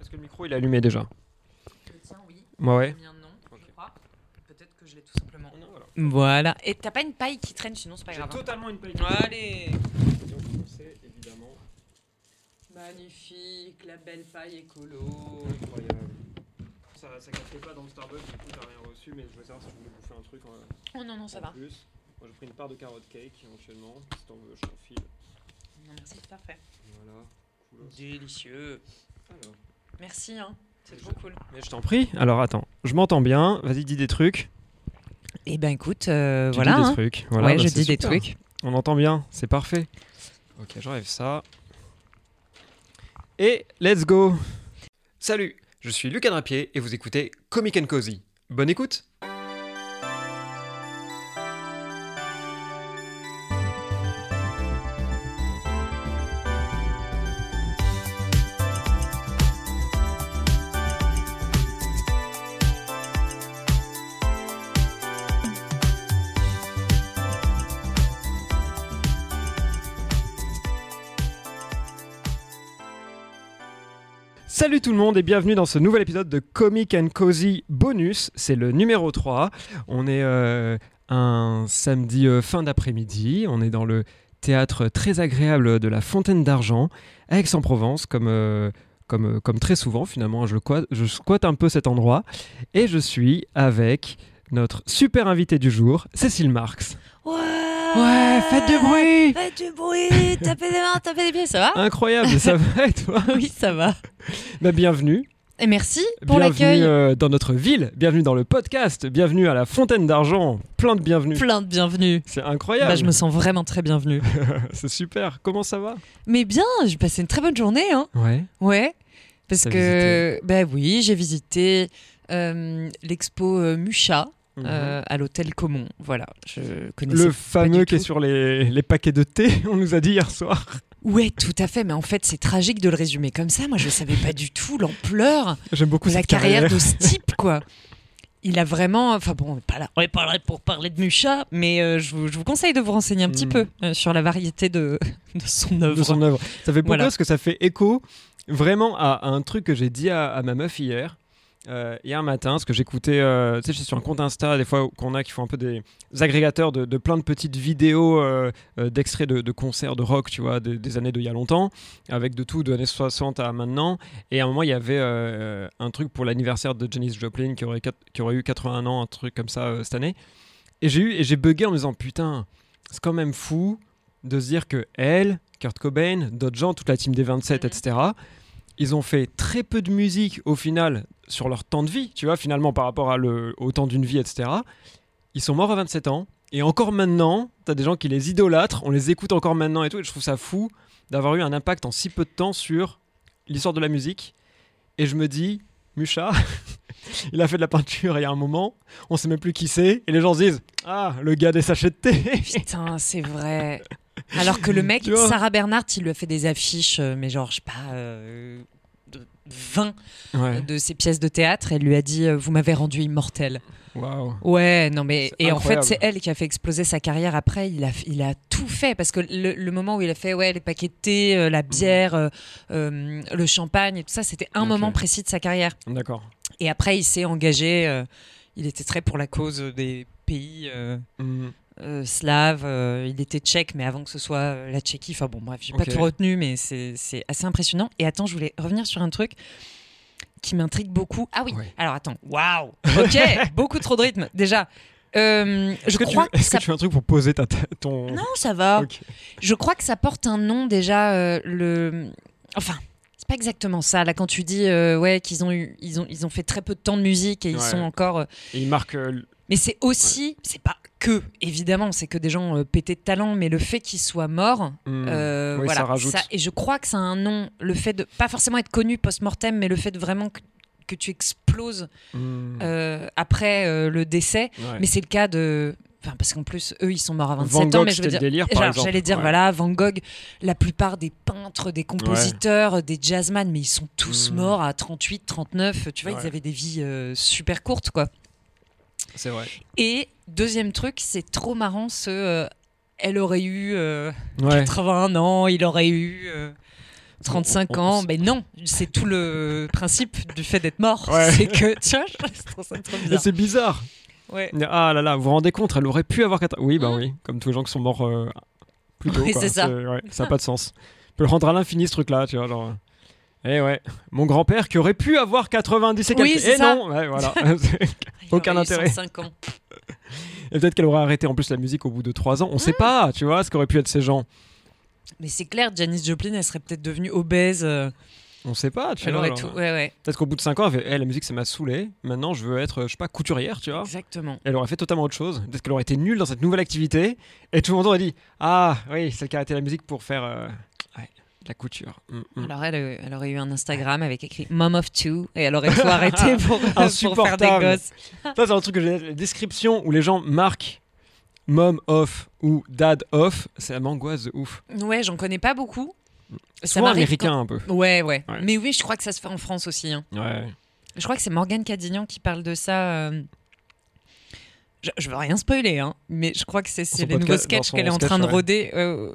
Est-ce que le micro il est allumé déjà Le tien, oui. Moi ouais. Le mien, non, Ok. je crois. Peut-être que je l'ai tout simplement. Non, voilà. Voilà. Et t'as pas une paille qui traîne, sinon c'est pas J'ai grave. hein. totalement une paille. Allez Et on commençait, évidemment. Magnifique, la belle paille écolo. Incroyable. Ça, ça captait pas dans le Starbucks, du coup t'as rien reçu, mais je voulais savoir si tu voulais bouffer un truc en, Oh non, non, ça en va. plus. Moi j'ai pris une part de carotte cake éventuellement, si t'en veux, je t'en file. Non, merci, c'est parfait. Voilà, cool. Délicieux. Alors. Merci, hein. C'est trop cool. Mais je t'en prie, alors attends, je m'entends bien, vas-y dis des trucs. Eh ben écoute, euh, Tu voilà. dis des hein. trucs. Voilà, ouais, bah, je dis des trucs. On entend bien, c'est parfait. Ok, j'enlève ça. Et let's go Salut, je suis Lucas Drapier et vous écoutez Comic and Cozy. Bonne écoute Salut tout le monde et bienvenue dans ce nouvel épisode de Comic and Cozy Bonus. C'est le numéro 3. On est euh, un samedi euh, fin d'après-midi. On est dans le théâtre très agréable de la Fontaine d'Argent à Aix-en-Provence, comme, euh, comme, comme très souvent finalement. Je, je squatte un peu cet endroit et je suis avec notre super invité du jour, Cécile Marx. Ouais Ouais, faites du bruit Faites du bruit Tapez des mains, tapez des pieds, ça va Incroyable, ça va et toi Oui, ça va. Bah, Bienvenue. Et merci pour bienvenue l'accueil. euh, dans notre ville, bienvenue dans le podcast, bienvenue à la Fontaine d'Argent, plein de bienvenue. Plein de bienvenue. C'est incroyable, Bah, je me sens vraiment très bienvenue. c'est super. Comment ça va? Mais bien, j'ai passé une très bonne journée, hein. Ouais. Ouais. Parce T'as que, bah oui, j'ai visité euh, l'expo euh, Mucha Mhm. euh, à l'hôtel Comont. Voilà, je connaissais le fameux qui est tout. sur les, les paquets de thé, on nous a dit hier soir. Ouais, tout à fait. Mais en fait, c'est tragique de le résumer comme ça. Moi, je savais pas du tout l'ampleur J'aime beaucoup de la carrière, carrière. de ce type, quoi. Il a vraiment. Enfin bon, on n'est pas là, on est pas là pour parler de Mucha, mais euh, je, vous, je vous conseille de vous renseigner un petit Mm. peu euh, sur la variété de, de son œuvre. de son œuvre. Ça fait beaucoup Voilà. parce que ça fait écho vraiment à, à un truc que j'ai dit à, à ma meuf hier. Euh, hier matin, parce que j'écoutais, euh, tu sais, sur un compte Insta, des fois qu'on a qui font un peu des agrégateurs de, de plein de petites vidéos euh, euh, d'extraits de, de concerts de rock, tu vois, des, des années d'il y a longtemps, avec de tout, de années 60 à maintenant. Et à un moment, il y avait un truc pour l'anniversaire de Janis Joplin qui aurait, quat- qui aurait eu 81 ans, un truc comme ça cette année. Et j'ai eu, et j'ai bugué en me disant, putain, c'est quand même fou de se dire que elle, Kurt Cobain, d'autres gens, toute la team des 27, Mhm. etc., ils ont fait très peu de musique au final sur leur temps de vie, tu vois, finalement par rapport au temps d'une vie, etc. Ils sont morts à 27 ans. Et encore maintenant, t'as des gens qui les idolâtrent, on les écoute encore maintenant et tout. Et je trouve ça fou d'avoir eu un impact en si peu de temps sur l'histoire de la musique. Et je me dis, Mucha, il a fait de la peinture il y a un moment, on sait même plus qui c'est. Et les gens se disent, ah, le gars des sachets de thé. Putain, c'est vrai. Alors que le mec, Sarah Bernhardt, il lui a fait des affiches, euh, mais genre, je sais pas, euh, de 20 Ouais, de ses pièces de théâtre. Elle lui a dit euh, Vous m'avez rendu immortel. Ouais, non, mais. Et en fait, c'est elle qui a fait exploser sa carrière après. Il a, il a tout fait. Parce que le, le moment où il a fait ouais, les paquets de thé, euh, la bière, euh, euh, le champagne et tout ça, c'était un moment précis de sa carrière. D'accord. Et après, il s'est engagé. euh, il était très pour la cause des pays. euh, Mhm. Euh, slave, euh, il était tchèque, mais avant que ce soit euh, la Tchéquie. Enfin bon, bref, j'ai Ok. pas tout retenu, mais c'est assez impressionnant. Et attends, je voulais revenir sur un truc qui m'intrigue beaucoup. Ah oui, alors attends, waouh, ok, beaucoup trop de rythme. Déjà, je Est-ce que, crois tu, que est-ce ça. que tu fais un truc pour poser ta, ton. Non, ça va. Je crois que ça porte un nom déjà. le, enfin. C'est pas exactement ça. Là, quand tu dis ouais qu'ils ont eu, ils ont, ils ont fait très peu de temps de musique et ils sont encore Et il marque. Mais c'est aussi, c'est pas que, évidemment, c'est que des gens euh, pétés de talent, mais le fait qu'ils soient morts, hmm, euh, oui, voilà. ça rajoute. et je crois que ça a un nom, le fait de, pas forcément être connu post-mortem, mais le fait de vraiment que, que tu exploses hmm, euh, après euh, le décès. ouais. Mais c'est le cas de. Enfin, parce qu'en plus, eux, ils sont morts à 27 Van ans, Gogh, mais je veux dire. délire, par genre, exemple. J'allais dire, Ouais. voilà, Van Gogh, la plupart des peintres, des compositeurs, des jazzman, mais ils sont tous Mm. morts à 38, 39. Tu vois, ils avaient des vies super courtes, quoi. C'est vrai. Et deuxième truc, c'est trop marrant ce. euh, elle aurait eu euh, Ouais. 81 ans, il aurait eu. euh, 35 On- on- ans, mais non, c'est tout le principe du fait d'être mort. Ouais. C'est que, tu vois, je trouve ça trop Mais bizarre. c'est bizarre. Ouais. Ah là là, vous vous rendez compte, elle aurait pu avoir 4 Oui, bah oui, comme tous les gens qui sont morts euh, plus tôt. Oui, c'est ça. ouais, ça n'a pas de sens. On peut le rendre à l'infini ce truc-là, tu vois. Genre... Eh ouais, mon grand-père qui aurait pu avoir 90 et Oui, quelques. Et ça. non, ouais, voilà. Il aucun intérêt. 105 ans. et peut-être qu'elle aurait arrêté en plus la musique au bout de 3 ans. On sait pas, tu vois, ce qu'auraient pu être ces gens. Mais c'est clair, Janis Joplin, elle serait peut-être devenue obèse. euh, On sait pas, tu elle vois. tout. Ouais, ouais, Peut-être qu'au bout de 5 ans, elle fait Eh, la musique, ça m'a saoulé. Maintenant, je veux être, je sais pas, couturière, tu vois. exactement. Elle aurait fait totalement autre chose. Peut-être qu'elle aurait été nulle dans cette nouvelle activité. Et tout le monde aurait dit Ah, oui, celle qui a arrêté la musique pour faire euh, la couture. Mm, mm. Alors elle, euh, elle aurait eu un Instagram avec écrit Mom of Two et elle aurait tout arrêté pour, pour faire des gosses. Ça, c'est un truc que j'ai. La description où les gens marquent mom off ou dad off, ça m'angoisse de ouf. Ouais, j'en connais pas beaucoup. M'arrive américain un peu. Ouais, ouais, Ouais. Mais oui, je crois que ça se fait en France aussi. hein. Ouais. Je crois que c'est Morgane Cadignan qui parle de ça. euh, Je, je veux rien spoiler, hein, mais je crois que c'est c'est les podcast- nouveaux sketchs qu'elle est en sketch, train de ouais. roder. euh,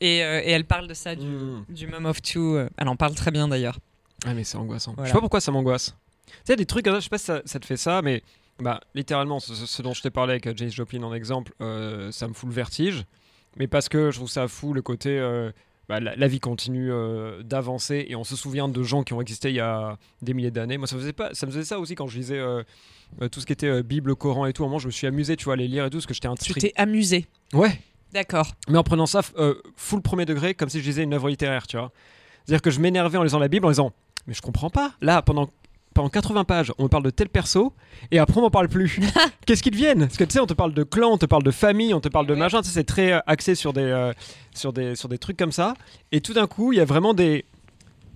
et, euh, et elle parle de ça, du, Mm. du Mom of Two. euh, Elle en parle très bien d'ailleurs. Ah, mais c'est angoissant. Voilà. Je sais pas pourquoi ça m'angoisse. Tu sais, des trucs je sais pas si ça, ça te fait ça, mais bah, littéralement, ce, ce dont je t'ai parlé avec euh, Janis Joplin en exemple, euh, ça me fout le vertige. Mais parce que je trouve ça fou le côté. euh, bah, la, la vie continue euh, d'avancer et on se souvient de gens qui ont existé il y a des milliers d'années. Moi, ça me faisait, pas, ça me faisait ça aussi quand je lisais euh, euh, tout ce qui était Bible, Coran et tout. À un moment, je me suis amusé, tu vois, à les lire et tout, parce que j'étais un Tu t'es amusé. Ouais, D'accord. mais en prenant ça euh, full premier degré, comme si je lisais une œuvre littéraire, tu vois. C'est-à-dire que je m'énervais en lisant la Bible en disant Mais je comprends pas. Là, pendant, pendant 80 pages, on me parle de tel perso, et après, on m'en parle plus. Qu'est-ce qu'ils deviennent? Parce que tu sais, on te parle de clan, on te parle de famille, on te parle de Ouais. machin, tu sais, c'est très euh, axé sur des, euh, sur, des, sur des trucs comme ça. Et tout d'un coup, il y a vraiment des,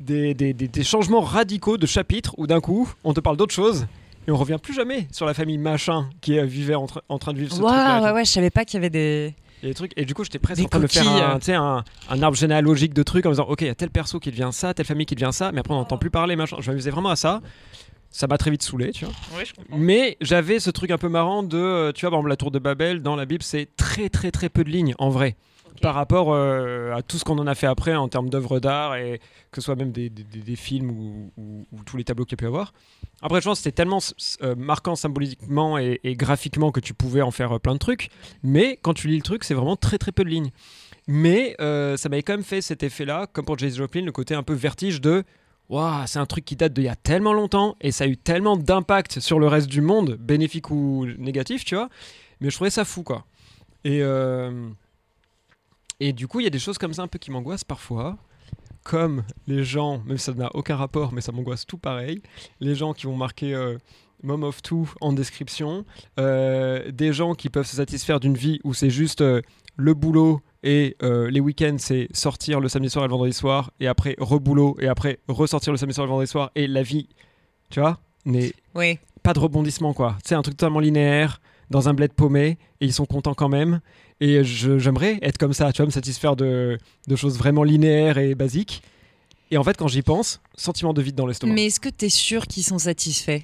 des, des, des- changements radicaux de chapitres où d'un coup, on te parle d'autre chose. Et on revient plus jamais sur la famille machin qui euh, vivait en, tra- en train de vivre ce truc-là. et ouais, ouais, je savais pas qu'il y avait des. Et, des trucs. et du coup, j'étais presque Des en train de faire un, euh. un, un arbre généalogique de trucs en me disant Ok, il y a tel perso qui devient ça, telle famille qui devient ça, mais après on n'entend plus parler, machin. Je m'amusais vraiment à ça. Ça m'a très vite saoulé, tu vois. Je. Mais j'avais ce truc un peu marrant de, euh, tu vois, par exemple, la tour de Babel dans la Bible, c'est très très très peu de lignes en vrai. Par rapport euh, à tout ce qu'on en a fait après en termes d'œuvres d'art et que ce soit même des, films ou, ou- ou tous les tableaux qu'il y a pu avoir. Après, je pense que c'était tellement euh, marquant symboliquement et, graphiquement que tu pouvais en faire euh, plein de trucs. Mais quand tu lis le truc, c'est vraiment très très peu de lignes. Mais ça m'avait quand même fait cet effet-là, comme pour Jason Joplin, le côté un peu vertige de Waouh, c'est un truc qui date d'il y a tellement longtemps et ça a eu tellement d'impact sur le reste du monde, bénéfique ou négatif, tu vois. Mais je trouvais ça fou, quoi. Et, et du coup, il y a des choses comme ça un peu qui m'angoissent parfois. Comme les gens, même si ça n'a aucun rapport, mais ça m'angoisse tout pareil, les gens qui vont marquer euh, Mom of Two en description, euh, des gens qui peuvent se satisfaire d'une vie où c'est juste euh, le boulot et les week-ends, c'est sortir le samedi soir et le vendredi soir, et après reboulot, et après ressortir le samedi soir et le vendredi soir, et la vie, tu vois, n'est Oui. pas de rebondissement quoi. C'est un truc totalement linéaire dans un bled paumé et ils sont contents quand même. Et j'aimerais être comme ça, tu vois, me satisfaire de, de choses vraiment linéaires et basiques. Et en fait, quand j'y pense, sentiment de vide dans l'estomac. Mais est-ce que t'es sûr qu'ils sont satisfaits?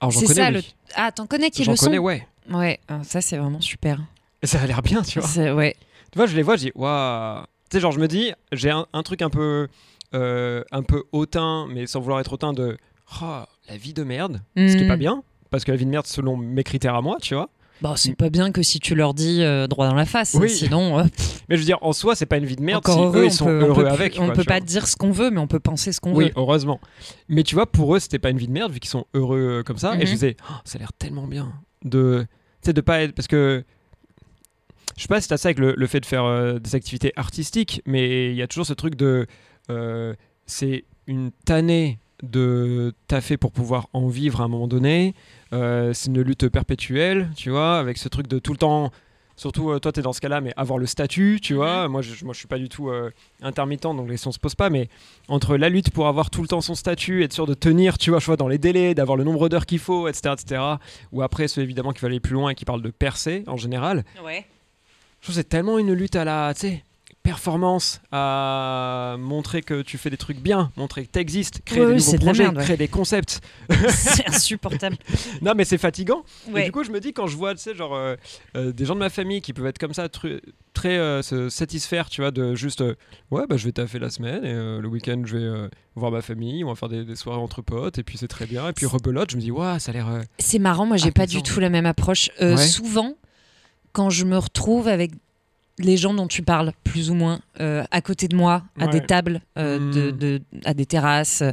Alors j'en connais, ça oui. le. Ah, t'en connais qui J'en le sont? connais, ouais. Ouais, ah, ça c'est vraiment super. Et ça a l'air bien, tu vois. Ouais. Tu vois, je les vois, je dis, waouh. Tu sais, genre, je me dis, j'ai un, un truc un peu, euh, un peu hautain, mais sans vouloir être hautain, de oh, la vie de merde, ce qui est Mm. pas bien. Parce que la vie de merde, selon mes critères à moi, tu vois. Bon, c'est pas bien que si tu leur dis euh, droit dans la face. Oui. Sinon, euh, Mais je veux dire, en soi, c'est pas une vie de merde encore si heureux, eux, on ils sont peut, on heureux peut, avec. on quoi, peut pas vois. dire ce qu'on veut, mais on peut penser ce qu'on Oui, veut. heureusement. Mais tu vois, pour eux, c'était pas une vie de merde vu qu'ils sont heureux euh, comme ça. Et Mhm. je disais, Oh, ça a l'air tellement bien de, tu sais, de pas être parce que je sais pas si t'as ça avec le, le fait de faire euh, des activités artistiques, mais il y a toujours ce truc de, c'est une tannée de taffer pour pouvoir en vivre à un moment donné. Euh, c'est une lutte perpétuelle, tu vois, avec ce truc de tout le temps. Surtout, euh, toi, tu es dans ce cas-là, mais avoir le statut, tu vois. Moi, je, moi, je suis pas du tout euh, intermittent, donc les questions se posent pas. Mais entre la lutte pour avoir tout le temps son statut, être sûr de tenir, tu vois, je vois, dans les délais, d'avoir le nombre d'heures qu'il faut, etc., etc. Ou après, ceux évidemment qui veulent aller plus loin et qui parlent de percer en général. Ouais. Je trouve que c'est tellement une lutte à la, tu sais, performance, à montrer que tu fais des trucs bien, montrer que tu existes, créer Ouais, des ouais, nouveaux de projets, merde, ouais. créer des concepts. c'est insupportable. non, mais c'est fatigant. Et Ouais. du coup, je me dis, quand je vois, tu sais, genre, euh, euh, des gens de ma famille qui peuvent être comme ça, très euh, se satisfaire, tu vois, de juste, euh, ouais, bah, je vais taffer la semaine et le week-end, je vais voir ma famille, on va faire des, des soirées entre potes et puis c'est très bien. Et puis rebelote, je me dis, waouh, ça a l'air. C'est marrant, moi j'ai pas du tout la même approche. Ouais. Souvent, quand je me retrouve avec les gens dont tu parles, plus ou moins, euh, à côté de moi, à Ouais. des tables, euh, de, Mm. de- à des terrasses, euh,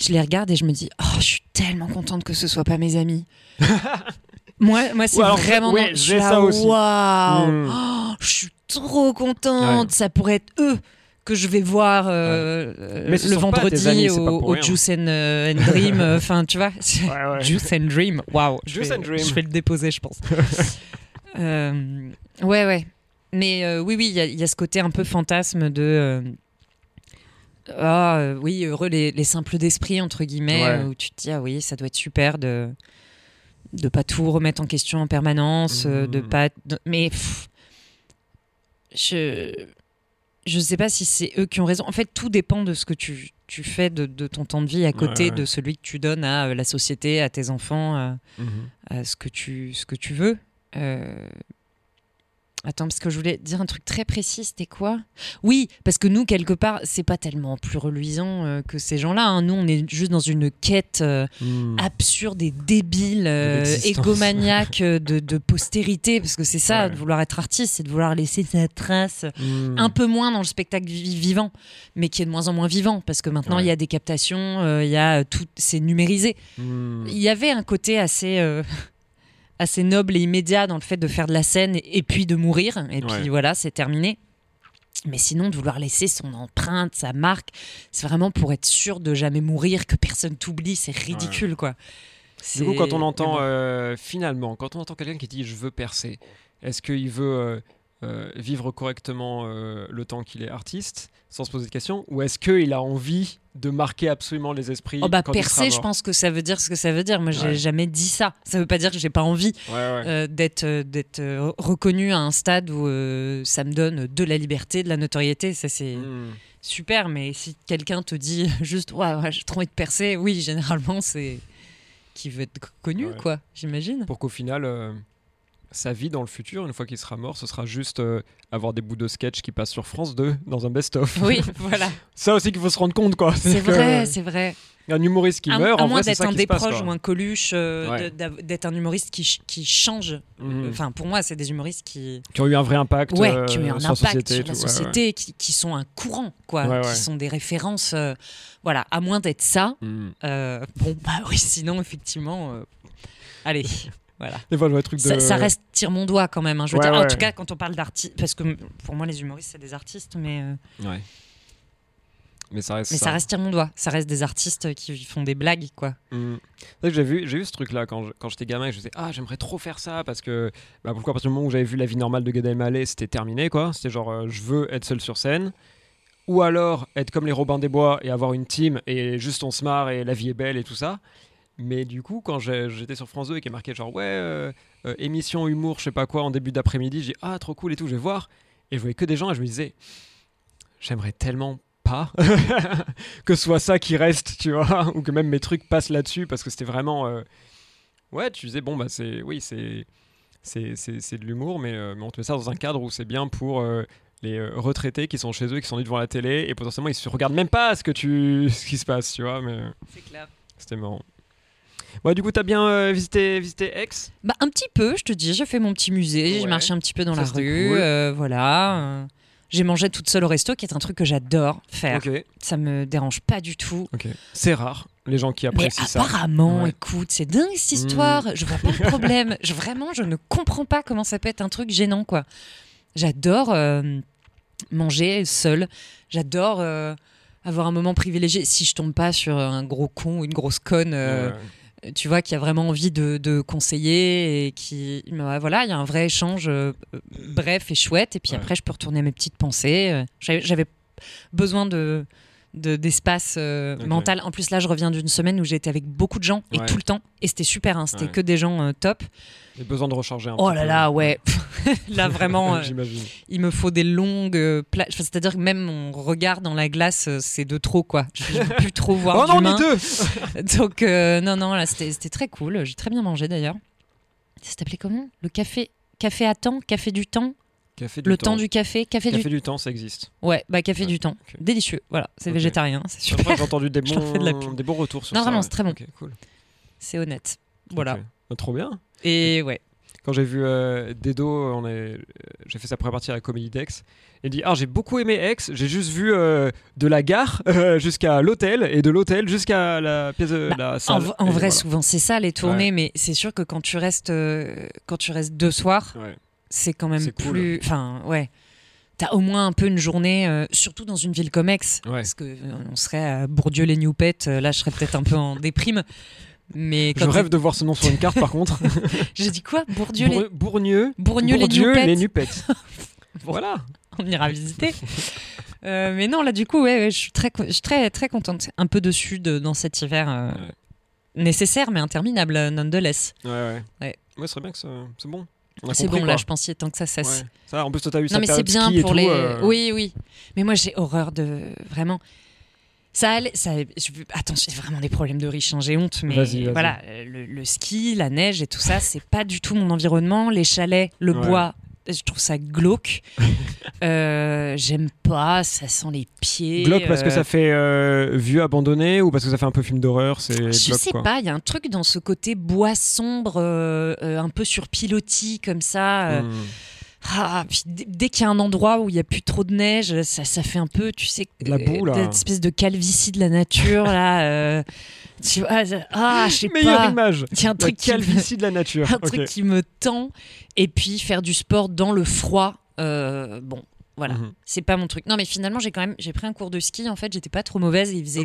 je les regarde et je me dis, oh, je suis tellement contente que ce soit pas mes amis. moi, moi c'est vraiment. ouais, je suis ça aussi. Waouh, Mm. oh, je suis trop contente. Ça pourrait être eux que je vais voir euh, Mais ce le vendredi amis, au, au rien. Juice and, euh, and Dream. euh, Enfin, tu vois. c'est- Ouais, ouais. Juice and Dream. Waouh. je and Dream. Je vais le déposer, je pense. Euh, ouais, ouais. Mais euh, oui, oui, il y, a- il y a ce côté un peu fantasme de. euh, ah, euh, oui, heureux les, les simples d'esprit, entre guillemets, Ouais. où tu te dis, ah oui, ça doit être super de de pas tout remettre en question en permanence, de Mhm. pas. de- mais. pff, je. Je sais pas si c'est eux qui ont raison. En fait, tout dépend de ce que tu, tu fais de, de ton temps de vie à côté ouais. de celui que tu donnes à euh, la société, à tes enfants, à, Mhm. à ce que tu, ce que tu veux. Euh, Attends, parce que je voulais dire un truc très précis, c'était quoi? Oui, parce que nous, quelque part, c'est pas tellement plus reluisant euh, que ces gens-là. hein. Nous, on est juste dans une quête euh, Mhm. absurde et débile, euh, égomaniaque euh, de, de postérité, parce que c'est ça, Ouais. de vouloir être artiste, c'est de vouloir laisser sa trace Mhm. un peu moins dans le spectacle vi- vivant, mais qui est de moins en moins vivant, parce que maintenant, Ouais. il y a des captations, il y a tout, c'est numérisé. Mhm. Il y avait un côté assez, assez noble et immédiat dans le fait de faire de la scène et, puis de mourir. Et puis voilà, c'est terminé. Mais sinon, de vouloir laisser son empreinte, sa marque, c'est vraiment pour être sûr de jamais mourir, que personne t'oublie. C'est ridicule, quoi. Du coup, quand on entend bon. euh, finalement, quand on entend quelqu'un qui dit je veux percer, est-ce qu'il veut euh, euh, vivre correctement le temps qu'il est artiste, sans se poser de questions, ou est-ce qu'il a envie de marquer absolument les esprits Oh bah quand percer, je pense que ça veut dire ce que ça veut dire. Moi, j'ai Ouais. jamais dit ça. Ça veut pas dire que j'ai pas envie Ouais, ouais. euh, d'être euh, d'être euh, reconnu à un stade où euh, ça me donne de la liberté, de la notoriété. Ça c'est Mhm. super. Mais si quelqu'un te dit juste ouais, j'ai trop envie de percer, oui, généralement c'est qui veut être connu, quoi. J'imagine. Pour qu'au final, euh, sa vie dans le futur, une fois qu'il sera mort, ce sera juste euh, avoir des bouts de sketch qui passent sur France 2 dans un best-of. Oui, voilà. Ça aussi qu'il faut se rendre compte, quoi. C'est vrai, c'est vrai. Un humoriste qui meurt, à en moins d'être un qui se des passe, proches quoi. ou un coluche, euh, Ouais. d'être un humoriste qui, qui change. Mhm. Enfin, pour moi, c'est des humoristes qui, Qui ont eu un vrai impact ouais, euh, qui ont eu un sur impact la société. sur la ouais, société, Qui, qui sont un courant, quoi, qui sont des références. voilà, à moins d'être ça. Mhm. bon, bah oui, sinon, effectivement, allez, voilà. Des fois, je vois le truc de. Ça, ça reste tire mon doigt quand même. hein. Je veux Ouais, dire, en tout cas, quand on parle d'artistes, parce que pour moi, les humoristes, c'est des artistes, mais, euh, Ouais. Mais ça reste. mais ça reste tire mon doigt. Ça reste des artistes qui font des blagues, quoi. C'est vrai que j'ai vu, j'ai vu ce truc-là quand je- quand j'étais gamin et je me disais ah j'aimerais trop faire ça parce que bah, pourquoi? À partir du moment où j'avais vu la vie normale de Gad Elmaleh c'était terminé quoi c'était genre euh, je veux être seul sur scène ou alors être comme les Robins des Bois et avoir une team et juste on se marre et la vie est belle et tout ça mais du coup quand j'étais sur France 2 et qui est marqué genre ouais euh, euh, émission humour je sais pas quoi en début d'après-midi j'ai dit, ah trop cool et tout je vais voir et je voyais que des gens et je me disais j'aimerais tellement pas que ce soit ça qui reste, tu vois, ou que même mes trucs passent là-dessus parce que c'était vraiment. euh, Ouais, tu disais, bon, bah, c'est. Oui, c'est. C'est de l'humour, mais, mais on te met ça dans un cadre où c'est bien pour les retraités qui sont chez eux, qui sont nés devant la télé, et potentiellement ils se regardent même pas ce, que tu... ce qui se passe, tu vois, mais C'est clair. c'était marrant. Ouais, du coup, t'as bien euh, visité, visité Aix Bah, un petit peu, je te dis. J'ai fait mon petit musée, j'ai marché un petit peu dans Ça, la rue. cool. euh, voilà. euh, J'ai mangé toute seule au resto, qui est un truc que j'adore faire. Ok, Ça me dérange pas du tout. C'est rare, les gens qui Mais apprécient ça. apparemment, Ouais. écoute, c'est dingue cette histoire. Je vois pas le problème. Je, vraiment, je ne comprends pas comment ça peut être un truc gênant, quoi. J'adore euh, manger seule. J'adore euh, avoir un moment privilégié. Si je tombe pas sur un gros con ou une grosse conne, euh, Ouais. Tu vois, qui a vraiment envie de, de conseiller et qui, bah, voilà, il y a un vrai échange euh, bref et chouette. Et puis Ouais. après, je peux retourner à mes petites pensées. Euh, j'avais besoin de de- d'espace euh, Ok. mental. En plus, là, je reviens d'une semaine où j'ai été avec beaucoup de gens et Ouais. tout le temps. Et c'était super, hein, c'était Ouais. que des gens euh, top. J'ai besoin de recharger un Oh petit là peu. là, ouais. là, vraiment, euh, il me faut des longues euh, plages. Enfin, C'est-à-dire que même mon regard dans la glace, euh, c'est de trop, quoi. Je je peux plus trop voir Oh non, on deux Donc, euh, non, non, là, c'était c'était très cool. J'ai très bien mangé d'ailleurs. Ça s'appelait comment? Le café Café à temps Café du temps? Café du Le temps. temps du café, café, Café du du temps, ça existe. Ouais, bah café Ouais, du temps. Délicieux. Voilà, c'est végétarien, c'est super. Après, j'ai entendu des de la bons, pub. des bons retours sur Non, ça. vraiment, c'est très bon. Cool. C'est honnête. Voilà. Bah, trop bien. Et ouais. Quand j'ai vu euh, Dedo, on est, euh, j'ai fait sa première partie à la Comédie d'Aix. Il dit Ah, j'ai beaucoup aimé Aix. J'ai juste vu euh, de la gare euh, jusqu'à l'hôtel et de l'hôtel jusqu'à la pièce de Bah, la En, salle. en Et vrai, voilà. souvent c'est ça les tournées, mais c'est sûr que quand tu restes, quand tu restes deux soirs, Ouais. C'est quand même cool. plus. Enfin, ouais. T'as au moins un peu une journée, euh, surtout dans une ville comme Aix, Ouais. parce que euh, on serait à Bourdieu les New Pets, euh, là je serais peut-être un peu en déprime. Mais Je rêve de voir ce nom sur une carte, par contre. j'ai dit quoi? Bourdieu les Bour- Bourgneux. Bourgneux les Bourdieu, les Nupettes. voilà. on ira visiter. Euh, mais non, là, du coup, ouais, ouais, je suis très, co- je suis très, très contente. Un peu de sud dans cet hiver euh, Ouais. nécessaire, mais interminable, nonetheless. Ouais, ouais. Ouais. Ouais, c'est bien que ça- c'est bon. C'est bon, là, je est temps que ça cesse. Ouais. Ça, en plus, toi, t'as eu Non, sa mais c'est bien pour tout, les. euh, Oui, oui. Mais moi, j'ai horreur de. Vraiment. Ça allait. Ça... je Attends, j'ai vraiment des problèmes de riche, hein, j'ai honte. Mais Vas-y, vas-y. voilà, le, le ski, la neige et tout ça, c'est pas du tout mon environnement. Les chalets, le Ouais. bois, je trouve ça glauque. Euh, J'aime pas, ça sent les pieds. Glauque parce que euh, ça fait euh, vieux abandonné ou parce que ça fait un peu film d'horreur C'est Je glauque, sais quoi. pas, il y a un truc dans ce côté bois sombre, euh, un peu sur pilotis comme ça. Hmm. Ah, puis dès qu'il y a un endroit où il y a plus trop de neige, ça, ça fait un peu, tu sais, la boue, là. cette espèce de calvitie de la nature là. euh, tu vois, ah, je sais Meilleure pas. image. Il y a un La truc qui me- calvitie de la nature. un truc qui me tend. Et puis faire du sport dans le froid. euh, bon, voilà, Mhm. c'est pas mon truc. Non, mais finalement, j'ai quand même, j'ai pris un cours de ski. En fait, j'étais pas trop mauvaise. Il faisait.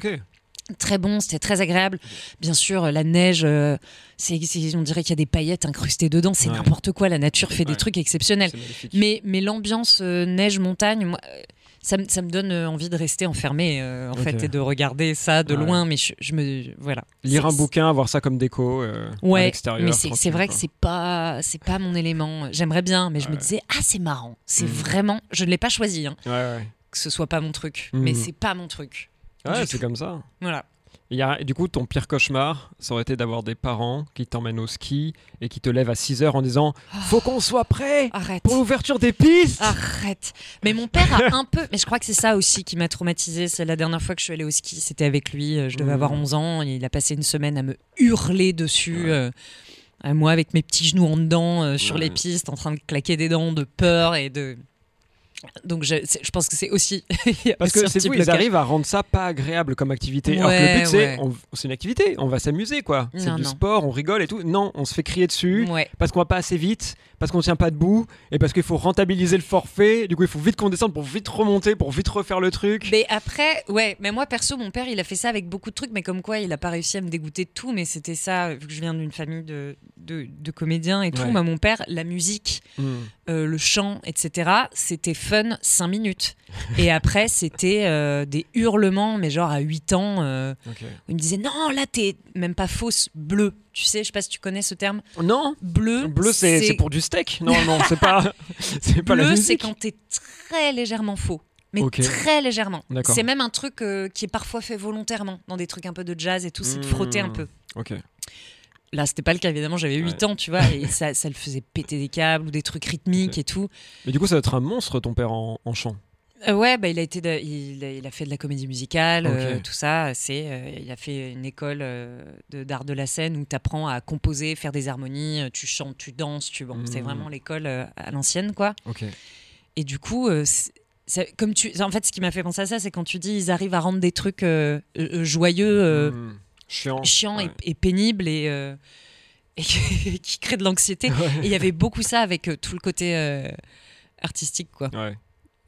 Très bon, c'était très agréable. Bien sûr, la neige, euh, c'est, on dirait qu'il y a des paillettes incrustées dedans. C'est Ouais. n'importe quoi. La nature fait des trucs exceptionnels. Mais, mais l'ambiance euh, neige-montagne, moi, euh, ça, me- ça me donne euh, envie de rester enfermé euh, en fait et de regarder ça de Ouais. loin. Mais je, je me voilà. Lire un bouquin, avoir ça comme déco euh, à Ouais, l'extérieur. mais c'est, vrai que c'est pas c'est pas mon élément. J'aimerais bien, mais je me disais ah c'est marrant. C'est Mhm. vraiment, je ne l'ai pas choisi, hein, que ce soit pas mon truc, Mhm. mais c'est pas mon truc. Ouais, c'est comme ça. Voilà. Il y a- du coup, ton pire cauchemar, ça aurait été d'avoir des parents qui t'emmènent au ski et qui te lèvent à 6 heures en disant Faut qu'on soit prêt Arrête. pour l'ouverture des pistes Arrête. Mais mon père a un peu. Mais je crois que c'est ça aussi qui m'a traumatisée. C'est la dernière fois que je suis allée au ski, c'était avec lui. euh, Je devais Mhm. avoir 11 ans. Il a passé une semaine à me hurler dessus. Ouais. euh, à moi, avec mes petits genoux en dedans, euh, sur Ouais. les pistes, en train de claquer des dents de peur et de. Donc je, pense que c'est aussi. Parce que c'est fou, ils arrivent à rendre ça pas agréable comme activité. Alors que le but, c'est ouais. on- c'est une activité, on va s'amuser quoi. C'est du non. sport, on rigole et tout. Non, on se fait crier dessus Ouais. parce qu'on va pas assez vite, parce qu'on tient pas debout et parce qu'il faut rentabiliser le forfait. Du coup, il faut vite qu'on descende pour vite remonter, pour vite refaire le truc. Mais après, ouais, mais moi perso, mon père, il a fait ça avec beaucoup de trucs, mais comme quoi, il a pas réussi à me dégoûter de tout. Mais c'était ça, vu que je viens d'une famille de, de, de comédiens et tout. Moi, mon père, la musique, Hmm. Euh, le chant, etc., c'était fun 5 minutes. Et après, c'était euh, des hurlements, mais genre à 8 ans, euh, où il me disait non, là, t'es même pas fausse, bleu. Tu sais, je sais pas si tu connais ce terme. Non, Bleu, bleu c'est pour du steak. Non, non, c'est pas, c'est pas Bleu, c'est quand t'es très légèrement faux. Mais très légèrement. C'est même un truc euh, qui est parfois fait volontairement dans des trucs un peu de jazz et tout, c'est de Mmh. frotter un peu. Ok. Là, c'était pas le cas, évidemment, j'avais 8 Ouais. ans, tu vois, et ça, ça le faisait péter des câbles ou des trucs rythmiques et tout. Mais du coup, ça va être un monstre ton père en, en chant. Euh, ouais, bah, il, a été de- il, a, il a fait de la comédie musicale, euh, tout ça. C'est, euh, il a fait une école de- d'art de la scène où tu apprends à composer, faire des harmonies, tu chantes, tu danses, tu... bon, c'est Mhm. vraiment l'école à l'ancienne, quoi. Ok. Et du coup, comme tu, en fait, ce qui m'a fait penser à ça, c'est quand tu dis ils arrivent à rendre des trucs joyeux, euh, Chiant. Ouais. et, et pénibles et, euh, et qui créent de l'anxiété. Ouais. Et il y avait beaucoup ça avec euh, tout le côté euh, artistique, quoi. Ouais.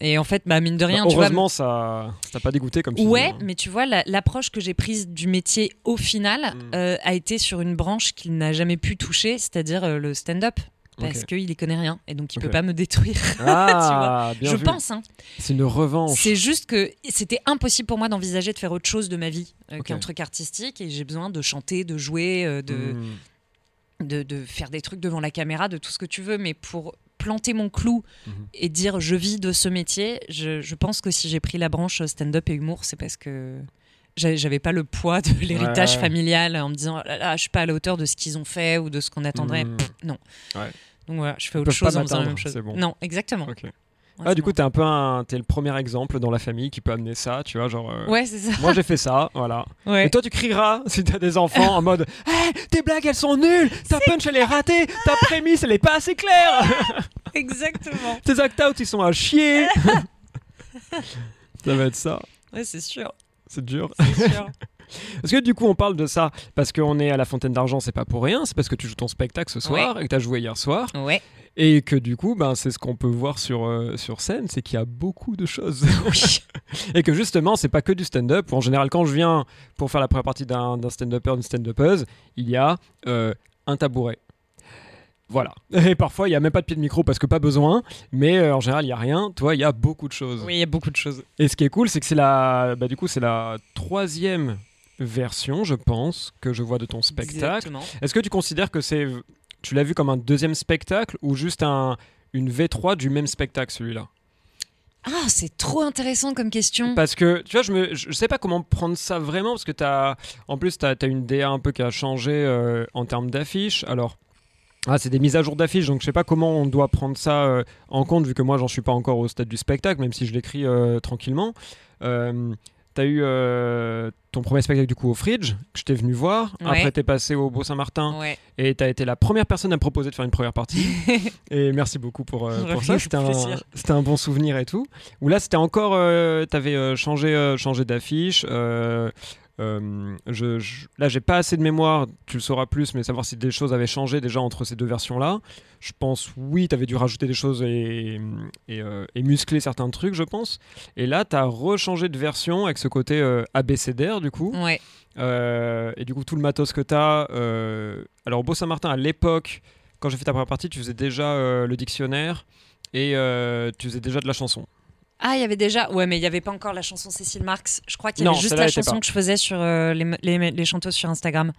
Et en fait, bah, mine de rien, Bah, tu heureusement, ça ça t'a pas dégoûté comme Ouais, hein. mais tu vois, la- l'approche que j'ai prise du métier au final Mm. a été sur une branche qu'il n'a jamais pu toucher, c'est-à-dire le stand-up. Parce qu'il y connaît rien et donc il Ok. peut pas me détruire. Ah, bien Je vu. pense, hein. C'est une revanche. C'est juste que c'était impossible pour moi d'envisager de faire autre chose de ma vie euh, qu'un truc artistique et j'ai besoin de chanter, de jouer, euh, de, Hmm. de, de faire des trucs devant la caméra, de tout ce que tu veux. Mais pour planter mon clou Mhm. et dire je vis de ce métier, je, je pense que si j'ai pris la branche stand-up et humour, c'est parce que j'avais pas le poids de l'héritage Ouais. familial en me disant oh là là, je suis pas à la hauteur de ce qu'ils ont fait ou de ce qu'on attendrait. Pff, non. Ouais. Donc voilà, je fais Ils autre chose en faisant la même chose. bon. Non, exactement. Ok. Ouais, Ah, du coup, t'es un peu un, le premier exemple dans la famille qui peut amener ça, tu vois, genre. euh, Ouais, c'est ça. Moi, j'ai fait ça, voilà. Ouais. Et toi, tu crieras si t'as des enfants en mode Hé, tes blagues, elles sont nulles Ta punch, elle est ratée Ta prémisse, elle est pas assez claire Exactement. Tes act-out, ils sont à chier Ça va être ça. Ouais, c'est sûr. C'est dur. C'est sûr. Parce que du coup, on parle de ça parce qu'on est à la Fontaine d'Argent, c'est pas pour rien, c'est parce que tu joues ton spectacle ce soir et que t'as joué hier soir. ouais. Et que du coup, ben, c'est ce qu'on peut voir sur, euh, sur scène, c'est qu'il y a beaucoup de choses. Et que justement, c'est pas que du stand-up. En général, quand je viens pour faire la première partie d'un d'un stand-upper, d'une stand-upeuse, il y a euh, un tabouret. Voilà. Et parfois, il y a même pas de pied de micro parce que pas besoin. Mais euh, en général, il y a rien. Toi, il y a beaucoup de choses. Oui, il y a beaucoup de choses. Et ce qui est cool, c'est que c'est la, bah, du coup, c'est la troisième version, je pense, que je vois de ton spectacle. Exactement. Est-ce que tu considères que c'est, tu l'as vu comme un deuxième spectacle ou juste un, une V3 du même spectacle, celui-là? Ah, c'est trop intéressant comme question. Parce que, tu vois, je, me, je sais pas comment prendre ça vraiment, parce que as, en plus, tu as, une DA un peu qui a changé euh, en termes d'affiches. Alors, ah, c'est des mises à jour d'affiches, donc je sais pas comment on doit prendre ça euh, en compte, vu que moi, j'en suis pas encore au stade du spectacle, même si je l'écris euh, tranquillement. Euh, T'as eu euh, ton premier spectacle du coup au Fridge, que je t'ai venu voir. Ouais. Après, t'es passé au Beau-Saint-Martin Ouais. et t'as été la première personne à me proposer de faire une première partie. et merci beaucoup pour, ça. C'était un, plaisir. c'était un bon souvenir et tout. Où là, c'était encore. T'avais changé, changé d'affiche. Euh, euh, je, je- là, j'ai pas assez de mémoire, tu le sauras plus, mais savoir si des choses avaient changé déjà entre ces deux versions-là. Je pense, oui, t'avais dû rajouter des choses et, et, euh, et muscler certains trucs, je pense. Et là, t'as rechangé de version avec ce côté euh, abécédaire, du coup. Ouais. Euh, et du coup, tout le matos que tu as. alors, au Beau-Saint-Martin, à l'époque, quand j'ai fait ta première partie, tu faisais déjà euh, le dictionnaire et euh, tu faisais déjà de la chanson. Ah, il y avait déjà. Ouais, mais il n'y avait pas encore la chanson Cécile Marx. Je crois qu'il y Non, avait juste la chanson que je faisais sur euh, les, les, les chanteuses sur Instagram.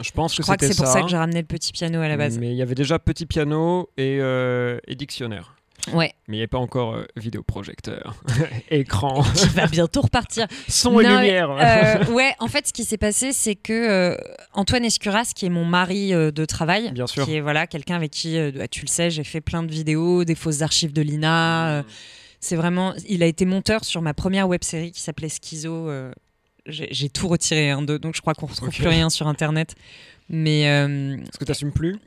Je pense Je que crois que c'est pour ça que j'ai ramené le petit piano à la base. Mais il y avait déjà petit piano et, euh, et dictionnaire. Ouais. Mais il n'y avait pas encore euh, vidéoprojecteur, écran, Qui va bientôt repartir. son et lumière. Euh, ouais, en fait, ce qui s'est passé, c'est que euh, Antoine Escuras, qui est mon mari de travail, Bien sûr. qui est voilà quelqu'un avec qui, bah, tu le sais, j'ai fait plein de vidéos, des fausses archives de l'INA. euh, c'est vraiment, il a été monteur sur ma première web série qui s'appelait Schizo. euh, j'ai tout retiré hein, de, donc je crois qu'on retrouve plus rien sur internet. Mais euh, Est-ce que tu n'assumes plus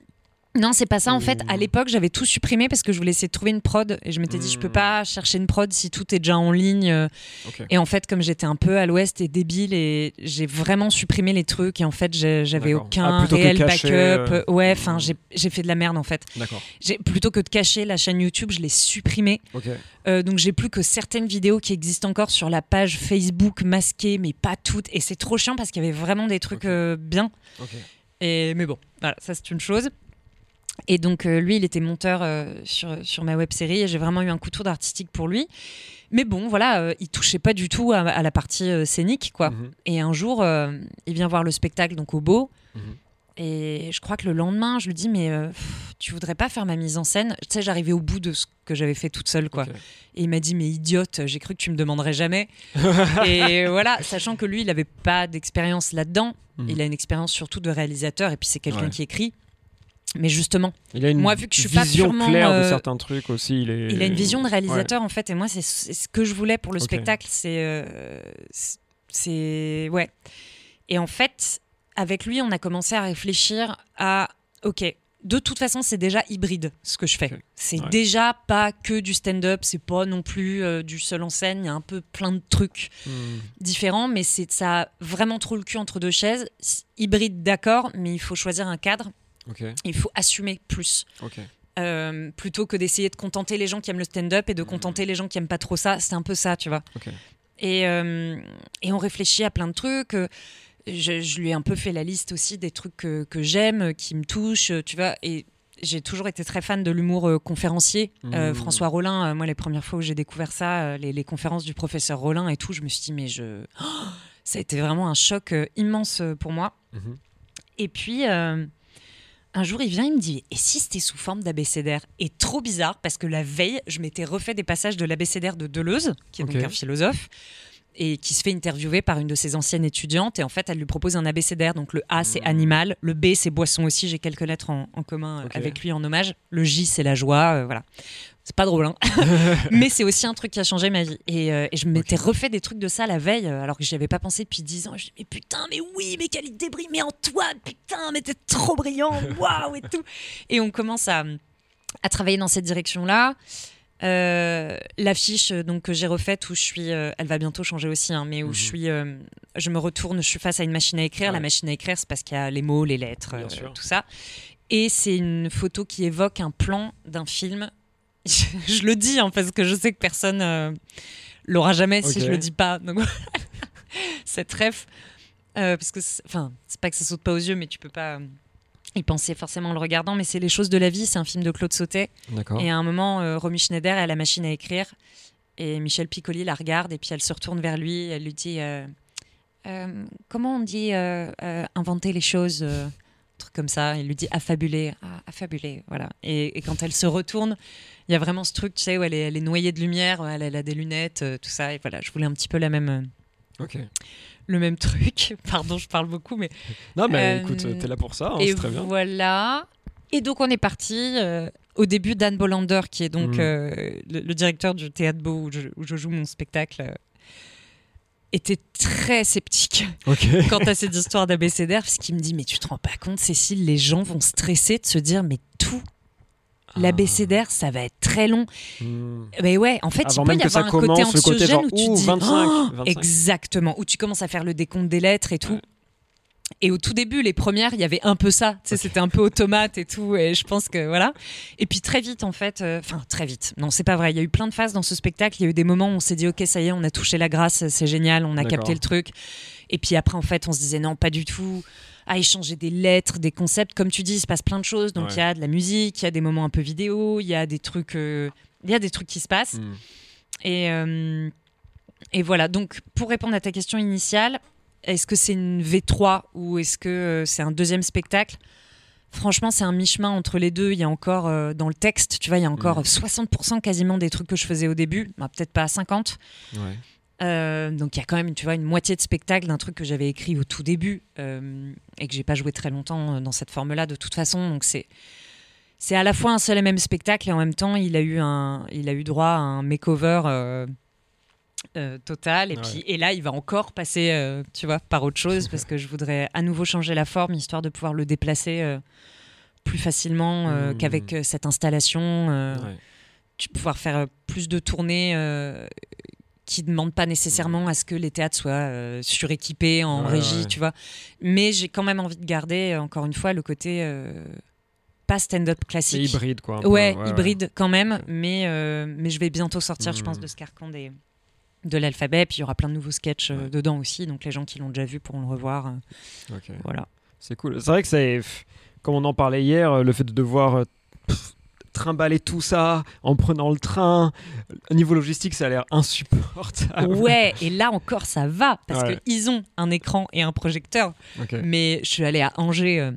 non, c'est pas ça. En fait, à Ouh. l'époque, j'avais tout supprimé parce que je voulais essayer de trouver une prod et je m'étais dit, je peux Hmm. pas chercher une prod si tout est déjà en ligne. et en fait, comme j'étais un peu à l'ouest et débile, et j'ai vraiment supprimé les trucs. Et en fait, j'avais aucun Ah, réel cacher, backup. euh, Ouais, enfin, hmm. j'ai fait de la merde en fait. D'accord. J'ai- Plutôt que de cacher la chaîne YouTube, je l'ai supprimée. Euh, donc j'ai plus que certaines vidéos qui existent encore sur la page Facebook masquée, mais pas toutes. Et c'est trop chiant parce qu'il y avait vraiment des trucs euh, bien. Et, mais bon, voilà, ça c'est une chose. Et donc euh, lui, il était monteur euh, sur, sur ma web série et j'ai vraiment eu un coup de foudre artistique pour lui. Mais bon, voilà, euh, il touchait pas du tout à, à la partie euh, scénique, quoi. Mhm. Et un jour, il vient voir le spectacle donc au Beau. Mhm. Et je crois que le lendemain, je lui dis mais pff, tu voudrais pas faire ma mise en scène? Tu sais, j'arrivais au bout de ce que j'avais fait toute seule, quoi. Et il m'a dit mais idiote, j'ai cru que tu me demanderais jamais. et voilà, sachant que lui, il avait pas d'expérience là-dedans. Mhm. Il a une expérience surtout de réalisateur et puis c'est quelqu'un Ouais. qui écrit. Mais justement, Il a une Moi, vu que je suis pas purement, claire de euh, certains trucs aussi. Il, est... il a une vision de réalisateur en fait, et moi c'est ce que je voulais pour le spectacle. C'est euh, c'est- c'est ouais. Et en fait, avec lui, on a commencé à réfléchir à ok. De toute façon, c'est déjà hybride ce que je fais. C'est Ouais. déjà pas que du stand-up, c'est pas non plus euh, du seul en scène. Il y a un peu plein de trucs Hmm. différents, mais c'est ça a vraiment trop le cul entre deux chaises. Hybride, d'accord, mais il faut choisir un cadre. Il faut assumer plus. Euh, plutôt que d'essayer de contenter les gens qui aiment le stand-up et de contenter les gens qui aiment pas trop ça. C'est un peu ça, tu vois. Et, euh, et on réfléchit à plein de trucs. Euh, Je, je lui ai un peu fait la liste aussi des trucs que, que j'aime, qui me touchent, tu vois. Et j'ai toujours été très fan de l'humour euh, conférencier. Euh, Mmh. François Rollin, euh, moi, les premières fois où j'ai découvert ça, les, les conférences du professeur Rollin et tout, je me suis dit, mais je. Oh ça a été vraiment un choc immense pour moi. Mhm. Et puis, un jour, il vient, il me dit Et si c'était sous forme d'abécédaire? Et trop bizarre, parce que la veille, je m'étais refait des passages de l'abécédaire de Deleuze, qui est donc un philosophe. et qui se fait interviewer par une de ses anciennes étudiantes. Et en fait, elle lui propose un abécédaire. Donc le A, c'est Mhm. animal. Le B, c'est boisson aussi. J'ai quelques lettres en, en commun avec lui en hommage. Le J, c'est la joie. euh, voilà. C'est pas drôle, hein. mais c'est aussi un truc qui a changé ma vie. Et, euh, et je m'étais refait des trucs de ça la veille, euh, alors que j'y avais pas pensé depuis 10 ans. Je dis, mais putain, mais oui, mais quelle idée brille, mais Antoine, putain, mais t'es trop brillant, waouh, et tout. Et on commence à, à travailler dans cette direction-là. Euh, L'affiche donc que j'ai refaite où je suis, euh, elle va bientôt changer aussi, hein, mais où Mhm. je suis, euh, je me retourne, je suis face à une machine à écrire. La machine à écrire, c'est parce qu'il y a les mots, les lettres, tout ça. Et c'est une photo qui évoque un plan d'un film. Je le dis hein, parce que je sais que personne euh, l'aura jamais si je le dis pas. Donc cette ref, euh, parce que enfin, c'est pas que ça saute pas aux yeux, mais tu peux pas euh, y penser forcément en le regardant. Mais c'est les choses de la vie. C'est un film de Claude Sautet. Et à un moment, euh, Romy Schneider elle a la machine à écrire et Michel Piccoli la regarde et puis elle se retourne vers lui. Et elle lui dit euh, Euh, comment on dit inventer les choses truc comme ça. Il lui dit affabuler, ah, affabuler, voilà. Et, et quand elle se retourne, il y a vraiment ce truc, tu sais, où elle est, elle est noyée de lumière, elle, elle a des lunettes, euh, tout ça. Et voilà, je voulais un petit peu la même, euh, Ok. le même truc. Pardon, je parle beaucoup, mais Non, mais Euh, écoute, t'es là pour ça, hein, c'est très bien. voilà. Et donc on est parti. au début, Dan Bolander, qui est donc euh, le, le directeur du théâtre Beau où je, où je joue mon spectacle, était très sceptique quant à cette histoire d'abécédaire, parce qu'il me dit Mais tu te rends pas compte, Cécile, les gens vont stresser de se dire Mais tout. Ah. L'abécédaire, ça va être très long. Hmm. Mais ouais, en fait, Avant il peut y que avoir un côté commence, le côté anxiogène genre, où tu dis 25, Oh, 25. exactement, où tu commences à faire le décompte des lettres et tout. Ouais. Et au tout début, les premières, il y avait un peu ça, tu sais, c'était un peu automate et tout, et je pense que voilà. Et puis très vite, en fait, euh, enfin très vite, non, c'est pas vrai, il y a eu plein de phases dans ce spectacle, il y a eu des moments où on s'est dit, ok, ça y est, on a touché la grâce, c'est génial, on a capté le truc. Et puis après, en fait, on se disait, non, pas du tout, à échanger des lettres, des concepts, comme tu dis, il se passe plein de choses, donc il Ouais. y a de la musique, il y a des moments un peu vidéo, il y a des trucs, euh, il y a des trucs qui se passent. Hmm. Et, euh, et voilà, donc pour répondre à ta question initiale, est-ce que c'est une V3 ou est-ce que euh, c'est un deuxième spectacle? Franchement, c'est un mi-chemin entre les deux. Il y a encore euh, dans le texte, tu vois, il y a encore Mhm. 60% quasiment des trucs que je faisais au début, Bah, peut-être pas à 50. Ouais. Euh, donc il y a quand même, tu vois, une moitié de spectacle d'un truc que j'avais écrit au tout début euh, et que j'ai pas joué très longtemps dans cette forme-là de toute façon. Donc c'est c'est à la fois un seul et même spectacle et en même temps il a eu un, il a eu droit à un makeover euh, euh, total et Ouais. puis et là il va encore passer, euh, tu vois, par autre chose parce que je voudrais à nouveau changer la forme histoire de pouvoir le déplacer. euh, plus facilement Mhm. qu'avec cette installation. Ouais. tu pouvoir faire plus de tournées qui ne demandent pas nécessairement à ce que les théâtres soient suréquipés en Ouais, régie, tu vois. Mais j'ai quand même envie de garder, encore une fois, le côté pas stand-up classique. hybride, quoi. peu, Ouais, ouais, hybride quand même, mais, euh, mais je vais bientôt sortir, je pense, Mhm. de ce carcan des, de l'alphabet. Puis il y aura plein de nouveaux sketchs euh, Ouais. dedans aussi, donc les gens qui l'ont déjà vu pourront le revoir. euh, voilà. C'est cool. C'est vrai que c'est, comme on en parlait hier, euh, le fait de devoir pff, trimballer tout ça en prenant le train, au niveau logistique, ça a l'air insupportable. Ouais, et là encore, ça va, parce Ouais. qu'ils ont un écran et un projecteur. Mais je suis allée à Angers euh,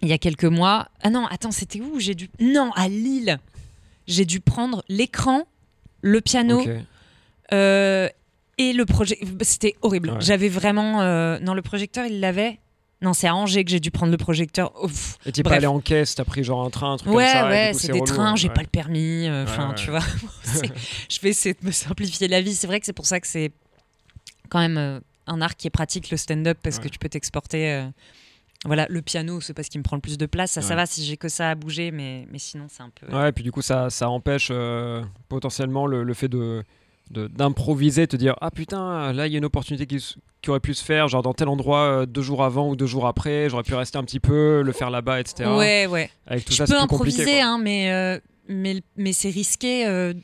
il y a quelques mois. Ah non, attends, c'était où? J'ai dû. Non, à Lille. J'ai dû prendre l'écran, le piano Ok. Euh, et le projet. C'était horrible. Ouais. J'avais vraiment. euh, Non, le projecteur, il l'avait. Non, c'est à Angers que j'ai dû prendre le projecteur. Ouf. Et t'es pas allé en caisse, t'as pris genre un train, un truc Ouais, comme ça. ouais, c'est des relou, trains, hein. j'ai Ouais. pas le permis. euh, Enfin, Ouais, tu vois. je vais essayer de me simplifier la vie. C'est vrai que c'est pour ça que c'est quand même euh, un art qui est pratique, le stand-up, parce que tu peux t'exporter. euh, Voilà, le piano, c'est pas ce qui me prend le plus de place. Ça, ça va si j'ai que ça à bouger, mais, mais sinon, c'est un peu. Ouais, et puis du coup, ça, ça empêche euh, potentiellement le, le fait de- d'improviser, te dire ah putain là il y a une opportunité qui, aurait pu se faire genre dans tel endroit euh, deux jours avant ou deux jours après j'aurais pu rester un petit peu le faire là-bas etc ouais, ouais. avec tout je ça peux improviser, hein, mais, euh, mais, mais c'est risqué. euh,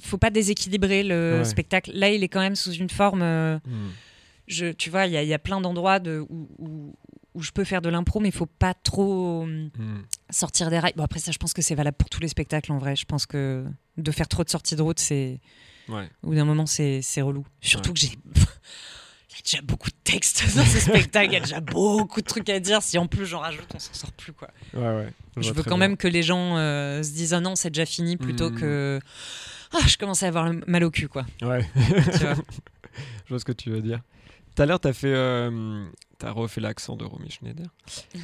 faut pas déséquilibrer le Ouais. spectacle. Là, il est quand même sous une forme. euh, Hmm. je, tu vois, il y, a- il y a plein d'endroits de, où, où, où je peux faire de l'impro, mais il faut pas trop Hmm. sortir des rails. Bon, après, ça, je pense que c'est valable pour tous les spectacles en vrai. Je pense que de faire trop de sorties de route, c'est. Ouais. Au bout d'un moment, c'est relou. Surtout Ouais. que j'ai. Il y a déjà beaucoup de textes dans ce spectacle, il y a déjà beaucoup de trucs à dire. Si en plus j'en rajoute, on s'en sort plus quoi. ouais ouais Je veux quand bien. même que les gens euh, se disent ah non, c'est déjà fini plutôt Mhm. que. Ah, je commence à avoir mal au cul quoi. ouais tu vois. Je vois ce que tu veux dire. Tout à l'heure, tu as fait. euh, T'as refait l'accent de Romy Schneider.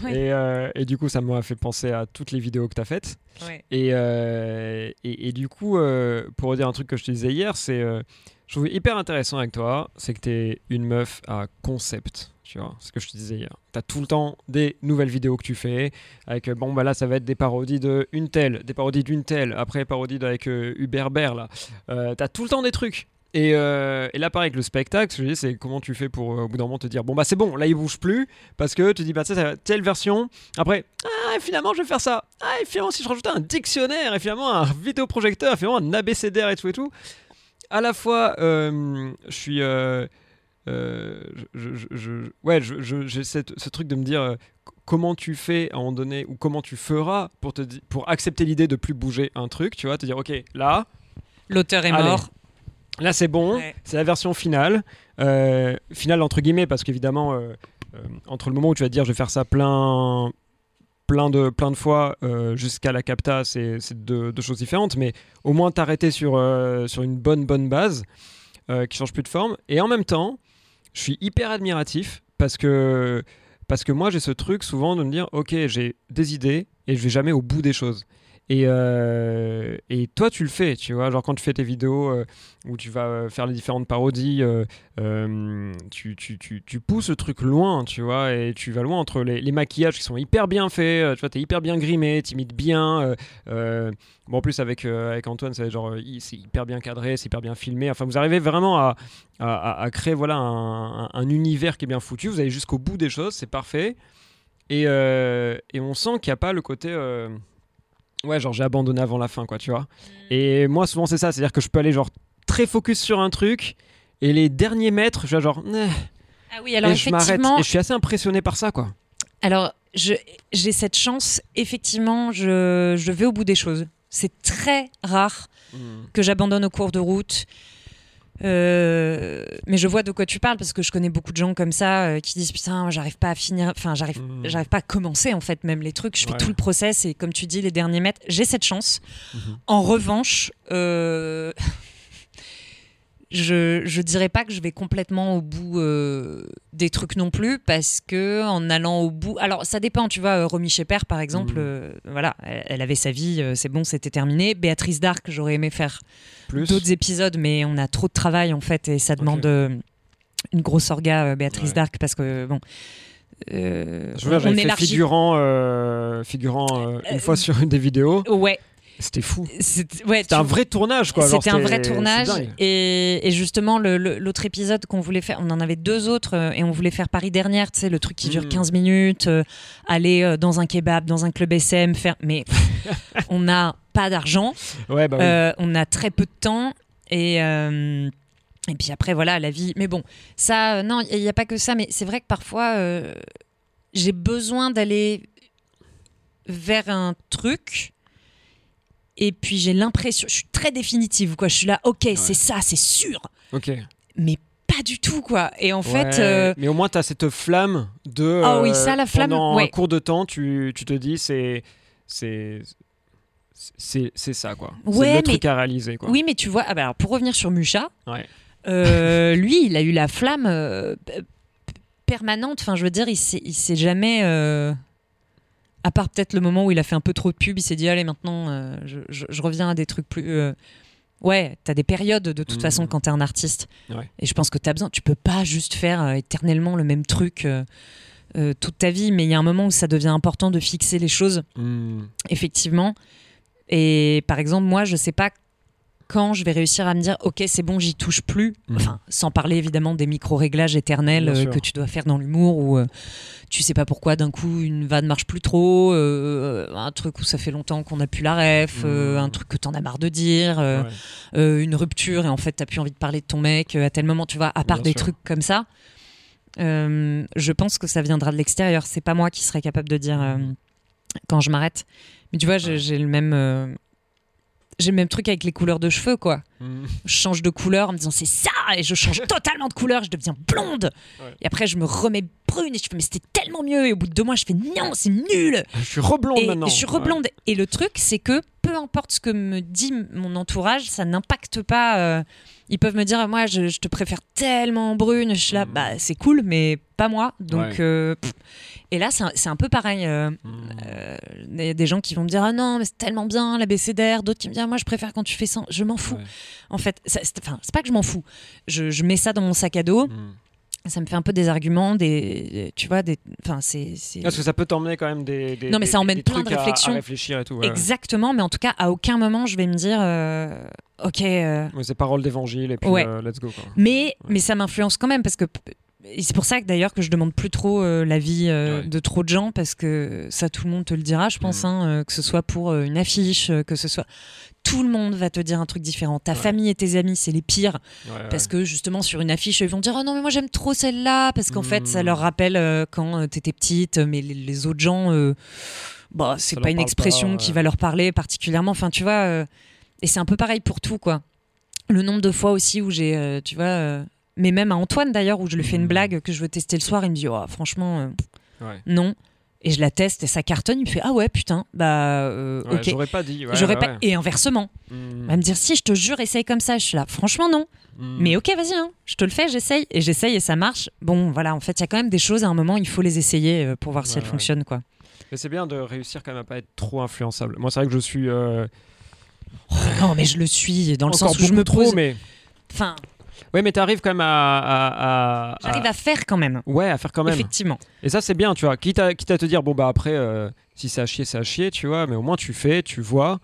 Ouais. Et, euh, et du coup, ça m'a fait penser à toutes les vidéos que tu as faites. Ouais. Et, euh, et, et du coup, euh, pour redire un truc que je te disais hier, c'est. je trouve hyper intéressant avec toi, c'est que tu es une meuf à concept. Tu vois, ce que je te disais hier. Tu as tout le temps des nouvelles vidéos que tu fais. Avec, bon, bah là, ça va être des parodies de une telle, des parodies d'une telle, après parodies avec Hubert Bert, là. Tu as tout le temps des trucs. Et, euh, et là, pareil, avec le spectacle, c'est comment tu fais pour euh, au bout d'un moment te dire bon, bah c'est bon, là il bouge plus, parce que tu dis bah ça, telle version. Après, ah, finalement, je vais faire ça. Ah, et finalement, si je rajoutais un dictionnaire, et finalement un vidéoprojecteur, et finalement un abécédaire et tout et tout. À la fois, euh, je suis. je, je- je- ouais, j'ai ce truc de me dire comment tu fais à un moment donné, ou comment tu feras pour, te, pour accepter l'idée de plus bouger un truc, tu vois, te dire ok, là, L'auteur est Allez. mort. Là, c'est bon, Ouais. c'est la version finale. Euh, finale entre guillemets, parce qu'évidemment, euh, euh, entre le moment où tu vas te dire je vais faire ça plein, plein, de, plein de fois jusqu'à la capta, c'est deux, deux choses différentes, mais au moins t'arrêter sur, sur une bonne, bonne base qui change plus de forme. Et en même temps, je suis hyper admiratif parce que, parce que moi, j'ai ce truc souvent de me dire ok, j'ai des idées et je vais jamais au bout des choses. Et, euh, et toi, tu le fais, tu vois. Genre, quand tu fais tes vidéos euh, où tu vas euh, faire les différentes parodies, tu, pousses le truc loin, tu vois. Et tu vas loin entre les, maquillages qui sont hyper bien faits, tu vois, t'es hyper bien grimé, t'imites bien. bon, en plus, avec, avec Antoine, c'est genre, c'est hyper bien cadré, c'est hyper bien filmé. Enfin, vous arrivez vraiment à, créer voilà, un, un- un univers qui est bien foutu. Vous allez jusqu'au bout des choses, c'est parfait. Et, on sent qu'il n'y a pas le côté. Ouais, genre j'ai abandonné avant la fin, quoi, tu vois. Et moi, souvent, c'est ça. C'est-à-dire que je peux aller, genre, très focus sur un truc. Et les derniers mètres, je vais genre. eh, Ah oui, alors et je m'arrête. effectivement, Et je suis assez impressionné par ça, quoi. Alors, j'ai cette chance, effectivement, je, je vais au bout des choses. C'est très rare que j'abandonne au cours de route. Euh, mais je vois de quoi tu parles parce que je connais beaucoup de gens comme ça euh, qui disent putain j'arrive pas à finir enfin j'arrive Mm. j'arrive pas à commencer en fait même les trucs je fais Ouais. tout le process et comme tu dis les derniers mètres j'ai cette chance Mhm. en revanche euh, je, je dirais pas que je vais complètement au bout euh, des trucs non plus parce que en allant au bout alors ça dépend tu vois euh, Romy Sheper par exemple Mhm. euh, voilà elle, elle avait sa vie euh, c'est bon c'était terminé Béatrice Darc j'aurais aimé faire d'autres épisodes, mais on a trop de travail en fait et ça demande une grosse orga, Béatrice Ouais. Darc, parce que bon. Je veux dire, on fait figurant, figurant une fois sur une des vidéos. Ouais, C'était fou. c'était ouais, C'était tu- un vrai tournage, quoi. C'était un vrai tournage et, et justement l'autre épisode qu'on voulait faire, on en avait deux autres euh, et on voulait faire Paris dernière, tu sais le truc qui dure Mm. 15 minutes, euh, aller euh, dans un kebab, dans un club SM, faire, mais on n'a pas d'argent, Ouais, bah oui. On a très peu de temps et et puis après voilà la vie. Mais bon, ça non, il n'y a, pas que ça. Mais c'est vrai que parfois j'ai besoin d'aller vers un truc. Et puis j'ai l'impression, je suis très définitive quoi. Je suis là, ok, c'est ça, c'est sûr. Ok. Mais pas du tout quoi. Et en fait, euh, Mais au moins, tu as cette flamme de. Ah oui, euh, ça, la flamme, Pendant un ouais. cours de temps, tu, tu te dis, c'est. C'est. C'est ça, quoi. Ouais, c'est le mais- truc à réaliser, quoi. oui, mais tu vois, ah bah alors, pour revenir sur Musha, Ouais. Euh, lui, il a eu la flamme euh, permanente. Enfin, je veux dire, il s'est jamais. À part peut-être le moment où il a fait un peu trop de pub, il s'est dit allez maintenant, euh, je, je- je reviens à des trucs plus. euh, Ouais, t'as des périodes de toute Mhm. façon quand t'es un artiste. Ouais. Et je pense que t'as besoin. Tu peux pas juste faire euh, éternellement le même truc toute ta vie, mais il y a un moment où ça devient important de fixer les choses Hmm. effectivement. Et par exemple, moi, je sais pas quand je vais réussir à me dire, ok, c'est bon, j'y touche plus. Mhm. Enfin, sans parler évidemment des micro-réglages éternels Bien euh, que tu dois faire dans l'humour où euh, tu sais pas pourquoi d'un coup une vanne marche plus trop, euh, un truc où ça fait longtemps qu'on a plus la ref, euh, Mhm. un truc que t'en as marre de dire, euh, Ouais. euh, une rupture et en fait t'as plus envie de parler de ton mec euh, à tel moment, tu vois, à part Bien des sûr. trucs comme ça. euh, je pense que ça viendra de l'extérieur. C'est pas moi qui serais capable de dire euh, quand je m'arrête. Mais tu vois, j'ai j'ai le même. euh, j'ai le même truc avec les couleurs de cheveux, quoi. Hmm. Je change de couleur en me disant c'est ça, et je change totalement de couleur, je deviens blonde. Ouais. Et après, je me remets brune et je fais mais c'était tellement mieux. Et au bout de deux mois, je fais non, c'est nul. Je suis reblonde Et, maintenant. et je suis reblonde. Et le truc, c'est que peu importe ce que me dit mon entourage, ça n'impacte pas. euh, Ils peuvent me dire, moi, je, je te préfère tellement brune. Je suis là, Mm. bah, c'est cool, mais pas moi. Donc, Ouais. euh, et là, c'est un, un peu pareil. euh, Mm. euh, Il y a des gens qui vont me dire, ah non, mais c'est tellement bien l'ABCDR. D'autres qui me disent, ah, moi, je préfère quand tu fais ça. Je m'en fous. Ouais. En fait, c'est enfin, c'est pas que je m'en fous. Je, je mets ça dans mon sac à dos. Mm. Ça me fait un peu des arguments, des, tu vois, des, enfin, c'est, Parce que ça peut t'emmener quand même des, des- Non, mais des- ça emmène plein de à- réflexions. À, réfléchir et tout. ouais. exactement. Mais en tout cas, à aucun moment, je vais me dire, euh, ok. euh, c'est parole d'évangile et puis Ouais. euh, let's go. Quoi. Mais, mais ça m'influence quand même parce que c'est pour ça que d'ailleurs que je demande plus trop euh, l'avis euh, Ouais. de trop de gens parce que ça tout le monde te le dira je pense Mhm. hein, euh, que ce soit pour euh, une affiche que ce soit tout le monde va te dire un truc différent ta Ouais. famille et tes amis c'est les pires Ouais, parce que justement sur une affiche ils vont dire oh non mais moi j'aime trop celle-là parce qu'en fait ça leur rappelle euh, quand t'étais petite mais les, les autres gens bah c'est pas une expression pas, qui va leur parler particulièrement enfin tu vois et c'est un peu pareil pour tout quoi le nombre de fois aussi où j'ai tu vois mais même à Antoine d'ailleurs où je lui fais une Mhm. blague que je veux tester le soir il me dit oh, franchement euh, Ouais. non et je la teste et ça cartonne il me fait ah ouais putain bah euh, Ouais, ok J'aurais pas dit. ouais, j'aurais pas et inversement Mm. il va me dire si je te jure essaye comme ça je suis là franchement non Mm. mais ok, vas-y, hein. je te le fais, j'essaye. Et j'essaye et ça marche. Bon, voilà, en fait, il y a quand même des choses à un moment, il faut les essayer euh, pour voir si elles fonctionnent. Quoi. Mais c'est bien de réussir quand même à pas être trop influençable. Moi, c'est vrai que je suis euh, Oh, non, mais je le suis dans le encore sens où je me trop, pose. mais Enfin, ouais, mais t'arrives quand même à, à, à- j'arrive à faire quand même. ouais à faire quand même. Effectivement. Et ça, c'est bien, tu vois. Quitte à, quitte à te dire, bon, bah après, euh, si c'est à chier, c'est à chier, tu vois, mais au moins tu fais, tu vois.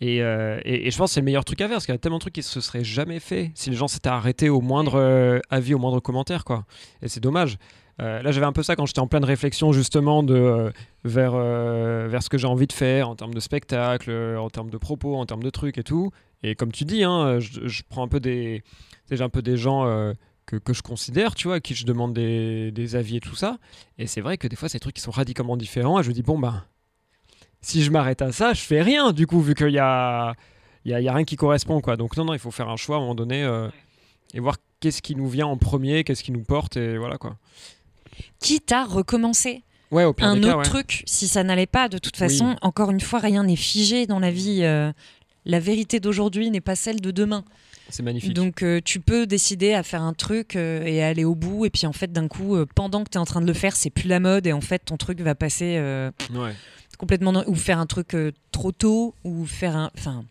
Et, euh, et, et je pense que c'est le meilleur truc à faire, parce qu'il y a tellement de trucs qui se seraient jamais fait si les gens s'étaient arrêtés au moindre euh, avis, au moindre commentaire, quoi. Et c'est dommage. Euh, là, j'avais un peu ça quand j'étais en pleine réflexion, justement, de, vers, vers ce que j'ai envie de faire en termes de spectacle, en termes de propos, en termes de trucs et tout. Et comme tu dis, hein, je, je prends un peu des, tu j'ai un peu des gens euh, que, que je considère, tu vois, à qui je demande des, des avis et tout ça. Et c'est vrai que des fois, c'est des trucs qui sont radicalement différents. Et je me dis, bon, bah, si je m'arrête à ça, je fais rien, du coup, vu qu'il y a, il y, a, y a rien qui correspond, quoi. Donc, non, non, il faut faire un choix à un moment donné euh, et voir qu'est-ce qui nous vient en premier, qu'est-ce qui nous porte, et voilà, quoi. Quitte à recommencer Ouais, au pire un autre cas, ouais. truc, si ça n'allait pas, de toute Oui. façon, encore une fois, rien n'est figé dans la vie. euh, la vérité d'aujourd'hui n'est pas celle de demain. C'est magnifique. Donc euh, tu peux décider à faire un truc euh, et aller au bout et puis en fait d'un coup euh, pendant que tu es en train de le faire c'est plus la mode et en fait ton truc va passer euh, Ouais. complètement dans- ou faire un truc euh, trop tôt ou faire un enfin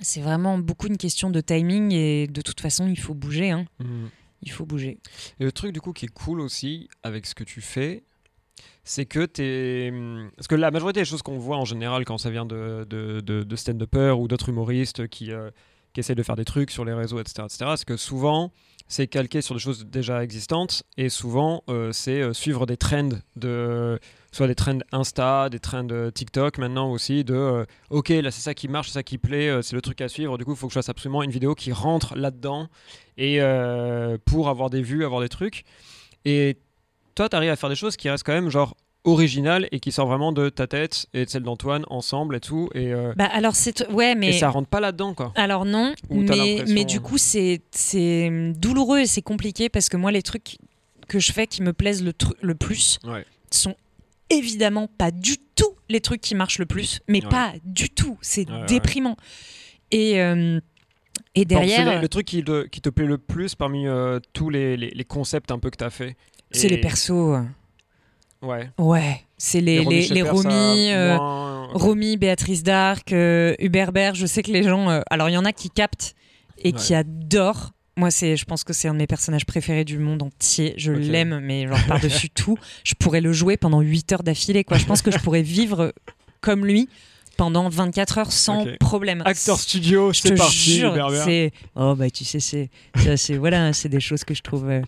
c'est vraiment beaucoup une question de timing et de toute façon il faut bouger hein. Mhm. il faut bouger Et le truc du coup qui est cool aussi avec ce que tu fais, c'est que t'es... hum, Parce que la majorité des choses qu'on voit en général quand ça vient de, de, de, de stand-uppers ou d'autres humoristes qui, euh, qui de faire des trucs sur les réseaux, etc., etc., c'est que souvent c'est calqué sur des choses déjà existantes et souvent euh, c'est euh, suivre des trends de soit des trends Insta, des trends euh, TikTok maintenant aussi de ok là c'est ça qui marche, c'est ça qui plaît, c'est le truc à suivre. Du coup il faut que je fasse absolument une vidéo qui rentre là-dedans et pour avoir des vues, avoir des trucs. Et toi tu arrives à faire des choses qui restent quand même genre originales et qui sortent vraiment de ta tête et de celle d'Antoine ensemble et tout et, euh, bah alors c'est ouais mais et ça rentre pas là-dedans quoi. Alors non, mais, mais du coup c'est c'est douloureux et c'est compliqué parce que moi les trucs que je fais qui me plaisent le, le plus Ouais. sont évidemment pas du tout les trucs qui marchent le plus, mais Ouais. pas du tout, c'est Ouais, déprimant. Et, euh, et derrière, le, le truc qui te, qui te plaît le plus parmi euh, tous les, les, les concepts un peu que tu as fait. c'est les persos. Ouais. Ouais, c'est les, Romy les, Romy, euh, moins- Romy, Béatrice Darc, euh, Hubert je sais que les gens. euh, alors, il y en a qui captent et qui adorent. Moi, c'est, je pense que c'est un de mes personnages préférés du monde entier. Je l'aime, mais genre par-dessus tout. Je pourrais le jouer pendant 8 heures d'affilée. Quoi. Je pense que je pourrais vivre comme lui pendant 24 heures sans problème. Acteur studio, je c'est te parti. jure, c'est oh bah tu sais c'est ça c'est voilà c'est des choses que je trouve euh,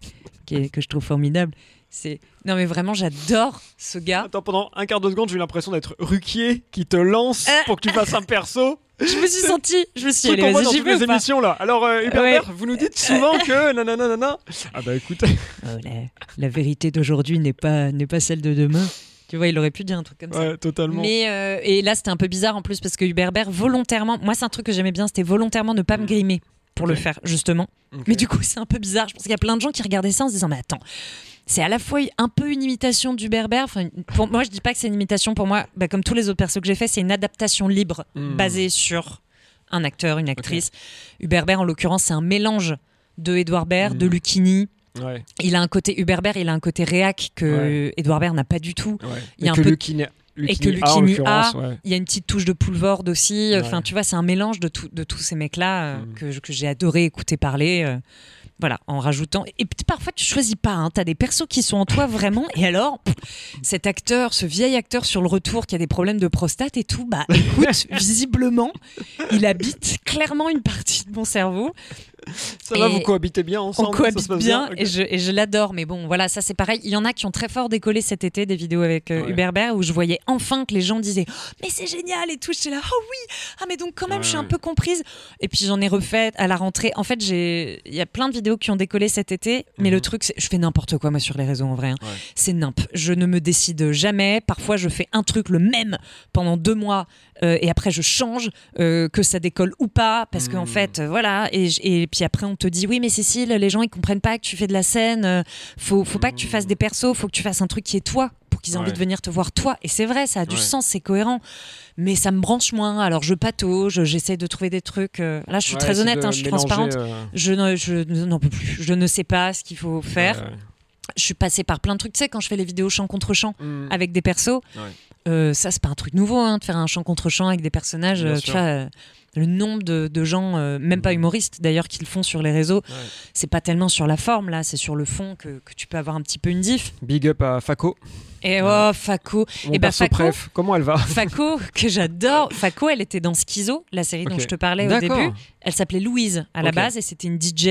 qui- que je trouve formidables. C'est non mais vraiment j'adore ce gars. Attends, pendant un quart de seconde, j'ai eu l'impression d'être Ruquier qui te lance Euh. pour que tu fasses un perso. Je me suis sentie, je me suis vas-y, j'y toutes vais les émissions là. Alors, euh, Hubert Ouais. Vous nous dites souvent que nanana nanana. Ah bah écoute. Oh, la, la vérité d'aujourd'hui n'est pas, n'est pas celle de demain. Tu vois, il aurait pu dire un truc comme ça. Ouais, totalement. Mais euh, et là, c'était un peu bizarre en plus parce que Hubert Bert, volontairement, moi, c'est un truc que j'aimais bien, c'était volontairement ne pas me Mm. grimer pour le faire, justement. Mais du coup, c'est un peu bizarre. Je pense qu'il y a plein de gens qui regardaient ça en se disant, mais attends, c'est à la fois un peu une imitation. Enfin, pour moi, je dis pas que c'est une imitation. Pour moi, bah, comme tous les autres persos que j'ai fait, c'est une adaptation libre Mm. basée sur un acteur, une actrice. Hubert Bert, en l'occurrence, c'est un mélange de Edouard Baird, de Mhm. Lucchini. Ouais. Il a un côté Hubert Bert, il a un côté réac que Edouard Baird n'a pas du tout. ouais. Il y a Et un que peu- Lucchini, et que Lucchini a, ouais. Il y a une petite touche de Poulvord aussi. Ouais. Enfin, tu vois, c'est un mélange de, tout- de tous ces mecs-là euh, que, je- que j'ai adoré écouter parler. euh, voilà, en rajoutant. Et parfois, tu choisis pas. Hein, tu as des persos qui sont en toi vraiment. Et alors, pff, cet acteur, ce vieil acteur sur le retour qui a des problèmes de prostate et tout, bah écoute, visiblement, il habite clairement une partie de mon cerveau. Ça va, vous cohabitez bien ensemble On ça se cohabite bien et je, et je l'adore. Mais bon, voilà, ça c'est pareil. Il y en a qui ont très fort décollé cet été des vidéos avec euh, Ouais. Hubert Bert où je voyais enfin que les gens disaient Oh, Mais c'est génial et tout. J'étais là, oh oui, ah, mais donc quand même, je suis un peu comprise. Et puis j'en ai refait à la rentrée. En fait, j'ai il y a plein de vidéos qui ont décollé cet été, mais Mhm. le truc, c'est je fais n'importe quoi moi sur les réseaux en vrai. hein. Ouais. C'est nimp. Je ne me décide jamais. Parfois, je fais un truc le même pendant deux mois euh, et après je change, euh, que ça décolle ou pas, parce qu'en Mhm. fait, euh, voilà. Et, puis après, on te dit oui, mais Cécile, les gens ils comprennent pas que tu fais de la scène. faut, faut pas que tu fasses des persos, faut que tu fasses un truc qui est toi pour qu'ils aient envie de venir te voir toi. Et c'est vrai, ça a du Ouais. sens, c'est cohérent. Mais ça me branche moins. Alors je patauge, j'essaie de trouver des trucs. Là, je suis Ouais, très honnête, hein, je suis mélanger, transparente. Je ne- je n'en peux plus. Je ne sais pas ce qu'il faut faire. Je suis passée par plein de trucs. Tu sais, quand je fais les vidéos chant contre chant Mm. avec des persos, Ouais. Euh, ça c'est pas un truc nouveau hein, de faire un chant contre chant avec des personnages. Euh, tu sûr. vois, euh, le nombre de, de gens, même pas Mhm. humoristes d'ailleurs, qui le font sur les réseaux, Ouais. c'est pas tellement sur la forme là, c'est sur le fond que, que tu peux avoir un petit peu une diff. Big up à Faco. Et oh, Faco, Mon Eh ben, perso Faco- préf. Comment elle va Faco que j'adore. Faco, elle était dans Schizo, la série dont je te parlais au début. Elle s'appelait Louise à la base et c'était une DJ.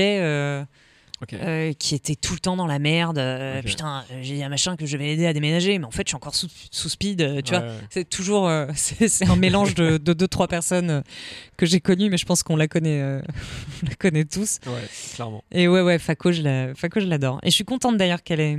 Euh, euh, qui était tout le temps dans la merde. euh. Putain, euh, j'ai un machin que je vais l'aider à déménager, mais en fait, je suis encore sous, sous speed, tu Ouais, vois. ouais. C'est toujours, c'est un mélange de, de deux trois personnes que j'ai connues, mais je pense qu'on la connaît, on la connaît tous. Ouais, clairement. Et ouais, ouais, Faco, je la- Faco, je l'adore. Et je suis contente d'ailleurs qu'elle ait,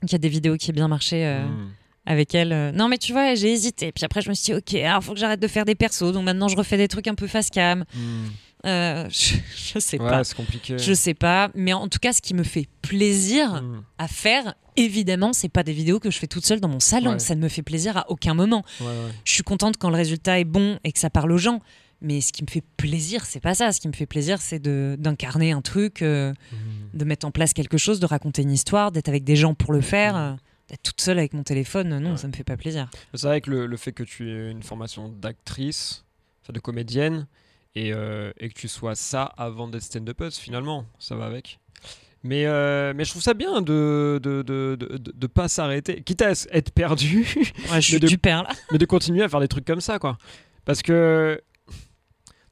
qu'il y a des vidéos qui aient bien marché. euh, Mm. Avec elle. euh. Non, mais tu vois, j'ai hésité. Puis après, je me suis dit, ok, alors faut que j'arrête de faire des persos. Donc maintenant, je refais des trucs un peu face cam. Mm. Euh, je, je sais Ouais, pas. c'est compliqué. Je sais pas. Mais en tout cas, ce qui me fait plaisir, Mm. à faire. Évidemment, c'est pas des vidéos que je fais toute seule dans mon salon. Ouais. Ça ne me fait plaisir à aucun moment. Ouais. Je suis contente quand le résultat est bon et que ça parle aux gens. Mais ce qui me fait plaisir, c'est pas ça. Ce qui me fait plaisir, c'est d'incarner un truc, euh, Mm. de mettre en place quelque chose, de raconter une histoire, d'être avec des gens pour le faire. euh, D'être toute seule avec mon téléphone, non, ça me fait pas plaisir. C'est vrai que le, le fait que tu aies une formation d'actrice, de comédienne, et, euh, et que tu sois ça avant d'être stand-upeuse, finalement, ça va avec. Mais, euh, mais je trouve ça bien de de, de, de, de- de pas s'arrêter, quitte à être perdu, Ouais, je suis du père là. mais de continuer à faire des trucs comme ça, quoi. Parce que.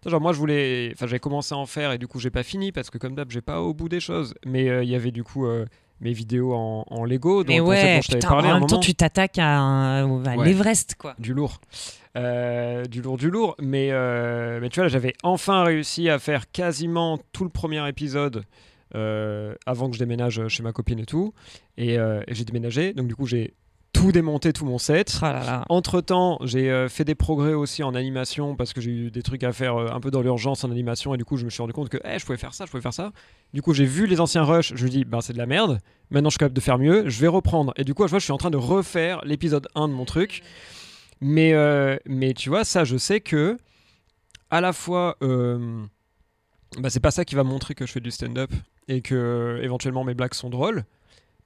Genre moi je voulais, enfin j'avais commencé à en faire et du coup j'ai pas fini parce que comme d'hab j'ai pas au bout des choses. Mais euh, il y avait du coup mes vidéos en, en Lego, Mais ouais, dont je putain, parlé en même temps, tu t'attaques à, un- à Ouais. l'Everest, quoi. du lourd. Euh, du lourd, du lourd. Mais, euh, mais tu vois, j'avais enfin réussi à faire quasiment tout le premier épisode euh, avant que je déménage chez ma copine et tout. Et, et j'ai déménagé. Donc, du coup, j'ai tout démonté, tout mon set. Oh là là. Entre temps, j'ai euh, fait des progrès aussi en animation parce que j'ai eu des trucs à faire euh, un peu dans l'urgence en animation et du coup, je me suis rendu compte que eh, je pouvais faire ça, je pouvais faire ça. Du coup, j'ai vu les anciens rushs, je me dis, ben c'est de la merde. Maintenant, je suis capable de faire mieux, je vais reprendre. Et du coup, je vois, je suis en train de refaire l'épisode 1 de mon truc. Mais, euh, mais tu vois, ça, je sais que à la fois, bah, c'est pas ça qui va montrer que je fais du stand-up et que éventuellement mes blagues sont drôles.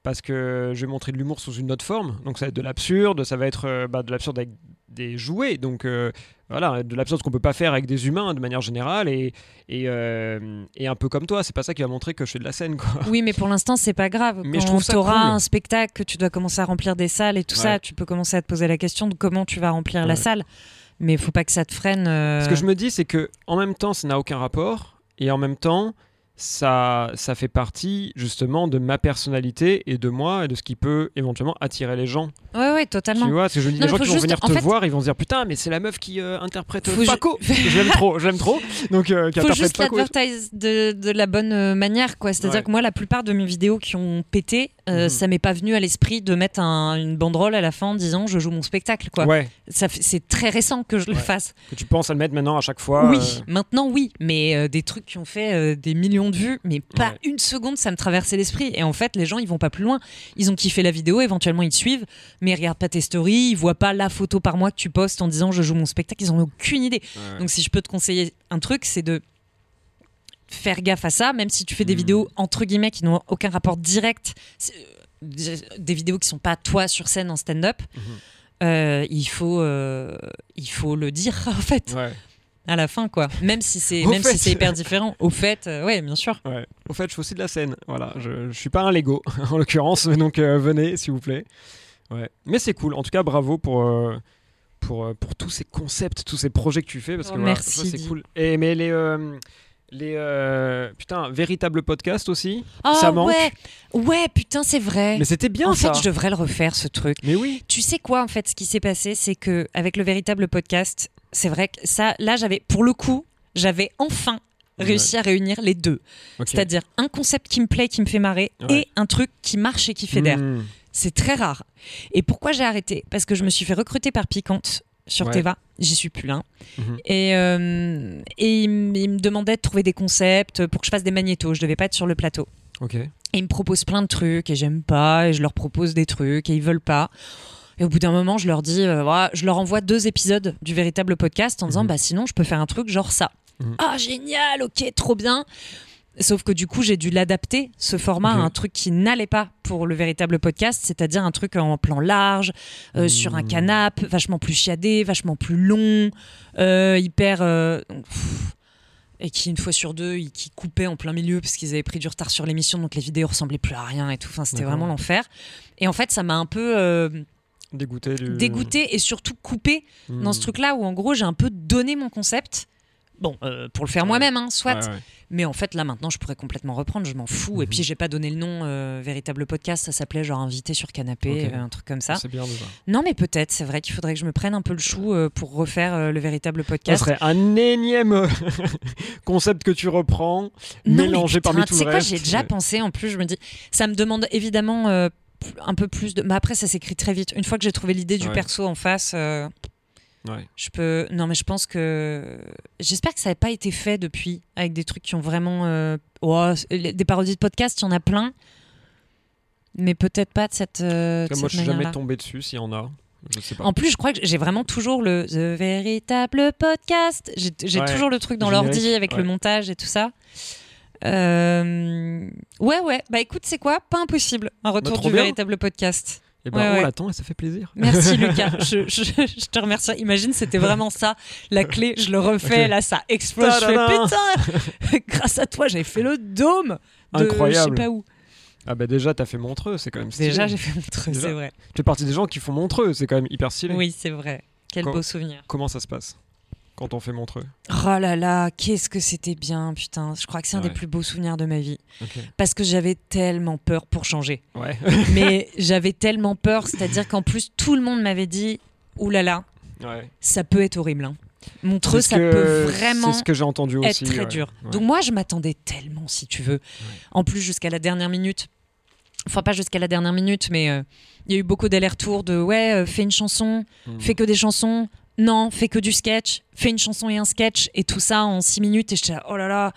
Parce que je vais montrer de l'humour sous une autre forme. Donc ça va être de l'absurde, ça va être euh, bah, de l'absurde avec des jouets. Donc euh, voilà, de l'absurde qu'on peut pas faire avec des humains de manière générale. Et, et, euh, et un peu comme toi, c'est pas ça qui va montrer que je fais de la scène. Quoi. Oui, mais pour l'instant, c'est pas grave. Mais Quand je trouve ça t'auras cool. un spectacle, que tu dois commencer à remplir des salles et tout ça, tu peux commencer à te poser la question de comment tu vas remplir la salle. Mais il faut pas que ça te freine. euh, Ce que je me dis, c'est que en même temps, ça n'a aucun rapport, et en même temps, ça, ça fait partie justement de ma personnalité et de moi et de ce qui peut éventuellement attirer les gens. Ouais, totalement. Tu vois, parce que je me dis, les gens qui vont juste- venir en te fait- voir, ils vont se dire putain, mais c'est la meuf qui euh, interprète Faut Paco. je l'aime trop, je l'aime trop. Donc, euh, qui faut juste l'advertise de, de la bonne euh, manière quoi c'est à dire Ouais. que moi la plupart de mes vidéos qui ont pété euh, Mhm. ça m'est pas venu à l'esprit de mettre un- une banderole à la fin en disant je joue mon spectacle. Quoi. Ouais, c'est très récent que je le Ouais. fasse. que tu penses à le mettre maintenant à chaque fois. oui, euh, maintenant oui, mais des trucs qui ont fait des millions de vues, mais pas une seconde, ça me traversait l'esprit. Et en fait, les gens, ils vont pas plus loin. Ils ont kiffé la vidéo, éventuellement ils te suivent, mais regardent pas tes stories, ils voient pas la photo par mois que tu postes en disant je joue mon spectacle, ils ont aucune idée. ouais. Donc si je peux te conseiller un truc, c'est de faire gaffe à ça, même si tu fais des Mhm. vidéos entre guillemets qui n'ont aucun rapport direct, euh, des vidéos qui sont pas toi sur scène en stand-up. Mhm. euh, il faut, euh, il faut le dire en fait Ouais. à la fin quoi. Même si c'est, même si c'est hyper différent. Au fait, euh, ouais, bien sûr. Ouais. Au fait, je fais aussi de la scène. Voilà, je, je suis pas un Lego en l'occurrence, donc venez s'il vous plaît. Ouais. Mais c'est cool. En tout cas, bravo pour euh, pour euh, pour tous ces concepts, tous ces projets que tu fais parce Oh, que voilà, ça, c'est cool. Et mais les euh, les euh, putain véritable podcast aussi. Ah ça manque. ouais, ouais, putain, c'est vrai. Mais c'était bien en ça. fait, je devrais le refaire ce truc. Mais oui. Tu sais quoi, en fait, ce qui s'est passé, c'est que avec le véritable podcast, c'est vrai que ça, là, j'avais, pour le coup, j'avais enfin réussi à réunir les deux. C'est-à-dire un concept qui me plaît, qui me fait marrer, Ouais. et un truc qui marche et qui fédère. Mmh. C'est très rare. Et pourquoi j'ai arrêté? Parce que je me suis fait recruter par Piquante sur Ouais. Teva. J'y suis plus là. Mhm. Et, euh, et il, m- il me demandait de trouver des concepts pour que je fasse des magnétos. Je devais pas être sur le plateau. Ok. Et ils me proposent plein de trucs et j'aime pas et je leur propose des trucs et ils veulent pas. Et au bout d'un moment, je leur dis, euh, voilà, je leur envoie deux épisodes du véritable podcast en disant, Mhm. bah sinon, je peux faire un truc genre ça. Mhm. Ah génial, ok, trop bien. Sauf que du coup, j'ai dû l'adapter, ce format, à un truc qui n'allait pas pour le véritable podcast, c'est-à-dire un truc en plan large, euh, Mhm. sur un canapé, vachement plus chiadé, vachement plus long, euh, hyper. euh, pff, et qui, une fois sur deux, ils- qui coupaient en plein milieu parce qu'ils avaient pris du retard sur l'émission, donc les vidéos ressemblaient plus à rien et tout. Enfin, c'était vraiment l'enfer. Et en fait, ça m'a un peu Dégoûté du. dégoûté et surtout coupé Mmh. dans ce truc-là où, en gros, j'ai un peu donné mon concept. Bon, euh, pour le faire Ouais. moi-même, hein, soit. Ouais, ouais. Mais en fait, là, maintenant, je pourrais complètement reprendre, je m'en fous. Et Mhm. puis, j'ai pas donné le nom euh, véritable podcast, ça s'appelait genre Invité sur canapé, euh, un truc comme ça. C'est bien déjà. Non, mais peut-être, c'est vrai qu'il faudrait que je me prenne un peu le chou pour refaire le véritable Ça podcast. serait un énième concept que tu reprends, Non, mélangé putain, parmi tout le quoi, reste. j'ai déjà pensé en plus, je me dis, ça me demande évidemment un peu plus de. Mais après, ça s'écrit très vite. Une fois que j'ai trouvé l'idée du perso en face, Ouais. je peux. Non, mais je pense que. J'espère que ça n'a pas été fait depuis, avec des trucs qui ont vraiment. euh, oh, des parodies de podcast, il y en a plein. Mais peut-être pas de cette, euh, de moi, cette je suis jamais tombé dessus s'il y en a. Je sais pas. En plus, je crois que j'ai vraiment toujours le The véritable podcast. J'ai Ouais, toujours le truc dans l'ordi avec le montage et tout ça. Euh, Ouais, ouais. Bah écoute, c'est quoi? Pas impossible. Un retour trop du bien. véritable podcast. Et ben, ouais, on ouais. l'attend et ça fait plaisir. Merci Lucas. Je, je- je te remercie. Imagine, c'était vraiment ça. La clé, je le refais. Là, ça explose. Je fais putain Grâce à toi, j'ai fait le dôme. De, Incroyable. Je sais pas où. Ah bah déjà, t'as fait Montreux, c'est quand même stylé. Déjà, j'ai fait mon truc, Déjà. c'est vrai. Tu fais partie des gens qui font Montreux, c'est quand même hyper stylé. Oui, c'est vrai. Quel beau souvenir. Comment ça se passe? Quand on fait Montreux Oh là là, qu'est-ce que c'était bien, putain. Je crois que c'est un Ouais. des plus beaux souvenirs de ma vie. Parce que j'avais tellement peur pour changer. Ouais. Mais j'avais tellement peur, c'est-à-dire qu'en plus, tout le monde m'avait dit Ouh là là, ouais. ça peut être horrible. Hein. Montreux, ça que- peut vraiment ce que j'ai entendu être aussi. très dur. Donc moi, je m'attendais tellement, si tu veux. En plus, jusqu'à la dernière minute. Enfin, pas jusqu'à la dernière minute, mais euh, il y a eu beaucoup d'allers-retours de ouais, euh, fais une chanson, Hmm. fais que des chansons. Non, fais que du sketch. Fais une chanson et un sketch. Et tout ça en six minutes. Et j'étais là, oh là là.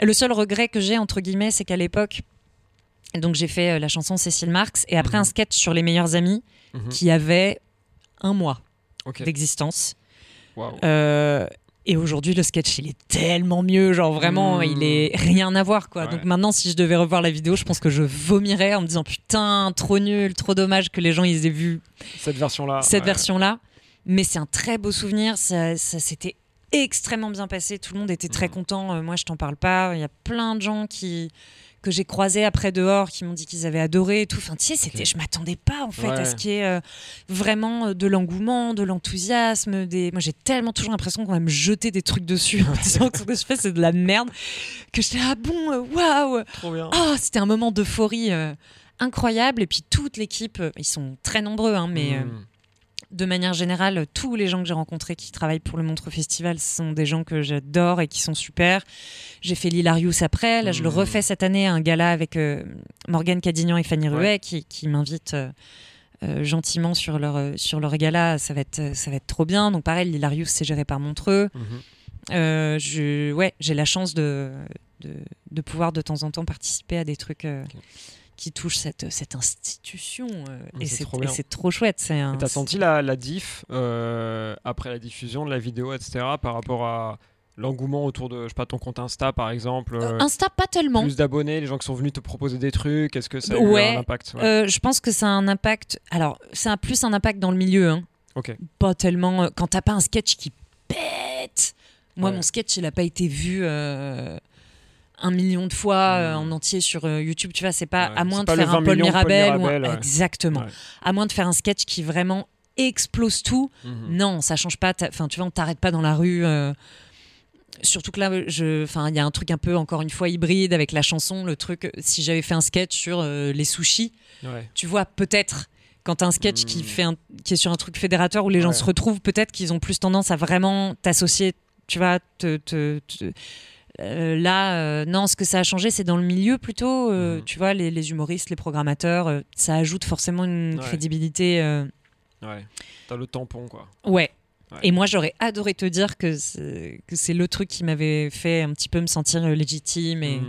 Le seul regret que j'ai, entre guillemets, c'est qu'à l'époque, donc j'ai fait euh, la chanson Cécile Marx et après Mhm. un sketch sur les meilleurs amis Mhm. qui avait un mois d'existence. Euh, et aujourd'hui, le sketch, il est tellement mieux. Genre, vraiment, Mhm. il est rien à voir, quoi. Ouais. Donc maintenant, si je devais revoir la vidéo, je pense que je vomirais en me disant putain, trop nul, trop dommage que les gens ils aient vu Cette version-là. cette ouais. version-là. Mais c'est un très beau souvenir. Ça, ça s'était extrêmement bien passé. Tout le monde était très Mhm. content. Euh, moi, je t'en parle pas. Il y a plein de gens qui que j'ai croisés après dehors qui m'ont dit qu'ils avaient adoré et tout. Enfin, tu sais, c'était, je m'attendais pas en fait à ce qui est euh, vraiment euh, de l'engouement, de l'enthousiasme. Des... Moi, j'ai tellement toujours l'impression qu'on va me jeter des trucs dessus en disant que ce que je fais, c'est de la merde. Que j'étais ah bon, waouh, ah, c'était un moment d'euphorie euh, incroyable. Et puis toute l'équipe, ils sont très nombreux, hein, mais Hmm. De manière générale, tous les gens que j'ai rencontrés qui travaillent pour le Montre Festival sont des gens que j'adore et qui sont super. J'ai fait l'Hilarius après. Là, je le Mhm. refais cette année, un gala avec euh, Morgane Cadignan et Fanny Ouais. Ruet qui, qui m'invitent euh, euh, gentiment sur leur, sur leur gala. Ça va, être, ça va être trop bien. Donc, pareil, l'Hilarius, c'est géré par Montreux. Je, ouais, j'ai la chance de, de, de pouvoir de temps en temps participer à des trucs. Qui touchent cette, cette institution. euh, et c'est trop trop chouette. T'as senti la, la diff euh, après la diffusion de la vidéo, etc. par rapport à l'engouement autour de, je sais pas, ton compte Insta par exemple Euh, Insta, pas tellement. Plus d'abonnés, les gens qui sont venus te proposer des trucs, est-ce que ça a eu Ouais, un impact ouais. Euh, je pense que ça a un impact. Alors, c'est un, plus un impact dans le milieu. Hein. Ok. Pas tellement. Quand t'as pas un sketch qui pète. Moi, Ouais. mon sketch, il a pas été vu euh, un million de fois euh, en entier sur euh, YouTube. Tu vois, c'est pas Ouais, à moins de faire 20 un Paul Mirabel. ou un- Mirabel, ouais. Exactement. Ouais. À moins de faire un sketch qui vraiment explose tout. Mhm. Non, ça change pas. Enfin, tu vois, on t'arrête pas dans la rue. euh, Surtout que là, je, enfin, il y a un truc un peu encore une fois hybride avec la chanson. Le truc, si j'avais fait un sketch sur euh, les sushis, tu vois, peut-être quand t'as un sketch qui Mm. fait un, qui est sur un truc fédérateur où les gens se retrouvent, peut-être qu'ils ont plus tendance à vraiment t'associer. Tu vois, te, te- te- euh, là, euh, non, ce que ça a changé, c'est dans le milieu plutôt. euh, Mhm. Tu vois, les, les humoristes, les programmateurs, ça ajoute forcément une Ouais. crédibilité. Ouais. T'as le tampon quoi. Ouais. Ouais. Et moi, j'aurais adoré te dire que c'est le truc qui m'avait fait un petit peu me sentir euh, légitime et,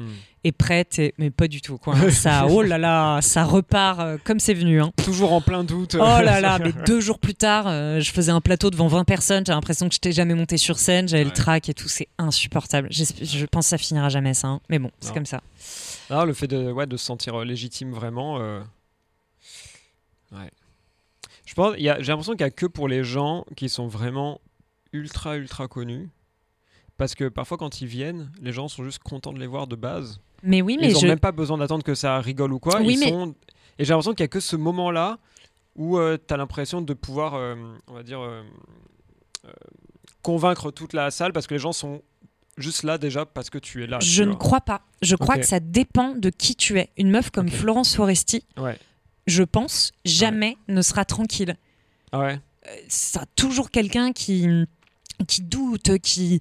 et prête, et- mais pas du tout. Quoi. ça, oh là là, ça repart euh, comme c'est venu. hein. Toujours en plein doute. Oh là là, mais deux jours plus tard, euh, je faisais un plateau devant 20 personnes. J'ai l'impression que je n'étais jamais monté sur scène. J'avais le Ouais. trac et tout. C'est insupportable. Je pense que ça finira jamais, ça. hein. Mais bon, c'est Non. comme ça. Ah, le fait de, ouais, de se sentir légitime vraiment. euh, Ouais. Je pense, il y a- j'ai l'impression qu'il n'y a que pour les gens qui sont vraiment ultra, ultra connus. Parce que parfois, quand ils viennent, les gens sont juste contents de les voir de base. Mais oui, mais ils n'ont je. même pas besoin d'attendre que ça rigole ou quoi. Oui, ils mais- sont... Et j'ai l'impression qu'il n'y a que ce moment-là où tu as l'impression de pouvoir, euh, on va dire, euh, euh, convaincre toute la salle parce que les gens sont juste là déjà parce que tu es là. Je ne vois. crois pas. Je crois que ça dépend de qui tu es. Une meuf comme. Florence Foresti, Ouais. Je pense, jamais ne sera tranquille. Ah ouais. ça toujours quelqu'un qui qui doute, qui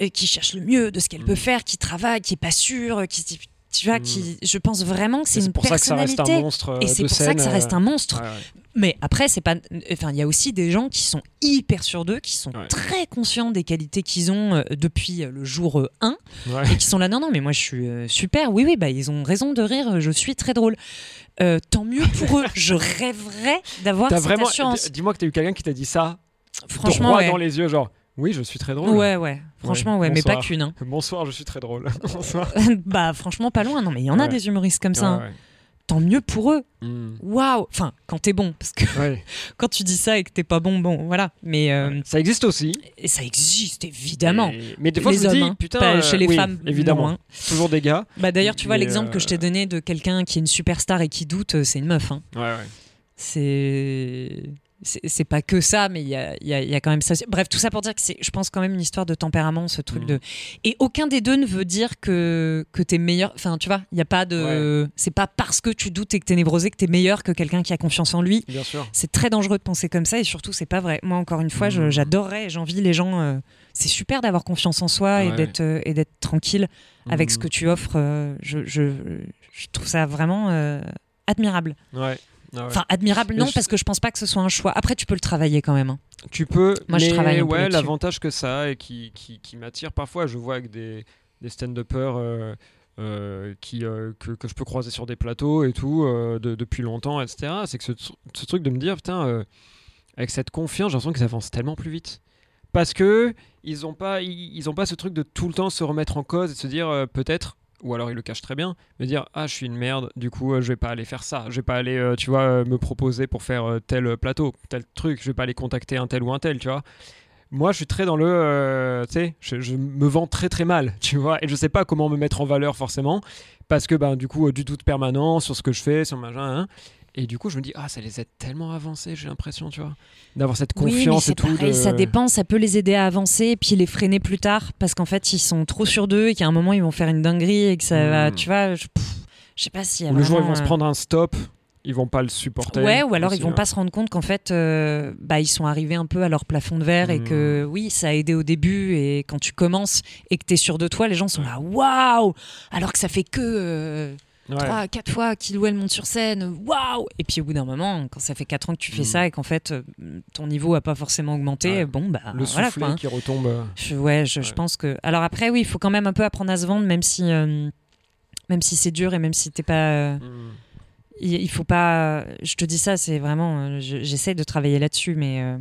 euh, qui cherche le mieux de ce qu'elle Mhm. peut faire, qui travaille, qui est pas sûr, qui tu vois, qui je pense vraiment que c'est une pour ça que ça reste un monstre. euh, et c'est de pour ça que ça reste euh, un monstre. ouais, ouais. Mais après, c'est pas. Enfin, il y a aussi des gens qui sont hyper sûrs d'eux, qui sont Ouais. très conscients des qualités qu'ils ont euh, depuis euh, le jour 1 Ouais. et qui sont là. Non, non, mais moi je suis euh, super. Oui, oui, bah ils ont raison de rire. Je suis très drôle. Euh, tant mieux pour eux. Je rêverais d'avoir cette vraiment. Dis-moi que t'as eu quelqu'un qui t'a dit ça Franchement, droit dans les yeux, genre. Oui, je suis très drôle. Ouais, ouais. Franchement, ouais, mais pas qu'une. hein. Bonsoir, je suis très drôle. Bonsoir. bah franchement pas loin non mais il y en a des humoristes comme ça hein. Tant mieux pour eux Hmm. waouh enfin quand t'es bon parce que quand tu dis ça et que t'es pas bon bon voilà mais euh, Ça existe aussi. et ça existe évidemment Et- Mais des fois, les je me hommes dis, hein. putain. Pas euh, chez les oui, femmes Évidemment. Toujours des gars. bah d'ailleurs tu vois l'exemple que je euh, t'ai donné de quelqu'un qui est une superstar et qui doute euh, c'est une meuf. Ouais, ouais. c'est c'est pas que ça, mais il y a, y a- y a quand même ça. Bref, tout ça pour dire que c'est, je pense, quand même une histoire de tempérament, ce truc Mhm. de. Et aucun des deux ne veut dire que, que t'es meilleur. Enfin, tu vois, il y a pas de. C'est pas parce que tu doutes et que t'es névrosé que t'es meilleur que quelqu'un qui a confiance en lui. Bien sûr. C'est très dangereux de penser comme ça et surtout, c'est pas vrai. Moi, encore une fois, Mhm. j'adorerais j'envie les gens. euh, c'est super d'avoir confiance en soi et d'être euh, et d'être tranquille avec ce Mhm. que tu offres. euh, je, je, je trouve ça vraiment admirable. Ouais. Ah ouais. Enfin, admirable, non, je- parce que je pense pas que ce soit un choix. Après, tu peux le travailler quand même. hein. Tu peux, Moi, je mais travaille un peu ouais, l'avantage que ça a et qui, qui, qui m'attire parfois, je vois avec des, des stand-uppers euh, euh, qui, euh, que, que je peux croiser sur des plateaux et tout de- depuis longtemps, etc. C'est que ce, tr- ce truc de me dire, putain, avec cette confiance, j'ai l'impression qu'ils avancent tellement plus vite. Parce que ils ont pas, ils, ils ont pas ce truc de tout le temps se remettre en cause et de se dire peut-être, ou alors ils le cachent très bien, me dire ah je suis une merde, du coup euh, je vais pas aller faire ça, je vais pas aller, euh, tu vois, euh, me proposer pour faire tel plateau, tel truc, je vais pas aller contacter un tel ou un tel, tu vois. Moi, je suis très dans le, tu sais, je, me vends très très mal, tu vois, et je sais pas comment me mettre en valeur forcément, parce que ben du coup du doute permanent sur ce que je fais, sur machin, hein. Et du coup je me dis ah ça les aide tellement à avancer, j'ai l'impression, tu vois, d'avoir cette Oui, mais confiance et tout. pareil, de- ça dépend, ça peut les aider à avancer et puis les freiner plus tard parce qu'en fait, ils sont trop sur d'eux et qu'à un moment, ils vont faire une dinguerie et que ça va, Mm. tu vois, je, pff, je sais pas s'il y a Ou le jour où ils vont se euh, prendre un stop, ils vont pas le supporter. Ouais, ou alors aussi, ils vont hein. pas se rendre compte qu'en fait, euh, bah, ils sont arrivés un peu à leur plafond de verre et Mm. que oui, ça a aidé au début et quand tu commences et que tu es sûr de toi, les gens sont là, waouh Alors que ça fait que euh. Trois, quatre fois qu'il elle monte sur scène, waouh Et puis au bout d'un moment, quand ça fait quatre ans que tu fais Mm. ça et qu'en fait, euh, ton niveau a pas forcément augmenté, bon, bah Le voilà soufflet quoi. hein. qui retombe. euh, Je, ouais, je, pense que. Alors après, oui, il faut quand même un peu apprendre à se vendre, même si, euh, même si c'est dur et même si t'es pas. euh, mm. il, il faut pas. Je te dis ça, c'est vraiment. je- J'essaie de travailler là-dessus, mais. euh,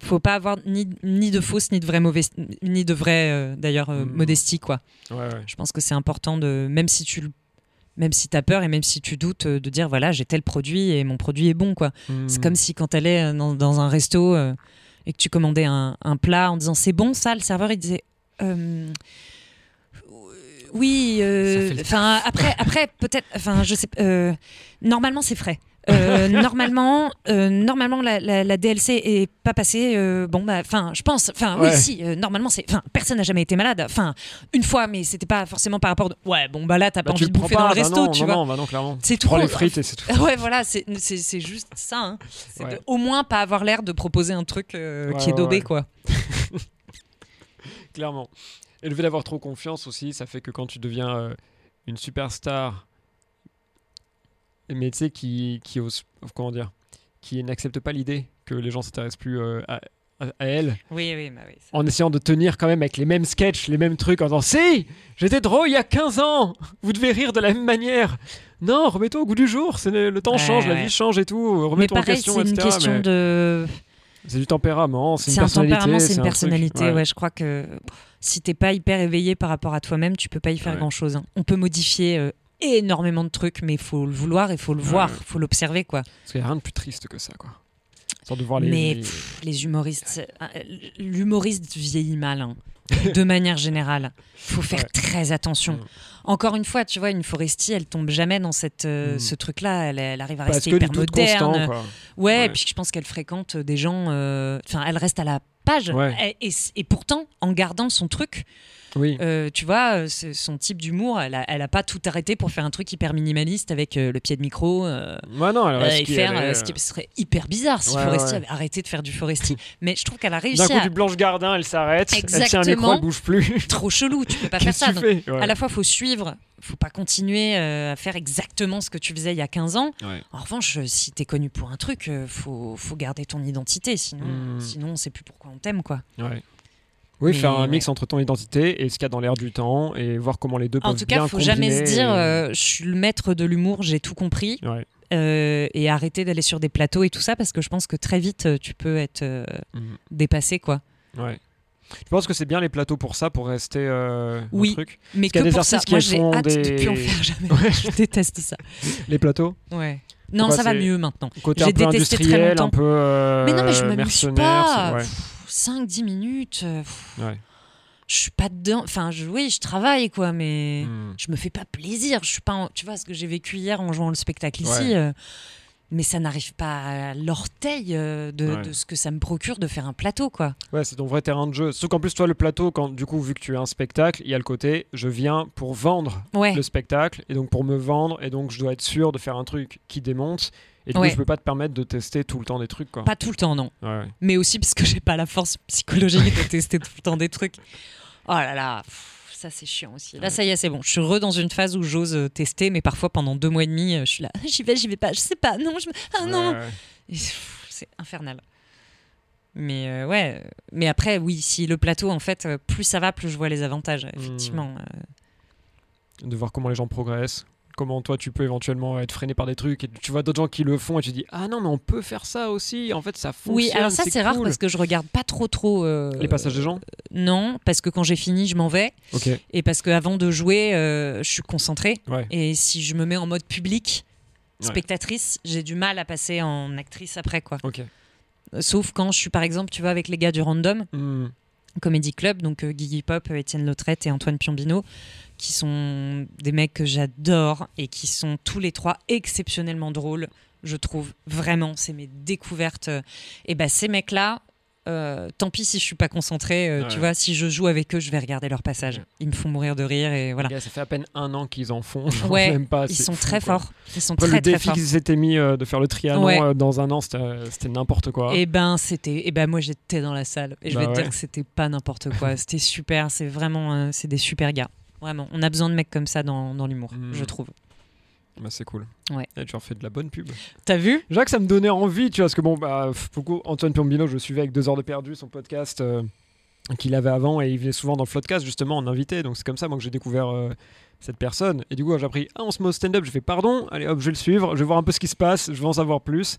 faut pas avoir ni, ni de fausse ni de vraie mauvaise ni de vraie euh, d'ailleurs euh, Mm. modestie quoi. Ouais, ouais. Je pense que c'est important de même si tu le- même si t'as peur et même si tu doutes euh, de dire voilà j'ai tel produit et mon produit est bon quoi. C'est Mm. comme si quand t'allais euh, dans, dans un resto euh, et que tu commandais un, un plat en disant c'est bon ça, le serveur il disait euh, oui, euh, enfin après après peut-être enfin je sais normalement c'est frais. Euh, normalement, euh, normalement la, la- la DLC est pas passée. euh, bon, bah, enfin, je pense. Enfin, Ouais. oui, si. normalement, c'est. Enfin, personne n'a jamais été malade. Enfin, une fois, mais c'était pas forcément par rapport. De... Ouais, bon, bah là, t'as Bah, pas envie de bouffer pas, dans le bah resto, non, tu non, vois. Non, bah non, clairement. C'est Tu prends les frites et c'est tout. Ouais, voilà, c'est c'est- c'est juste ça. hein. C'est Ouais. de au moins pas avoir l'air de proposer un truc Ouais, qui est daubé, quoi. Clairement. Et le fait d'avoir trop confiance aussi, ça fait que quand tu deviens une superstar, mais tu sais, qui, qui ose, comment dire, qui n'accepte pas l'idée que les gens s'intéressent plus euh, à, à- à elle, Oui, oui, bah oui. en essayant de tenir quand même avec les mêmes sketchs, les mêmes trucs, en disant Si J'étais drôle il y a 15 ans Vous devez rire de la même manière Non, remets-toi au goût du jour, c'est le, le temps Ouais, change, la ouais. vie change et tout, remets-toi en pareil, c'est question, une question mais de. C'est du tempérament, c'est une C'est un personnalité. tempérament, c'est une un truc, personnalité. ouais. ouais. je crois que si t'es pas hyper éveillé par rapport à toi-même, tu peux pas y faire Ouais. grand-chose. hein. On peut modifier euh, énormément de trucs, mais il faut le vouloir, il faut le Ouais. voir, il faut l'observer, quoi. Parce qu'il n'y a rien de plus triste que ça, quoi. Sorte de voir les. Mais les- pff, les humoristes, euh, l'humoriste vieillit mal, hein, de manière générale. faut faire Ouais. très attention. Encore une fois, tu vois, une Foresti, elle tombe jamais dans cette, euh, Mm. ce truc-là. Elle, elle arrive à Parce rester hyper moderne. constant, quoi. Ouais, Ouais. et puis je pense qu'elle fréquente des gens. euh, Enfin, elle reste à la page. Ouais. Et, et- et pourtant, en gardant son truc, Oui. euh, tu vois, euh, son type d'humour, elle a, elle a pas tout arrêté pour faire un truc hyper minimaliste avec euh, le pied de micro. euh, Ouais, non, elle et faire ce qui serait hyper bizarre si Ouais, Foresti ouais. avait arrêté de faire du Foresti. Mais je trouve qu'elle a réussi D'un coup, à. du Blanche Gardin, elle s'arrête. Elle tient un micro, elle bouge plus. Trop chelou, tu peux pas faire ça. tu Donc, Ouais. À la fois, faut suivre, faut pas continuer euh, à faire exactement ce que tu faisais il y a 15 ans. Ouais. En revanche, si t'es connu pour un truc, euh, faut, faut garder ton identité, sinon, Mm. sinon on sait plus pourquoi on t'aime, quoi. Ouais. Oui, Mais faire un ouais. mix entre ton identité et ce qu'il y a dans l'air du temps et voir comment les deux peuvent En tout cas, bien faut jamais se dire, euh, je suis le maître de l'humour, j'ai tout compris, Ouais. euh, et arrêter d'aller sur des plateaux et tout ça, parce que je pense que très vite, euh, tu peux être euh, Mhm. dépassé, quoi. Ouais. Je pense que c'est bien les plateaux pour ça, pour rester euh, un Oui. truc. Mais qu'il y a que des pour ça, moi j'ai hâte de des- plus en faire jamais. Ouais. je déteste ça. Les plateaux Ouais. Non, ça va mieux maintenant. Côté J'ai détesté très industriel, longtemps. un peu euh, Mais non, mais je m'amuse mercenaire, pas. c'est- ouais. 5-10 minutes, euh, pff, Ouais. je suis pas dedans. Enfin, je, oui, je travaille, quoi, mais. Hmm. je me fais pas plaisir. Je suis pas, en- tu vois, ce que j'ai vécu hier en jouant le spectacle ici, Ouais. euh, mais ça n'arrive pas à l'orteil euh, de, Ouais. de ce que ça me procure de faire un plateau, quoi. Ouais, c'est ton vrai terrain de jeu. Sauf qu'en plus, toi, le plateau, quand, du coup, vu que tu es un spectacle, il y a le côté je viens pour vendre Ouais. le spectacle et donc pour me vendre et donc je dois être sûr de faire un truc qui démonte et du Ouais. coup je peux pas te permettre de tester tout le temps des trucs quoi. Pas tout le temps, non. Mais aussi parce que j'ai pas la force psychologique de tester tout le temps des trucs. Oh là là, pff, ça c'est chiant aussi. Là, Ouais. ça y est, c'est bon. Je suis re dans une phase où j'ose euh, tester, mais parfois pendant deux mois et demi, euh, je suis là, j'y vais, j'y vais pas, je sais pas, non, je... me- ah non. Ouais, C'est infernal. Mais euh, ouais, mais après, oui, si le plateau, en fait, plus ça va, plus je vois les avantages, effectivement. euh. De voir comment les gens progressent. Comment toi tu peux éventuellement être freiné par des trucs et tu vois d'autres gens qui le font et tu dis ah non mais on peut faire ça aussi en fait ça fonctionne Oui, alors ça c'est rare parce que je regarde pas trop trop. euh, les passages des gens Non, parce que quand j'ai fini, je m'en vais. Et parce qu'avant de jouer, euh, je suis concentrée. ouais Et si je me mets en mode public, Ouais. spectatrice, j'ai du mal à passer en actrice après, quoi. Euh, Sauf quand je suis, par exemple, tu vois, avec les gars du Random Hmm. Comedy Club, donc euh, Guigui Pop, Étienne Lautrette et Antoine Piombino, qui sont des mecs que j'adore et qui sont tous les trois exceptionnellement drôles, je trouve. Vraiment, c'est mes découvertes. Et ben ces mecs-là, euh, tant pis si je suis pas concentrée. euh, Ouais. Tu vois, si je joue avec eux, je vais regarder leur passage. Ils me font mourir de rire et voilà. Gars, ça fait à peine un an qu'ils en font. Ouais, même pas, Ils sont fou, très quoi. forts. Ils sont Après, très le très défi qu'ils s'étaient mis euh, de faire le trianon Ouais. dans un an, c'était n'importe quoi. Et ben c'était, et ben moi j'étais dans la salle et je Bah vais te dire que c'était pas n'importe quoi. c'était super. C'est vraiment, c'est des super gars. Vraiment, on a besoin de mecs comme ça dans, dans l'humour, Mm. je trouve. Bah, c'est cool. Ouais. Et tu leur fais de la bonne pub. T'as vu? Jacques, ça me donnait envie, tu vois, parce que bon, bah, beaucoup, Antoine Piombino, je le suivais avec deux heures de perdu, son podcast euh, qu'il avait avant, et il venait souvent dans le podcast, justement, en invité. Donc c'est comme ça, moi, que j'ai découvert euh, cette personne. Et du coup, j'ai appris, ah, on se met au stand-up, je fais pardon, allez hop, je vais le suivre, je vais voir un peu ce qui se passe, je veux en savoir plus.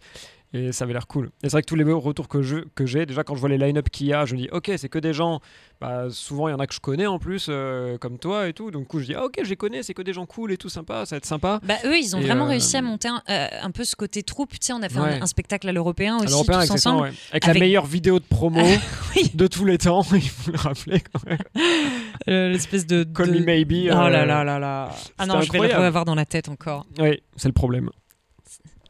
Et ça avait l'air cool. Et c'est vrai que tous les retours que je- que j'ai, déjà quand je vois les line-up qu'il y a, je me dis, ok, c'est que des gens, bah, souvent il y en a que je connais en plus, euh, comme toi et tout. Donc du coup, je dis, ah, ok, je les connais, c'est que des gens cool et tout, sympa, ça va être sympa. Bah eux, ils ont Et, vraiment euh, réussi à monter un, euh, un peu ce côté troupe. Tu sais, on a fait un- Ouais. un, spectacle à l'européen aussi tous exactement, ensemble. ouais. avec, Avec- la meilleure vidéo de promo Oui. de tous les temps, il faut le rappeler quand même. L'espèce de. Call de- Me Maybe. Oh là là là là. Ah non, je vais le incroyable. revoir dans la tête encore. Oui, c'est le problème.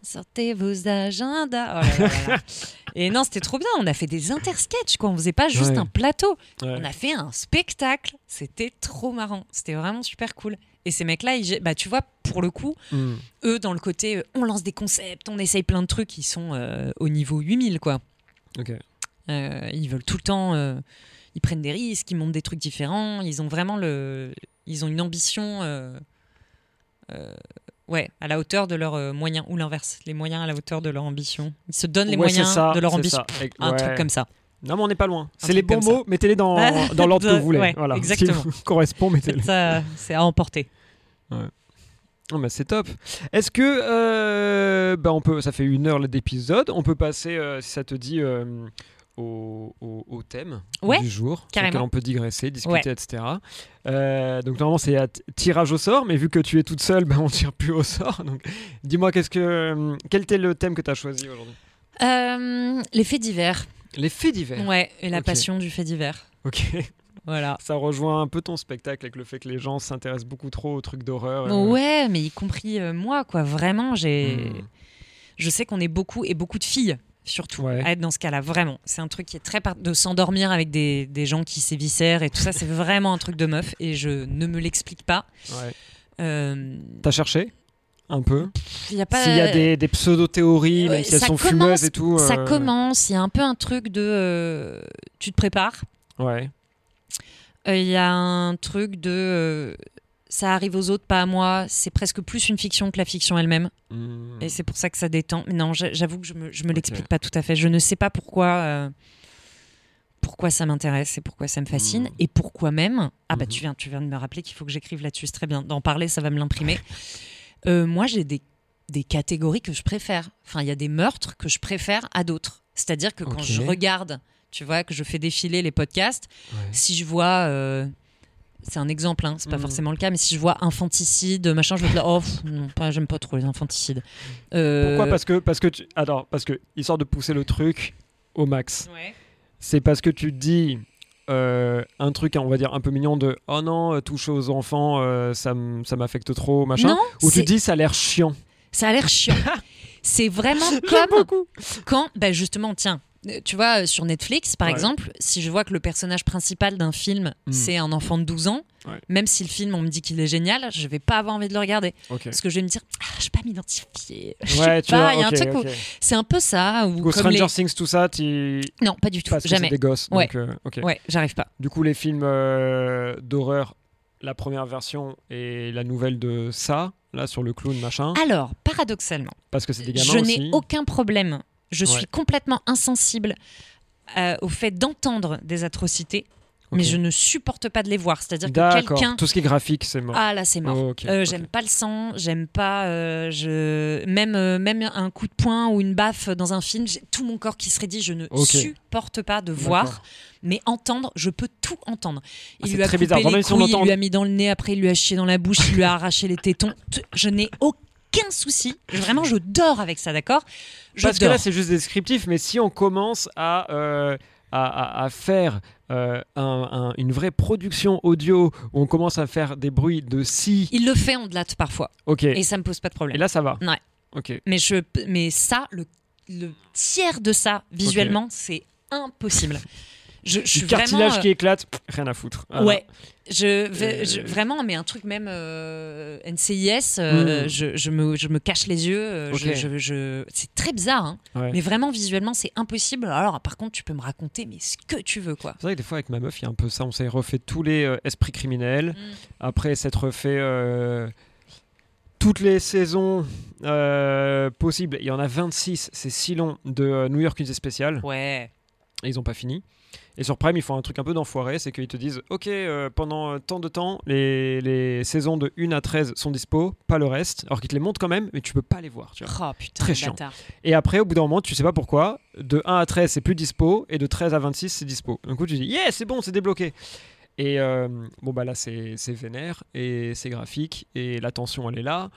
Sortez vos agendas. Oh là là là là. Et non, c'était trop bien. On a fait des intersketchs, quoi. On faisait pas juste Ouais. un plateau. Ouais. On a fait un spectacle. C'était trop marrant. C'était vraiment super cool. Et ces mecs-là, ils- bah, tu vois, pour le coup, Mm. eux, dans le côté, euh, on lance des concepts, on essaye plein de trucs, ils sont euh, au niveau 8000, quoi. Ok. Euh, ils veulent tout le temps, euh, ils prennent des risques, ils montent des trucs différents. Ils ont vraiment le, ils ont une ambition, ouais, à la hauteur de leurs euh, moyens ou l'inverse, les moyens à la hauteur de leur ambition. Ils se donnent les Ouais, moyens ça, de leur ambition. Un ouais. truc comme ça. Non, mais on n'est pas loin. C'est les bons mots, mettez-les dans, dans l'ordre que vous voulez. Ouais, voilà. exactement. Vous correspond, mettez-les. Ça, c'est à emporter. Oh, bah, c'est top. Est-ce que euh, bah, on peut, ça fait une heure d'épisode, on peut passer, euh, si ça te dit, euh, au, au- au thème Ouais, du jour, sur carrément. lequel on peut digresser, discuter, Ouais. etc. Euh, donc normalement c'est à tirage au sort, mais vu que tu es toute seule, bah, on tire plus au sort. Donc dis-moi qu'est-ce que, euh, quel était le thème que tu as choisi aujourd'hui? Euh, les faits divers. Les faits divers? Ouais, et la passion du fait divers. Ok. Voilà. Ça rejoint un peu ton spectacle avec le fait que les gens s'intéressent beaucoup trop aux trucs d'horreur. euh. Ouais, mais y compris euh, moi, quoi. Vraiment, j'ai. Hmm. Je sais qu'on est beaucoup et beaucoup de filles, surtout, Ouais. à être dans ce cas-là. Vraiment, c'est un truc qui est très par- de s'endormir avec des, des gens qui s'éviscèrent et tout ça. C'est vraiment un truc de meuf et je ne me l'explique pas. Ouais. Euh, T'as cherché un peu y a pas. S'il y a des, des pseudo-théories, Ouais, même si elles sont commence- fumeuses et tout. Ça euh, commence. Il y a un peu un truc de. euh, tu te prépares. Ouais. Il y a un truc de. Ça arrive aux autres, pas à moi. C'est presque plus une fiction que la fiction elle-même. Hmm. Et c'est pour ça que ça détend. Mais Non, j'a- j'avoue que je me, je me l'explique pas tout à fait. Je ne sais pas pourquoi, euh, pourquoi ça m'intéresse et pourquoi ça me fascine. Mhm. Et pourquoi même. Ah, bah, tu viens, tu viens de me rappeler qu'il faut que j'écrive là-dessus. C'est très bien. D'en parler, ça va me l'imprimer. Euh, moi, j'ai des, des catégories que je préfère. Enfin, il y a des meurtres que je préfère à d'autres. C'est-à-dire que quand je regarde, tu vois, que je fais défiler les podcasts, Ouais. si je vois. euh, c'est un exemple, hein, c'est pas Mhm. forcément le cas, mais si je vois infanticide, machin, je vais être là, oh, pff, non, pas, j'aime pas trop les infanticides. Euh, Pourquoi? Parce que parce que tu... alors parce que histoire de pousser le truc au max. Ouais. C'est parce que tu dis euh, un truc on va dire un peu mignon de oh non euh, toucher aux enfants euh, ça m'affecte trop machin. Non, Ou tu dis ça a l'air chiant. ça a l'air chiant. c'est vraiment comme beaucoup. quand, bah justement, tiens, tu vois, euh, sur Netflix, par Ouais. exemple, si je vois que le personnage principal d'un film, Mm. c'est un enfant de 12 ans, Ouais. même si le film, on me dit qu'il est génial, je vais pas avoir envie de le regarder. Parce que je vais me dire, ah, je vais pas m'identifier. Ouais, tu pas, vois, il y a un truc où-. C'est un peu ça. Ou Stranger les... Things tout ça, tu Non, pas du tout. parce que c'est Jamais. des gosses. Ouais. Donc, euh. Ouais, j'arrive pas. Du coup, les films euh, d'horreur, la première version et la nouvelle de ça, là sur le clown machin, Alors, paradoxalement, parce que c'est des gamins je n'ai aucun problème. Je suis Ouais. complètement insensible euh, au fait d'entendre des atrocités, mais je ne supporte pas de les voir. C'est-à-dire que quelqu'un. Tout ce qui est graphique, c'est mort. Ah là, c'est mort. Oh, Euh. J'aime pas le sang, j'aime pas. euh, je... même, euh, même un coup de poing ou une baffe dans un film, j'ai tout mon corps qui se dit je ne supporte pas de voir, mais entendre, je peux tout entendre. Il Ah, c'est lui a coupé les si il lui a mis dans le nez, après il lui a chié dans la bouche, il lui a arraché les tétons. Je n'ai aucun souci. Vraiment, je dors avec ça, d'accord? Parce que dors. là, c'est juste descriptif, mais si on commence à, euh, à, à- à faire euh, un- un- une vraie production audio où on commence à faire des bruits de si, il le fait en date parfois, ok, et et, ça me pose pas de problème. là ça va. Ouais. Ok. Mais, je, mais ça, le, le tiers de ça, visuellement, c'est impossible. Je, je suis Du cartilage vraiment, euh, qui éclate, pff, rien à foutre. Voilà. Ouais, je, vais- Euh, je- vraiment, mais un truc même euh, NCIS, euh, Mm. je, je me, je me cache les yeux. je- c'est très bizarre, hein. Ouais. mais vraiment visuellement, c'est impossible. Alors, par contre, tu peux me raconter, mais ce que tu veux, quoi. C'est vrai que des fois avec ma meuf, il y a un peu ça. On s'est refait tous les euh, esprits criminels. Mm. Après s'être refait toutes les saisons possibles. Il y en a 26, c'est si long, de New York Unité Spécial. Ouais. Et ils n'ont pas fini. Et sur Prime, ils font un truc un peu d'enfoiré, c'est qu'ils te disent Ok, euh, pendant euh, tant de temps, les, les saisons de 1 à 13 sont dispo, pas le reste. Alors qu'ils te les montrent quand même, mais tu peux pas les voir. Tu vois. Oh putain, Très chiant. bâtard. Et après, au bout d'un moment, tu sais pas pourquoi, de 1 à 13, c'est plus dispo, et de 13 à 26, c'est dispo. Du coup, tu dis Yeah, c'est bon, c'est débloqué. Et euh, bon, bah là, c'est c'est vénère, et c'est graphique, et la tension, elle est là.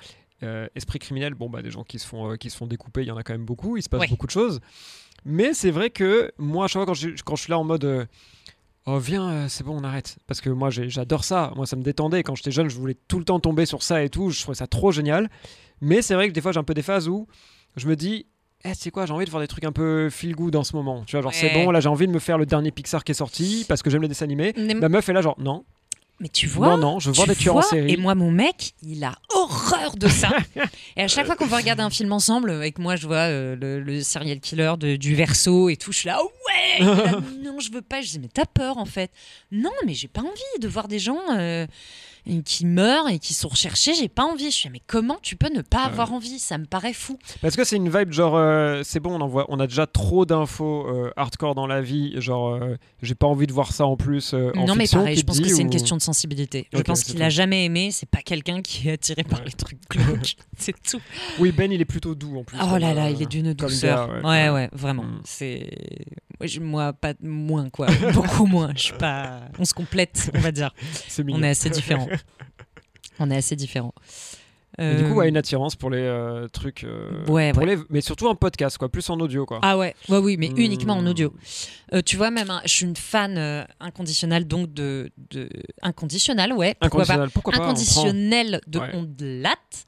Euh, esprit criminel, bon, bah des gens qui se font, qui se font découper, il y en a quand même beaucoup, il se passe Ouais. beaucoup de choses. Mais c'est vrai que moi, à chaque fois, quand je, quand je suis là en mode. euh, Oh viens, euh, c'est bon, on arrête. Parce que moi j'adore ça. Moi ça me détendait. Quand j'étais jeune, je voulais tout le temps tomber sur ça et tout. Je trouvais ça trop génial. Mais c'est vrai que des fois j'ai un peu des phases où je me dis, eh, c'est quoi, j'ai envie de faire des trucs un peu feel good en ce moment. Tu vois, genre c'est bon, là j'ai envie de me faire le dernier Pixar qui est sorti parce que j'aime les dessins animés. Mais- Ma meuf est là, genre non, Mais tu vois, non, non, je tu des tueurs en vois, série. Et moi, mon mec, il a horreur de ça. et à chaque fois qu'on va regarder un film ensemble, avec moi, je vois euh, le, le serial killer de- du verso et tout, je suis là, ouais est là, Non, je veux pas. Je dis, mais t'as peur en fait. Non, mais j'ai pas envie de voir des gens euh, qui meurent et qui sont recherchés. J'ai pas envie. Je suis, mais comment tu peux ne pas avoir envie? Ça me paraît fou. Parce que c'est une vibe genre, euh, c'est bon, on, en voit, on a déjà trop d'infos euh, hardcore dans la vie. Genre, euh, j'ai pas envie de voir ça en plus. en non, mais pareil, je pense que c'est une question de sensibilité. Je pense qu'il a jamais aimé. C'est pas quelqu'un qui est attiré par les trucs glauques. c'est tout. Oui, Ben, il est plutôt doux en plus. Oh comme, là là, il est d'une douceur. gars, ouais, ouais. ouais, vraiment. Mm. C'est moi, je- moi, pas moins quoi, beaucoup moins. Je suis pas. On se complète, on va dire. On est assez différents. on est assez différents. Du coup, Euh, ouais, une attirance pour les euh, trucs. euh, Ouais, pour ouais. les- mais surtout en podcast, quoi, plus en audio, quoi. Ah ouais, ouais, oui, mais Mm. uniquement en audio. Euh, tu vois, même, je suis une fan euh, inconditionnelle, donc de, de inconditionnelle, ouais. Pourquoi pas Inconditionnel, pourquoi pas on prend. Inconditionnelle de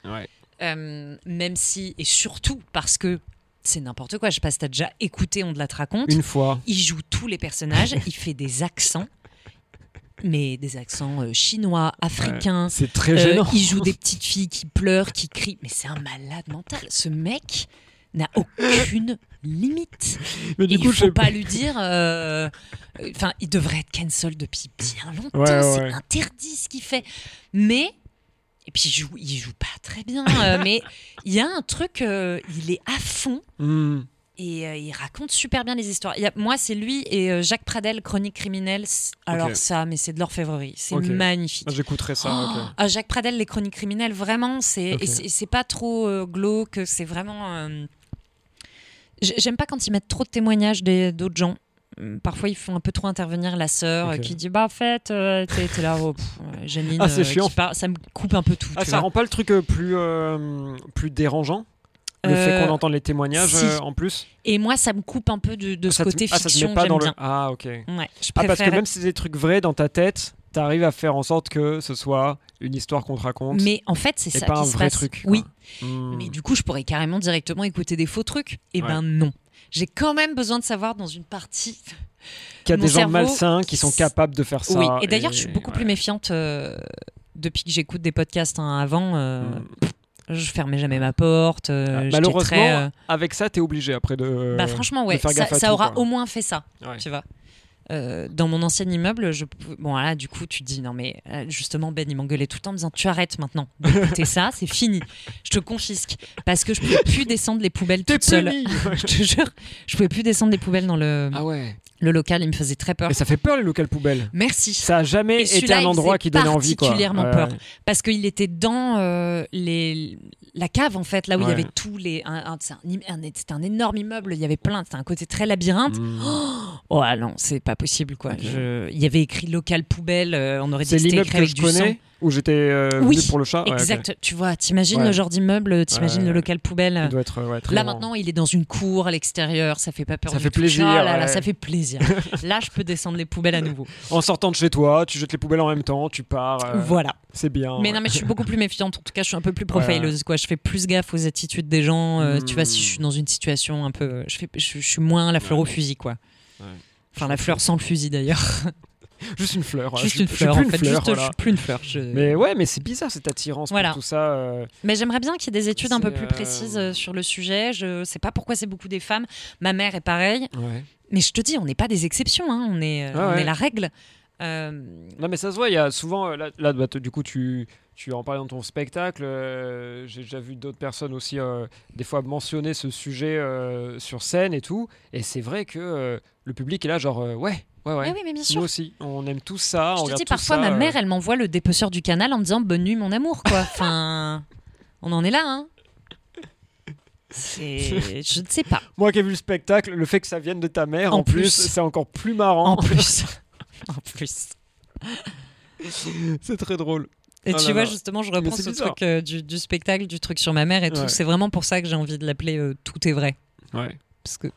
Ouais. Euh, même si, et surtout parce que c'est n'importe quoi. Je sais pas si t'as déjà écouté On de la te raconte. Une fois. Il joue tous les personnages, il fait des accents, mais des accents euh, chinois, africains. C'est très Euh, gênant. il joue des petites filles qui pleurent, qui crient. Mais c'est un malade mental. Ce mec n'a aucune limite. Mais Et du il coup, faut je sais pas lui dire. euh, Enfin, il devrait être cancel depuis bien longtemps. Ouais, ouais, c'est interdit ce qu'il fait. Mais et puis il joue, il joue pas très bien. euh, mais il y a un truc. euh, il est à fond. Hmm. Et euh, il raconte super bien les histoires. Il y a- moi, c'est lui et Jacques Pradel, Chronique criminelle. Alors ça, mais c'est de l'orfèvrerie. C'est magnifique. Ah, J'écouterai ça. Oh, ah, Jacques Pradel, les chroniques criminelles, vraiment, c'est c'est- pas trop glauque, c'est vraiment. j'ai- J'aime pas quand ils mettent trop de témoignages d'autres gens. Hum, Parfois, ils font un peu trop intervenir la sœur euh, qui dit Bah, en fait, euh, t'es t'es là, oh, pff, euh, Janine, Ah, c'est euh, chiant. ça me coupe un peu tout. Ah, ça vois. rend pas le truc euh, plus, euh, plus dérangeant Le Euh, fait qu'on entende les témoignages si. euh, en plus Et moi, ça me coupe un peu de, de ce te- côté ah, ça fiction pas dans le... Ah, ok. Ouais, je Ah, parce que même si c'est des trucs vrais dans ta tête, t'arrives à faire en sorte que ce soit une histoire qu'on te raconte Mais en fait, c'est et ça pas qui un se vrai passe. truc. Oui. Hmm. mais du coup, je pourrais carrément directement écouter des faux trucs. Et Ouais. ben non. J'ai quand même besoin de savoir dans une partie. Qu'il y a mon des gens cerveau- malsains qui sont capables de faire ça. oui, et d'ailleurs, je suis beaucoup ouais. plus méfiante euh, depuis que j'écoute des podcasts hein, avant. euh, Hmm. Je fermais jamais ma porte. euh, Ah, Malheureusement, très, avec ça, t'es obligé après de. bah franchement, ouais, ça, ça tout, aura quoi. au moins fait ça, Ouais. tu vois. Euh, dans mon ancien immeuble, je... bon là, du coup, tu te dis non mais euh, justement Ben, il m'engueulait tout le temps en me disant tu arrêtes maintenant d'écouter ça, c'est fini, je te confisque parce que je pouvais plus descendre les poubelles T'es toute seule. Je te jure, je pouvais plus descendre les poubelles dans le, Ah ouais. Le local, il me faisait très peur. Et ça fait peur les locales poubelles. Merci. Ça a jamais Et été un endroit qui donnait envie quoi. particulièrement Ouais, peur. ouais. parce qu'il était dans euh, les, la cave en fait, là où il y avait tous les. un- un- c'est un im- un- C'était un, énorme immeuble, il y avait plein, c'était un côté très labyrinthe. Hmm. Oh ah non, c'est pas possible quoi. Je- Il y avait écrit local poubelle, euh, on aurait dit c'était l'immeuble écrit que avec je du sang. Où j'étais euh, Oui, venu pour le chat. Ouais. Exact, tu vois, t'imagines Ouais. le genre d'immeuble, t'imagines Ouais. le local poubelle. Il doit être ouais, très Là maintenant, il est dans une cour à l'extérieur, ça fait pas peur. Ça du fait tout. plaisir, Oh là ça fait plaisir. là, je peux descendre les poubelles à nouveau. En sortant de chez toi, tu jettes les poubelles en même temps, tu pars. euh, Voilà. C'est bien. Mais non, mais je suis beaucoup plus méfiante. En tout cas, je suis un peu plus profileuse. Quoi. Je fais plus gaffe aux attitudes des gens. euh, Hmm. Tu vois, si je suis dans une situation un peu. Je, fais, je, je suis moins la fleur au fusil, quoi. Enfin, la fleur sans le fusil d'ailleurs. Juste une fleur. Juste je- une je fleur, plus en une fait. fleur, Juste, je voilà. suis plus une fleur. Mais ouais, mais c'est bizarre cette attirance Voilà. pour tout ça. euh, Mais j'aimerais bien qu'il y ait des études un peu plus euh, précises euh, sur le sujet. Je sais pas pourquoi c'est beaucoup des femmes. Ma mère est pareille. Ouais. Mais je te dis, on n'est pas des exceptions. hein. On, est, Ah on ouais. est la règle. Euh, Non, mais ça se voit, il y a souvent. Là, là, bah, du coup, tu, tu en parlais dans ton spectacle. euh, J'ai déjà vu d'autres personnes aussi, euh, des fois, mentionner ce sujet sur scène et tout. Et c'est vrai que le public est là, genre, ouais, ouais, ouais. eh oui, mais bien Nous sûr. aussi, on aime tout ça. on Je te dis, parfois, ça, ma euh, mère, elle m'envoie le dépeceur du canal en me disant Bonne nuit, mon amour. Quoi. Enfin, on en est là. Hein. Je ne sais pas. Moi qui ai vu le spectacle, le fait que ça vienne de ta mère, En en, plus, plus. c'est encore plus marrant. En plus. en plus. c'est très drôle. Et Oh tu là vois, là. justement, je reprends ce bizarre. truc euh, du, du spectacle, du truc sur ma mère et tout. Ouais. C'est vraiment pour ça que j'ai envie de l'appeler euh, Tout est vrai. Ouais. Parce que,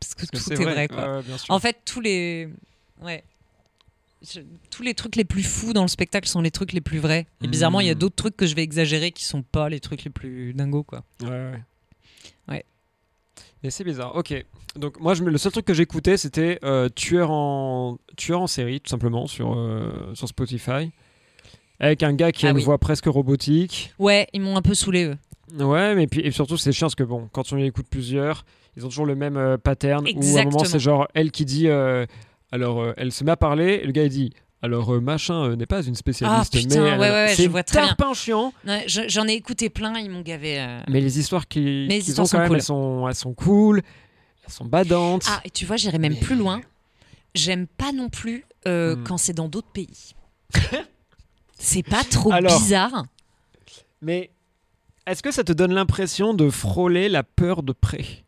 parce que Parce que tout est vrai. quoi. Ouais. En fait, tous les. Ouais. Je- Tous les trucs les plus fous dans le spectacle sont les trucs les plus vrais. Et bizarrement, il y a Mm. d'autres trucs que je vais exagérer qui sont pas les trucs les plus dingos, quoi. Ouais, ouais. Ouais. Et c'est bizarre. Ok. Donc moi, je, le seul truc que j'écoutais, c'était euh, tueur en tueur en série, tout simplement sur euh, sur Spotify, avec un gars qui a Ah une oui. voix presque robotique. Ouais, ils m'ont un peu saoulé, eux. Ouais, mais puis et surtout c'est chiant parce que bon, quand on y écoute plusieurs, ils ont toujours le même euh, pattern où à un moment Exactement. c'est genre elle qui dit, euh, alors euh, elle se met à parler, et le gars il dit. Alors machin n'est pas une spécialiste, Ah, putain, mais ouais, ouais, c'est je vois très bien. tarpin chiant. Ouais, J'en ai écouté plein, ils m'ont gavé. Mais les histoires qu'ils ont sont quand même, cool. elles sont elles sont cool, elles sont badantes. Ah, et tu vois, j'irais même Mais- plus loin. J'aime pas non plus Hmm. quand c'est dans d'autres pays. c'est pas trop Alors, bizarre Mais est-ce que ça te donne l'impression de frôler la peur de près?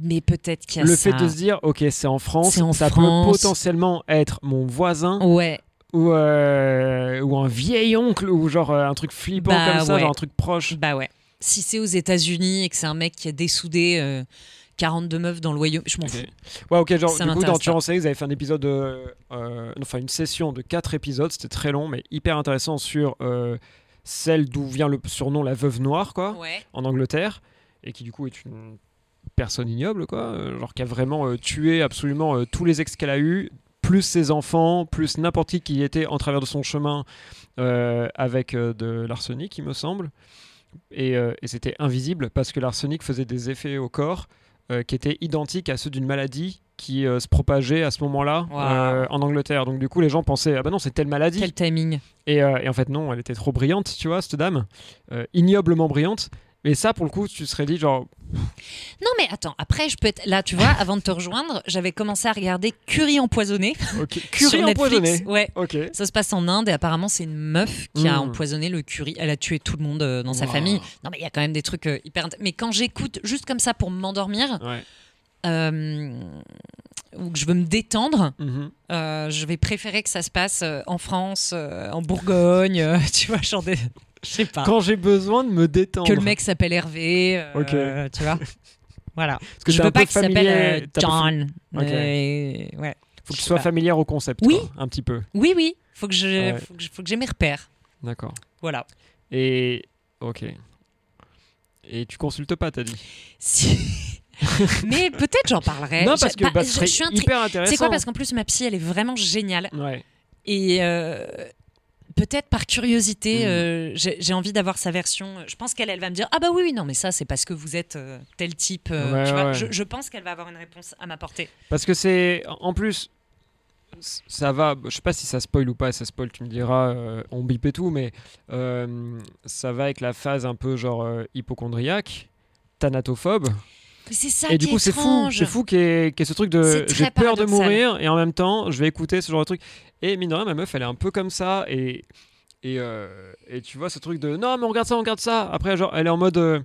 Mais peut-être qu'il y a Le ça. fait de se dire, ok, c'est en France, en ça France. peut potentiellement être mon voisin Ouais, ou, euh, ou un vieil oncle ou genre euh, un truc flippant Bah, comme ça, ouais. genre un truc proche. bah ouais. Si c'est aux États-Unis et que c'est un mec qui a dessoudé euh, 42 meufs dans le Wyoming, je m'en Ok. fous. Ouais, ok, genre Ça du coup, dans série, vous avez fait un épisode, de, euh, enfin une session de 4 épisodes, c'était très long, mais hyper intéressant sur euh, celle d'où vient le surnom la veuve noire, quoi. Ouais. en Angleterre et qui du coup est une personne ignoble quoi euh, genre qui a vraiment euh, tué absolument euh, tous les ex qu'elle a eu plus ses enfants plus n'importe qui qui était en travers de son chemin avec de l'arsenic il me semble et, et c'était invisible parce que l'arsenic faisait des effets au corps qui étaient identiques à ceux d'une maladie qui euh, se propageait à ce moment-là Wow. euh, en Angleterre donc du coup les gens pensaient ah bah non c'est telle maladie Quel timing. et, euh, et en fait, non, elle était trop brillante, tu vois, cette dame. Ignoblement brillante. Mais ça, pour le coup, tu serais dit, genre, Non mais attends, après je peux être là, tu vois, avant de te rejoindre, j'avais commencé à regarder Curie empoisonnée ok, sur curry Netflix. empoisonné. Ouais. Ok. Ça se passe en Inde et apparemment c'est une meuf qui a Mm. empoisonné le curry. Elle a tué tout le monde euh, dans sa famille. Non mais il y a quand même des trucs euh, hyper. Mais quand j'écoute juste comme ça pour m'endormir Ouais. euh, ou que je veux me détendre, Mhm. je vais préférer que ça se passe en France, en Bourgogne, tu vois, genre des. Je sais pas. Quand j'ai besoin de me détendre. Que le mec s'appelle Hervé, euh, Ok. tu vois. Voilà. Parce que je veux pas qu'il s'appelle euh, John. Ok. Euh, ouais. Faut que tu sois pas. familière au concept. Oui. quoi, un petit peu. Oui, oui. Faut que je, Ouais. faut que faut que j'ai mes repères. D'accord. Voilà. Et. Ok. Et tu consultes pas, t'as dit Si- Mais peut-être j'en parlerai. Non, parce que bah, bah, je- je suis hyper intéressant. C'est quoi Parce qu'en plus, ma psy, elle est vraiment géniale. Ouais. Et euh, peut-être par curiosité, Mm. euh, j'ai envie d'avoir sa version. Je pense qu'elle, elle va me dire Ah bah oui, oui, non, mais ça, c'est parce que vous êtes euh, tel type. euh, Ouais, tu vois. ouais. je, je pense qu'elle va avoir une réponse à m'apporter. Parce que c'est. En plus, ça va. Je sais pas si ça spoil ou pas. Ça spoil, tu me diras. on bip et tout, mais ça va avec la phase un peu genre hypochondriaque, thanatophobe. Mais c'est ça et du coup, est c'est fou. C'est fou qu'il y, ait qu'il y ait ce truc de. J'ai peur de mourir et en même temps, je vais écouter ce genre de truc. Et mine de rien, ma meuf, elle est un peu comme ça. Et. Et, euh, et tu vois ce truc de non mais on regarde ça on regarde ça après genre elle est en mode euh,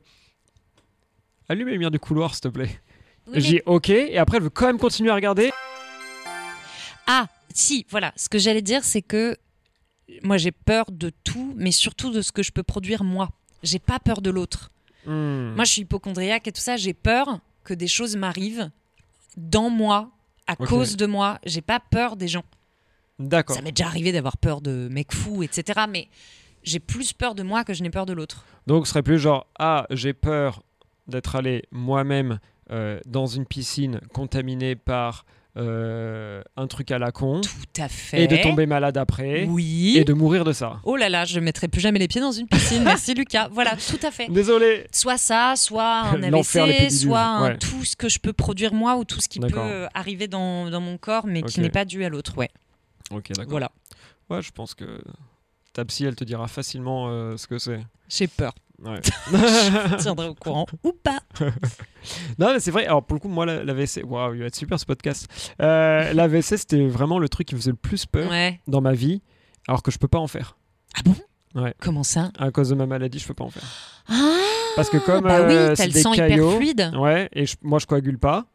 allume les lumières du couloir s'il te plaît Oui, mais- j'ai dit ok et après elle veut quand même continuer à regarder Ah, si, voilà. Ce que j'allais dire, c'est que moi, j'ai peur de tout, mais surtout de ce que je peux produire moi. J'ai pas peur de l'autre. Hmm. Moi, je suis hypochondriaque et tout ça. J'ai peur que des choses m'arrivent dans moi, à cause de moi. J'ai pas peur des gens. D'accord. Ça m'est déjà arrivé d'avoir peur de mecs fous, etc. Mais j'ai plus peur de moi que je n'ai peur de l'autre. Donc ce serait plus genre ah j'ai peur d'être allé moi-même euh, dans une piscine contaminée par euh, un truc à la con Tout à fait. et de tomber malade après Oui. et de mourir de ça. Oh là là, je mettrai plus jamais les pieds dans une piscine. Merci Lucas. Voilà, tout à fait. Désolé. Soit ça, soit un AVC, soit un- ouais. tout ce que je peux produire moi ou tout ce qui peut arriver dans, dans mon corps, mais qui n'est pas dû à l'autre. Ouais, Ok, d'accord. voilà. Ouais, je pense que ta psy, elle te dira facilement euh, ce que c'est. J'ai peur. Ouais. Je tiendrai au courant ou pas. non, mais c'est vrai. Alors, pour le coup, moi, la- l'AVC, waouh, il va être super ce podcast. Euh, L'AVC, c'était vraiment le truc qui me faisait le plus peur Ouais. dans ma vie, alors que je peux pas en faire. Ah bon? Ouais. Comment ça? À cause de ma maladie, je peux pas en faire. Ah Parce que comme bah euh, oui, t'as c'est le des sang caillots, hyper fluide. ouais, et je- moi, je coagule pas.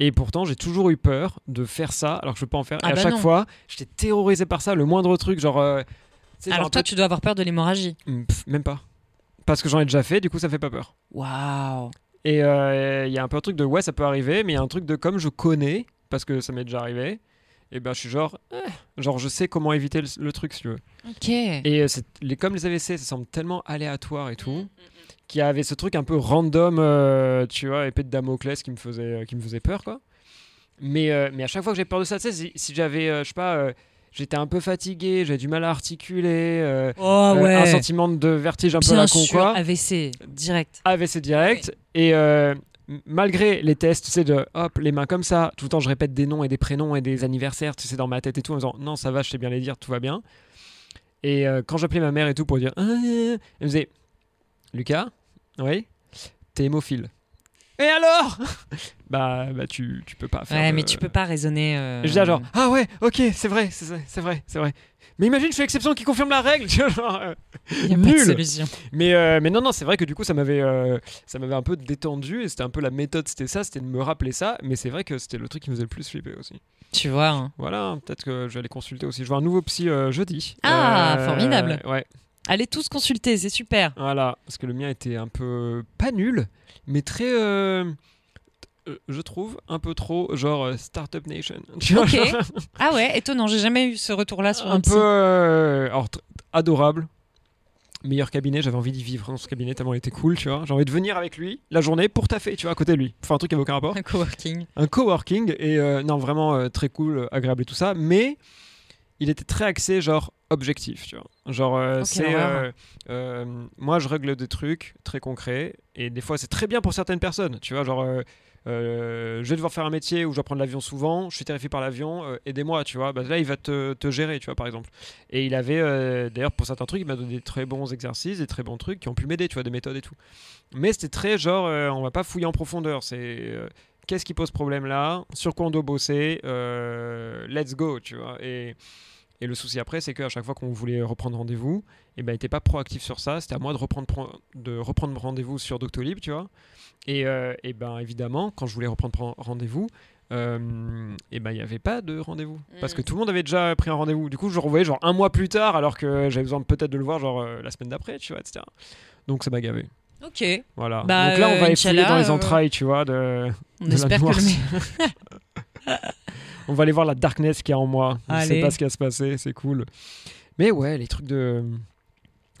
Et pourtant, j'ai toujours eu peur de faire ça, alors que je peux pas en faire. Ah et à bah chaque non. fois, j'étais terrorisé par ça. Le moindre truc, genre. euh, genre Alors toi, tu dois avoir peur de l'hémorragie. Pff, même pas. Parce que j'en ai déjà fait, du coup, ça fait pas peur. Waouh. Et euh, il y a un peu un truc de ouais, ça peut arriver, mais il y a un truc de comme je connais, parce que ça m'est déjà arrivé, et ben je suis genre, eh, genre je sais comment éviter le, le truc si tu veux. Ok. Et euh, les, comme les AVC, ça semble tellement aléatoire et tout, qu'il y avait ce truc un peu random, euh, tu vois, épée de Damoclès qui me faisait, qui me faisait peur quoi. Mais, euh, mais à chaque fois que j'ai peur de ça, tu sais, si, si j'avais, euh, je sais pas, j'étais un peu fatigué, j'avais du mal à articuler, euh, Oh euh, un sentiment de vertige un peu à la con sûr, quoi. AVC, direct. AVC direct. Et euh, malgré les tests, tu sais, de hop, les mains comme ça, tout le temps je répète des noms et des prénoms et des anniversaires, tu sais, dans ma tête et tout, en disant non, ça va, je sais bien les dire, tout va bien. Et euh, quand j'appelais ma mère et tout pour dire, Ah, ah, ah elle me disait Lucas, oui, t'es hémophile. Et alors? Bah, bah, tu, tu peux pas faire. Ouais, de- mais tu peux pas raisonner. euh, je dis genre, ah ouais, ok, c'est vrai, c'est vrai, c'est vrai. Mais imagine, je fais l'exception qui confirme la règle. genre, euh, y a pas de nul. solution. mais, euh, mais non, non, c'est vrai que du coup, ça m'avait, euh, ça m'avait un peu détendu et c'était un peu la méthode, c'était ça, c'était de me rappeler ça. Mais c'est vrai que c'était le truc qui me faisait le plus flipper aussi. Tu vois. hein. Voilà, hein, peut-être que je vais aller consulter aussi. Je vois un nouveau psy euh, jeudi. Ah, formidable. Ouais, Allez tous consulter, c'est super. voilà, parce que le mien était un peu pas nul, mais très. euh, euh, je trouve un peu trop genre euh, Startup Nation. Ok. Ah ouais, étonnant, j'ai jamais eu ce retour-là sur un, un peu euh, alors, adorable. Meilleur cabinet, j'avais envie d'y vivre dans ce cabinet tellement il était cool, tu vois. J'ai envie de venir avec lui la journée pour taffer, tu vois, à côté de lui. Faire un truc qui n'a aucun rapport. Un coworking. un coworking et euh, non vraiment euh, très cool, agréable et tout ça, mais il était très axé genre objectif, tu vois. Genre euh, c'est euh, euh, moi je règle des trucs très concrets et des fois c'est très bien pour certaines personnes, tu vois, genre je vais devoir faire un métier où je dois prendre l'avion souvent, je suis terrifié par l'avion, aidez-moi, tu vois. Bah, là, il va te, te gérer, tu vois, par exemple. Et il avait, d'ailleurs, pour certains trucs, il m'a donné des très bons exercices, des très bons trucs qui ont pu m'aider, tu vois, des méthodes et tout. Mais c'était très genre, on va pas fouiller en profondeur. C'est qu'est-ce qui pose problème là, sur quoi on doit bosser, euh, let's go, tu vois. Et, et le souci après, c'est qu'à chaque fois qu'on voulait reprendre rendez-vous, et ben, il n'était pas proactif sur ça. C'était à moi de reprendre, de reprendre rendez-vous sur Doctolib, tu vois. Et, euh, et ben évidemment, quand je voulais reprendre pren- rendez-vous, euh, et ben il n'y avait pas de rendez-vous parce que Mm. tout le monde avait déjà pris un rendez-vous. Du coup, je le revoyais genre un mois plus tard, alors que j'avais besoin peut-être de le voir genre euh, la semaine d'après, tu vois, etc. Donc ça m'a gavé. Ok. Voilà. Bah, Donc là, on euh, va Inch'Allah, dans les euh, entrailles, tu vois, de, On de la espère que le On va aller voir la darkness qu'il y a en moi. Je sais pas ce qui va se passer, c'est cool. Mais ouais, les trucs de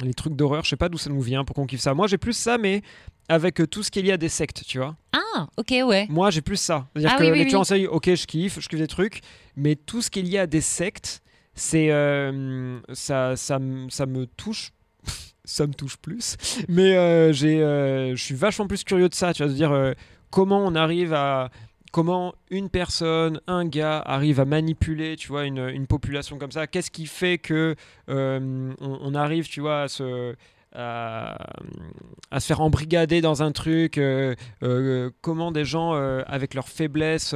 les trucs d'horreur, je sais pas d'où ça nous vient, pour qu'on kiffe ça. Moi, j'ai plus ça, mais avec euh, tout ce qu'il y a des sectes, tu vois. Ah, ok, ouais. Moi, j'ai plus ça. C'est-à-dire Ah que oui, oui, les tueurs oui. en série, ok, je kiffe, je kiffe des trucs, mais tout ce qu'il y a des sectes, c'est euh, ça, ça, me- ça me touche. ça me touche plus. Mais euh, j'ai, euh, je suis vachement plus curieux de ça, tu vas dire euh, comment on arrive à comment une personne, un gars arrive à manipuler, tu vois, une, population comme ça. Qu'est-ce qui fait que euh, on, arrive, tu vois, à se faire embrigader dans un truc, euh, euh, comment des gens avec leurs faiblesses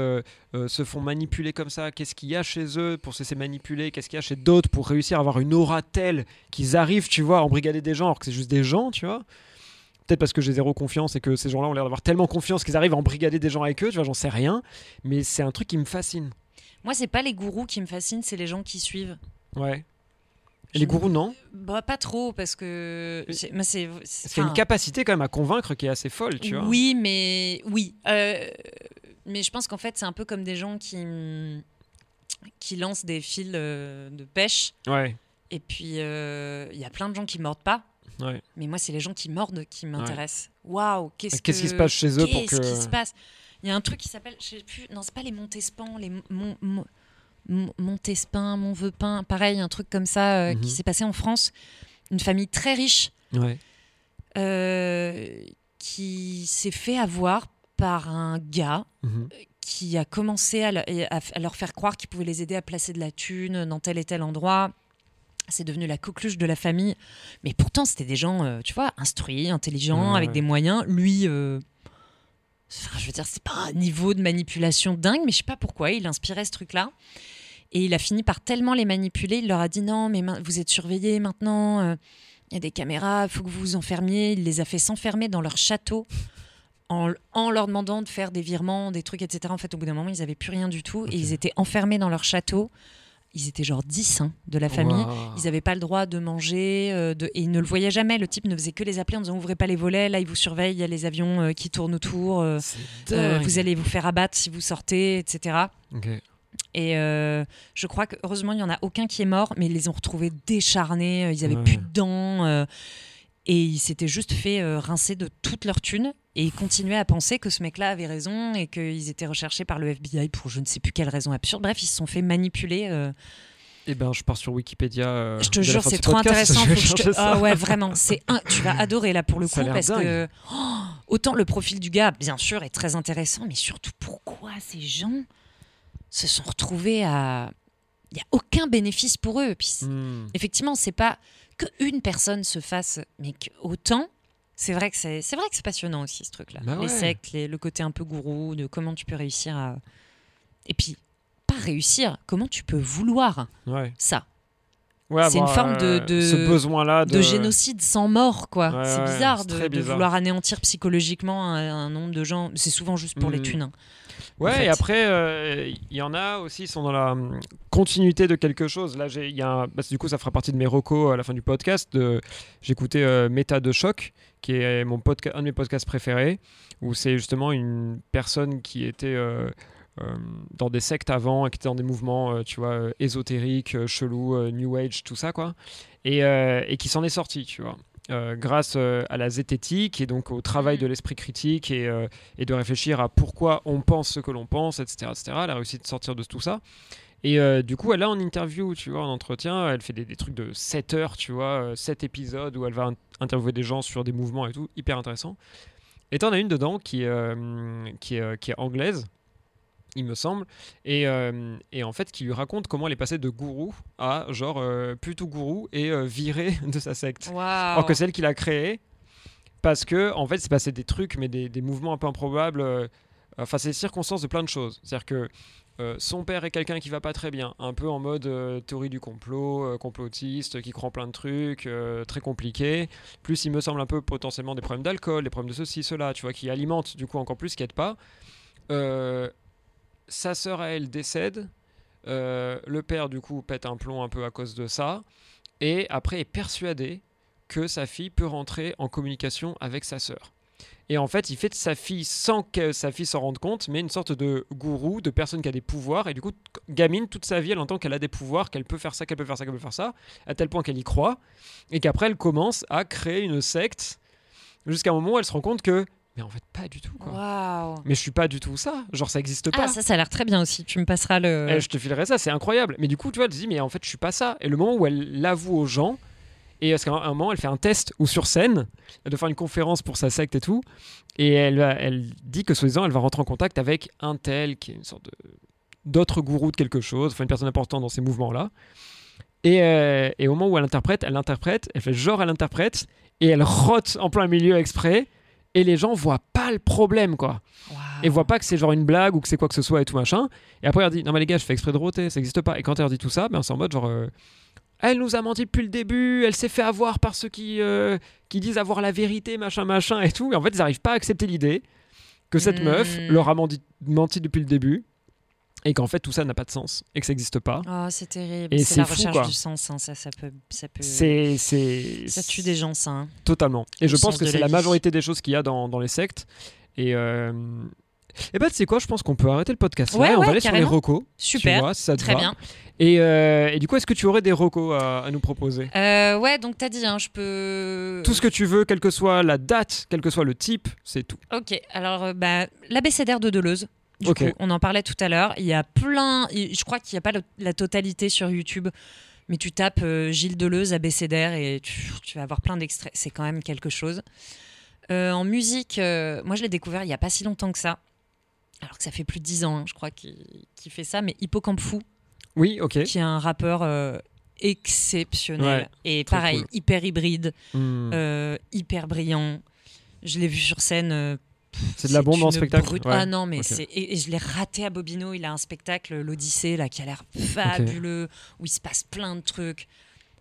se font manipuler comme ça, qu'est-ce qu'il y a chez eux pour se laisser manipuler, qu'est-ce qu'il y a chez d'autres pour réussir à avoir une aura telle qu'ils arrivent, tu vois, à embrigader des gens alors que c'est juste des gens, tu vois. Peut-être parce que j'ai zéro confiance et que ces gens-là ont l'air d'avoir tellement confiance qu'ils arrivent à embrigader des gens avec eux, tu vois, j'en sais rien. Mais c'est un truc qui me fascine. Moi, c'est pas les gourous qui me fascinent, c'est les gens qui suivent. Ouais. Et les gourous, non? Bah, pas trop, parce que. c'est- une capacité quand même à convaincre qui est assez folle, tu vois. Oui, mais. Oui. euh, Mais je pense qu'en fait, c'est un peu comme des gens qui. qui lancent des fils euh, de pêche. Ouais. Et puis, euh, il y a plein de gens qui mordent pas. Ouais. Mais moi, c'est les gens qui mordent qui m'intéressent. Waouh, qu'est-ce Qu'est-ce que- qui se passe chez eux pour Qu'est-ce que- qui se passe? Il y a un truc qui s'appelle, je sais plus, non, c'est pas les Montespan, les Mon- Mon- Mon- Montespin, Montvepin, pareil, un truc comme ça euh, Mhm. qui s'est passé en France. Une famille très riche Ouais. euh, qui s'est fait avoir par un gars Mhm. qui a commencé à, le- à- à leur faire croire qu'il pouvait les aider à placer de la thune dans tel et tel endroit. C'est devenu la coqueluche de la famille. Mais pourtant, c'était des gens, euh, tu vois, instruits, intelligents, Ouais, avec ouais. des moyens. Lui, euh, enfin, je veux dire, c'est pas un niveau de manipulation dingue, mais je sais pas pourquoi, il inspirait ce truc-là. Et il a fini par tellement les manipuler, il leur a dit non, mais vous êtes surveillés maintenant, euh, il y a des caméras, il faut que vous vous enfermiez. Il les a fait s'enfermer dans leur château en, en leur demandant de faire des virements, des trucs, etc. En fait, au bout d'un moment, ils n'avaient plus rien du tout et ils étaient enfermés dans leur château. Ils étaient genre 10 hein, de la famille. Ils n'avaient pas le droit de manger euh, de... et ils ne le voyaient jamais. Le type ne faisait que les appeler en disant ouvrez pas les volets, là ils vous surveillent, il y a les avions euh, qui tournent autour, euh, vous allez vous faire abattre si vous sortez, etc. Et je crois que heureusement il y en a aucun qui est mort, mais ils les ont retrouvés décharnés, ils avaient Ouais. plus de dents et ils s'étaient juste fait euh, rincer de toute leur thune et ils continuaient à penser que ce mec-là avait raison et qu'ils étaient recherchés par le FBI pour je ne sais plus quelle raison absurde. Bref, ils se sont fait manipuler. euh, Eh ben, je pars sur Wikipédia. euh, je te jure, c'est ce trop podcast, intéressant. je vais faut que je te- chercher ça. Ah ouais, vraiment, c'est un... tu vas adorer là pour le coup parce dingue. que oh, autant le profil du gars, bien sûr, est très intéressant, mais surtout pourquoi ces gens se sont retrouvés à il y a aucun bénéfice pour eux. Puis Hmm. effectivement, c'est pas que une personne se fasse, mais autant. C'est vrai que c'est c'est vrai que c'est passionnant aussi ce truc-là. Bah les ouais. sectes, les- le côté un peu gourou, de comment tu peux réussir à et puis pas réussir, comment tu peux vouloir Ouais. ça? Ouais, C'est une forme de- euh, de- ce besoin-là de, de génocide sans mort, quoi. C'est bizarre de, vouloir anéantir psychologiquement un, un nombre de gens. C'est souvent juste pour les Mm. thunes. hein. Ouais, en fait. et après, euh, il y en a aussi, ils sont dans la hum, continuité de quelque chose. Là, j'ai- y a un- bah, du coup, ça fera partie de mes recos à la fin du podcast. de- J'écoutais euh, Méta de choc, qui est mon podca- un de mes podcasts préférés, où c'est justement une personne qui était euh, euh, dans des sectes avant, et qui était dans des mouvements, euh, tu vois, euh, ésotériques, euh, chelous, euh, New Age, tout ça, quoi, et, euh, et qui s'en est sorti, tu vois. Euh, grâce euh, à la zététique et donc au travail Mhm. de l'esprit critique et, euh, et de réfléchir à pourquoi on pense ce que l'on pense, etc., etc. Elle a réussi de sortir de tout ça. Et euh, du coup, elle a en interview, tu vois, en entretien, elle fait des, des trucs de 7 heures, tu vois, 7 épisodes où elle va in- interviewer des gens sur des mouvements et tout, hyper intéressant. Et t'en as une dedans qui, euh, euh, qui est anglaise, il me semble, et, euh, et en fait qui lui raconte comment elle est passée de gourou à genre euh, plus tout gourou et euh, virée de sa secte. Alors que c'est elle qui l'a créé parce que en fait c'est passé des trucs mais des, des mouvements un peu improbables enfin c'est les circonstances de plein de choses. C'est à dire que son père est quelqu'un qui va pas très bien un peu en mode théorie du complot complotiste qui croit en plein de trucs très compliqué. Plus il me semble un peu potentiellement des problèmes d'alcool des problèmes de ceci cela tu vois qui alimentent du coup encore plus qui aident pas. Euh, sa sœur à elle décède Euh, le père du coup pète un plomb un peu à cause de ça et après est persuadé que sa fille peut rentrer en communication avec sa sœur. Et en fait, il fait de sa fille sans que sa fille s'en rende compte, mais une sorte de gourou, de personne qui a des pouvoirs. Et du coup, gamine, toute sa vie, elle entend qu'elle a des pouvoirs, qu'elle peut faire ça, qu'elle peut faire ça, qu'elle peut faire ça, à tel point qu'elle y croit. Et qu'après, elle commence à créer une secte, jusqu'à un moment où elle se rend compte que, mais en fait, pas du tout. Quoi. Mais je suis pas du tout ça. Genre, ça existe pas. Ah, ça, ça a l'air très bien aussi. Tu me passeras le. Eh, je te filerai ça, c'est incroyable. Mais du coup, tu vois, elle se dit, mais en fait, je suis pas ça. Et le moment où elle l'avoue aux gens, et parce qu'à un moment, elle fait un test ou sur scène, elle doit faire une conférence pour sa secte et tout, et elle, elle dit que soi-disant, elle va rentrer en contact avec un tel qui est une sorte de d'autre gourou de quelque chose, enfin une personne importante dans ces mouvements-là. Et, euh, et au moment où elle interprète, elle interprète, elle fait genre elle interprète, et elle rote en plein milieu exprès, et les gens voient pas le problème, quoi Waouh. et voit pas que c'est genre une blague ou que c'est quoi que ce soit et tout machin. Et après, elle dit Non, mais les gars, je fais exprès de roter, ça existe pas. Et quand elle dit tout ça, ben, c'est en mode genre euh, Elle nous a menti depuis le début, elle s'est fait avoir par ceux qui, euh, qui disent avoir la vérité, machin, machin et tout. Et en fait, ils n'arrivent pas à accepter l'idée que cette Hmm. meuf leur a menti, menti depuis le début et qu'en fait, tout ça n'a pas de sens et que ça n'existe pas. Oh, c'est terrible. Et C'est la fou, recherche quoi. du sens. hein. Ça, ça peut, ça peut. C'est. c'est Ça tue des gens, ça. hein. Totalement. Et Le je pense que c'est la majorité des choses qu'il y a dans, dans les sectes. Et, euh, Eh ben, tu sais quoi, je pense qu'on peut arrêter le podcast Ouais, là et on va aller sur les carrément. recos. tu Super. vois, si ça te Très va. bien. Et, euh, et du coup, est-ce que tu aurais des recos à, à nous proposer? Euh, ouais, donc t'as dit, hein, je peux. Tout ce que tu veux, quelle que soit la date, quel que soit le type, c'est tout. Ok, alors euh, bah, l'abécédaire de Deleuze. Du Ok. coup, on en parlait tout à l'heure. Il y a plein. Je crois qu'il n'y a pas le- la totalité sur YouTube, mais tu tapes euh, Gilles Deleuze abécédaire et tu, tu vas avoir plein d'extraits. C'est quand même quelque chose. Euh, en musique, euh, moi je l'ai découvert il n'y a pas si longtemps que ça. Alors que ça fait plus de 10 ans, hein, je crois, qu'il fait ça. Mais Hippocampe Fou, Oui, ok. qui est un rappeur exceptionnel. Ouais, et pareil, cool. hyper hybride, Hmm. hyper brillant. Je l'ai vu sur scène. C'est de la bombe en spectacle brute- Ouais. Ah non, mais c'est. Et, et je l'ai raté à Bobino. Il a un spectacle, l'Odyssée, là, qui a l'air fabuleux, où il se passe plein de trucs.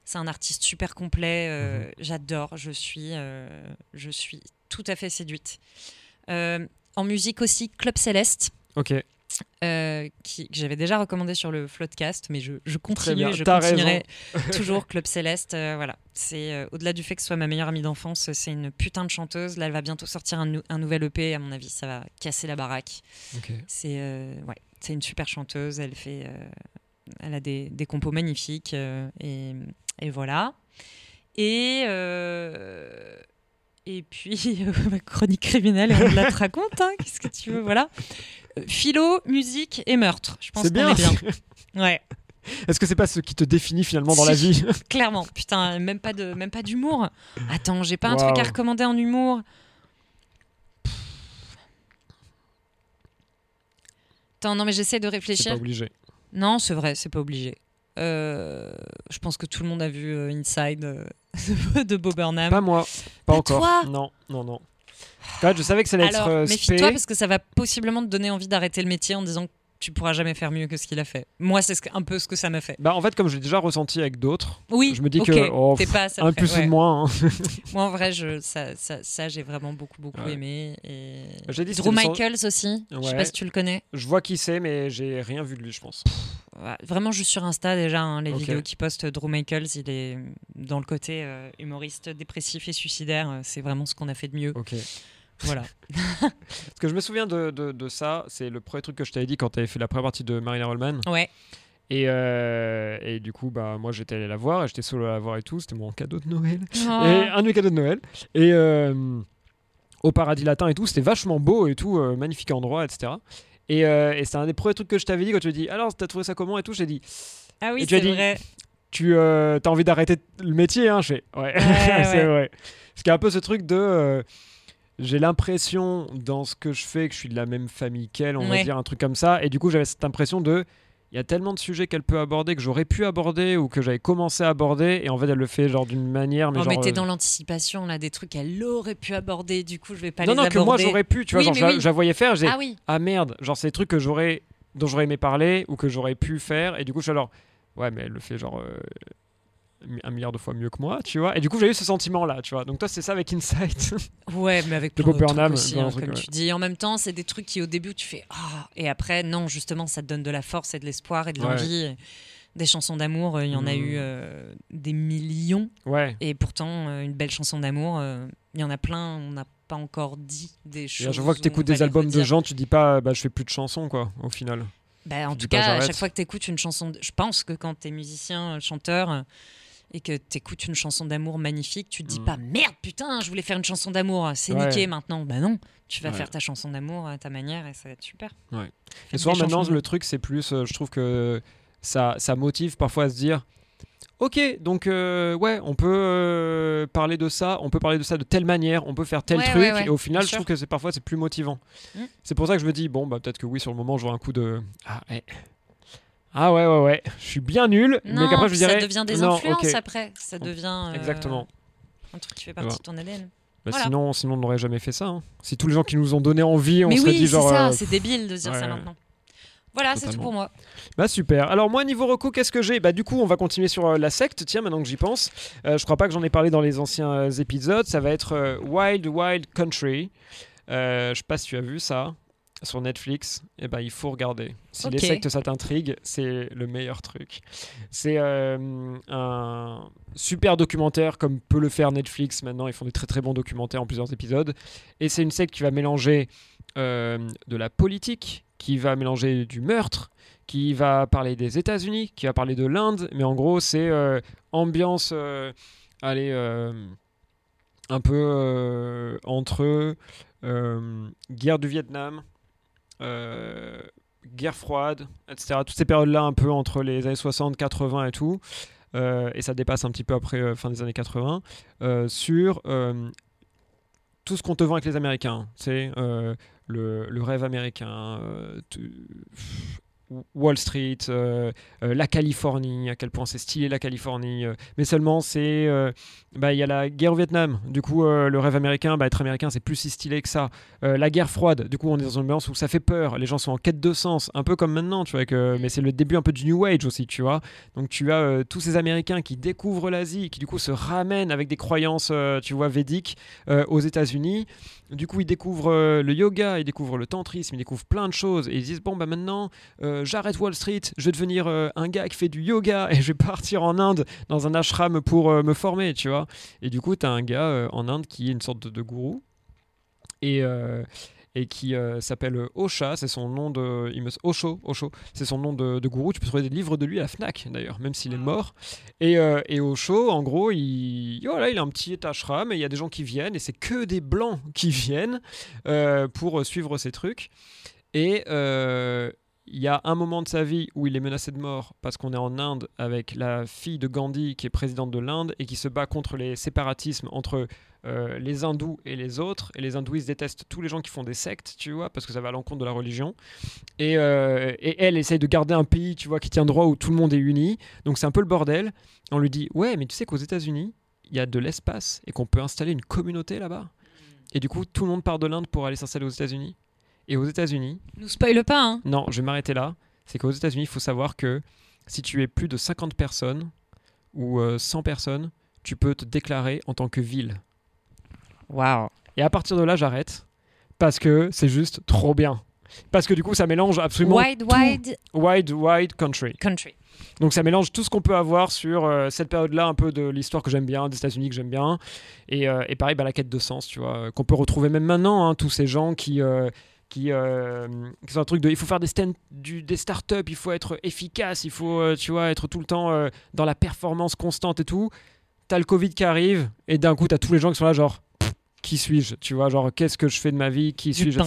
C'est un artiste super complet. euh, Mhm. J'adore. Je suis, euh, je suis tout à fait séduite. Euh, en musique aussi, Club Céleste. Ok, euh, qui, que j'avais déjà recommandé sur le Floodcast, mais je, je continue, je continuerai toujours Club Céleste. euh, voilà, c'est euh, au-delà du fait que ce soit ma meilleure amie d'enfance, c'est une putain de chanteuse. Là, elle va bientôt sortir un, nou- un nouvel EP. À mon avis, ça va casser la baraque. C'est ouais, c'est une super chanteuse. Elle fait, elle a des, des compos magnifiques et, et voilà. Et et puis ma chronique criminelle, on la te raconte. hein, Qu'est-ce que tu veux, voilà. Philo, musique et meurtre. Je pense C'est qu'on bien. est bien. Ouais, Est-ce que c'est pas ce qui te définit finalement dans la vie clairement. Putain, même pas de même pas d'humour. Attends, j'ai pas un truc à recommander en humour. Attends, non mais j'essaie de C'est pas réfléchir. obligé. Non, c'est vrai, c'est pas obligé. Euh, je pense que tout le monde a vu euh, Inside euh, de Bob Burnham. Pas moi, pas Pas encore. toi Non, non, non. Je savais que ça allait Alors, être euh, méfie-toi parce que ça va possiblement te donner envie d'arrêter le métier en disant que tu pourras jamais faire mieux que ce qu'il a fait. Moi, c'est ce un peu ce que ça m'a fait. Bah, en fait, comme je l'ai déjà ressenti avec d'autres, Oui, Je me dis ok, que, oh, t'es pas un plus ou ouais. de moins. hein. Moi, en vrai, je, ça, ça, ça, j'ai vraiment beaucoup, beaucoup Ouais. aimé. Et... Dit, Drew sens- Michaels aussi. Je sais Ouais. pas si tu le connais. Je vois qui c'est, mais j'ai rien vu de lui, je pense. Ouais, Vraiment, juste sur Insta, déjà, hein, les vidéos qu'il poste, Drew Michaels, il est dans le côté euh, humoriste dépressif et suicidaire. euh, C'est vraiment ce qu'on a fait de mieux. Ok. Voilà. Parce que je me souviens de, de, de ça, c'est le premier truc que je t'avais dit quand tu avais fait la première partie de Marina Rollman. Ouais. Et, euh, et du coup, bah, moi j'étais allé la voir et j'étais solo à la voir et tout. C'était mon cadeau de Noël. Oh. Et un de mes cadeaux de Noël. Et euh, au paradis latin et tout, c'était vachement beau et tout, euh, magnifique endroit, etc. Et, et c'est un des premiers trucs que je t'avais dit quand tu m'as dit Alors, t'as trouvé ça comment et tout J'ai dit Ah oui, Et tu as c'est dit- vrai. Tu as envie d'arrêter le métier hein Je fais Ouais, c'est ouais. vrai. Parce qu'il y a un peu ce truc de. J'ai l'impression dans ce que je fais que je suis de la même famille qu'elle, on va dire un truc comme ça. Et du coup, j'avais cette impression de. Il y a tellement de sujets qu'elle peut aborder que j'aurais pu aborder ou que j'avais commencé à aborder. Et en fait, elle le fait genre d'une manière. Mais Oh, genre, mais t'es euh, dans l'anticipation, là, des trucs qu'elle aurait pu aborder. Du coup, je vais pas non, les non, aborder. que moi j'aurais pu, tu vois, Oui, genre je la- oui. je la voyais faire, j'ai Ah oui. ah merde, genre c'est des trucs que j'aurais dont j'aurais aimé parler ou que j'aurais pu faire et du coup je suis alors ouais mais elle le fait genre euh, un milliard de fois mieux que moi, tu vois. Et du coup j'ai eu ce sentiment là, tu vois. Donc toi c'est ça avec Insight. Ouais, mais avec plein Bob Burnham, aussi, hein, trucs, comme ouais. tu dis. En même temps, c'est des trucs qui au début tu fais ah et après non, justement, ça te donne de la force et de l'espoir et de Ouais. l'envie. Des chansons d'amour, euh, il y en a eu euh, des millions ouais. et pourtant euh, une belle chanson d'amour, il y en a plein, on n'a pas encore dit des choses. je vois que tu écoutes des albums de gens, tu dis pas bah je fais plus de chansons quoi au final. Bah, en Tu tout cas, à chaque fois que tu écoutes une chanson, de- je pense que quand tu es musicien, chanteur, et que tu écoutes une chanson d'amour magnifique, tu te dis Mm. pas merde, putain, je voulais faire une chanson d'amour, c'est Ouais. niqué maintenant. Bah non, tu vas Ouais. faire ta chanson d'amour à ta manière et ça va être super. Ouais. Et souvent maintenant le truc c'est plus euh, je trouve que ça ça motive parfois à se dire Ok, donc euh, ouais, on peut euh, parler de ça, on peut parler de ça de telle manière, on peut faire tel Ouais, truc, ouais, ouais, et au final, bien je sûr. trouve que c'est parfois c'est plus motivant. Mm. C'est pour ça que je me dis bon bah peut-être que oui sur le moment j'aurai un coup de ah ouais ah ouais ouais ouais, je suis bien nul, Non, mais qu'après je dirais ça devient des non, influences après, ça devient euh, Exactement. un truc qui fait partie Ouais. de ton ADN. Bah, voilà. Sinon sinon on n'aurait jamais fait ça. hein. Si tous les gens qui nous ont donné envie, on Mais serait oui, dit c'est genre ça, euh, c'est débile de dire ouais, ça maintenant. Voilà, c'est tout pour moi. Bah super. Alors moi niveau reco, qu'est-ce que j'ai? Bah du coup on va continuer sur euh, la secte. Tiens maintenant que j'y pense, Euh, je crois pas que j'en ai parlé dans les anciens euh, épisodes. Ça va être Wild Wild Country. Je sais pas si tu as vu ça. Sur Netflix, eh ben, il faut regarder. Si Ok. les sectes, ça t'intrigue, c'est le meilleur truc. C'est euh, un super documentaire, comme peut le faire Netflix maintenant. Ils font des très très bons documentaires en plusieurs épisodes. Et c'est une secte qui va mélanger euh, de la politique, qui va mélanger du meurtre, qui va parler des États-Unis, qui va parler de l'Inde. Mais en gros, c'est euh, ambiance, allez, un peu entre guerre du Vietnam, guerre froide, etc. Toutes ces périodes-là, un peu entre les années 60, 80 et tout, euh, et ça dépasse un petit peu après euh, fin des années 80, euh, sur euh, tout ce qu'on te vend avec les Américains. C'est euh, le, rêve américain, euh, tu- Wall Street, euh, euh, la Californie, à quel point c'est stylé la Californie. euh, mais seulement, c'est. bah, Il y a la guerre au Vietnam. Du coup, le rêve américain, bah, être américain, c'est plus si stylé que ça. La guerre froide, du coup, on est dans une ambiance où ça fait peur. Les gens sont en quête de sens, un peu comme maintenant, tu vois. Que, mais c'est le début un peu du New Age aussi, tu vois. Donc, tu as tous ces Américains qui découvrent l'Asie, qui du coup se ramènent avec des croyances, tu vois, védiques aux États-Unis. Du coup, ils découvrent le yoga, ils découvrent le tantrisme, ils découvrent plein de choses. Et ils disent Bon, bah maintenant, euh, j'arrête Wall Street, je vais devenir euh, un gars qui fait du yoga et je vais partir en Inde dans un ashram pour euh, me former, tu vois. Et du coup, tu as un gars en Inde qui est une sorte de, de gourou et, et qui s'appelle Osha, c'est son nom de. Il me, Osho, Osho, c'est son nom de, de gourou. Tu peux trouver des livres de lui à la Fnac d'ailleurs, même s'il est mort. Et, et Osho, en gros, il, voilà, il a un petit ashram et il y a des gens qui viennent et c'est que des blancs qui viennent pour suivre ces trucs. Et. euh, il y a un moment de sa vie où il est menacé de mort parce qu'on est en Inde avec la fille de Gandhi qui est présidente de l'Inde et qui se bat contre les séparatismes entre euh, les hindous et les autres. Et les hindouistes détestent tous les gens qui font des sectes, tu vois, parce que ça va à l'encontre de la religion. Et, euh, et elle essaye de garder un pays, tu vois, qui tient droit où tout le monde est uni. Donc c'est un peu le bordel. On lui dit Ouais, mais tu sais qu'aux États-Unis, il y a de l'espace et qu'on peut installer une communauté là-bas. Et du coup, tout le monde part de l'Inde pour aller s'installer aux États-Unis. Et aux États-Unis, Nous spoil pas, hein. non, je vais m'arrêter là. C'est qu'aux États-Unis, il faut savoir que si tu es plus de 50 personnes ou euh, 100 personnes, tu peux te déclarer en tant que ville. Waouh. Et à partir de là, j'arrête parce que c'est juste trop bien. Parce que du coup, ça mélange absolument Wide, tout. wide wide, wide country. country. Donc ça mélange tout ce qu'on peut avoir sur euh, cette période-là, un peu de l'histoire que j'aime bien, des États-Unis que j'aime bien, et, euh, et pareil, bah, la quête de sens, tu vois, euh, qu'on peut retrouver même maintenant, hein, tous ces gens qui, euh, qui, euh, qui sont un truc de, il faut faire des, stand, du, des startups, il faut être efficace, il faut, euh, tu vois, être tout le temps euh, dans la performance constante et tout. T'as le Covid qui arrive, et d'un coup, t'as tous les gens qui sont là, genre, qui suis-je Tu vois, genre, qu'est-ce que je fais de ma vie Qui suis-je.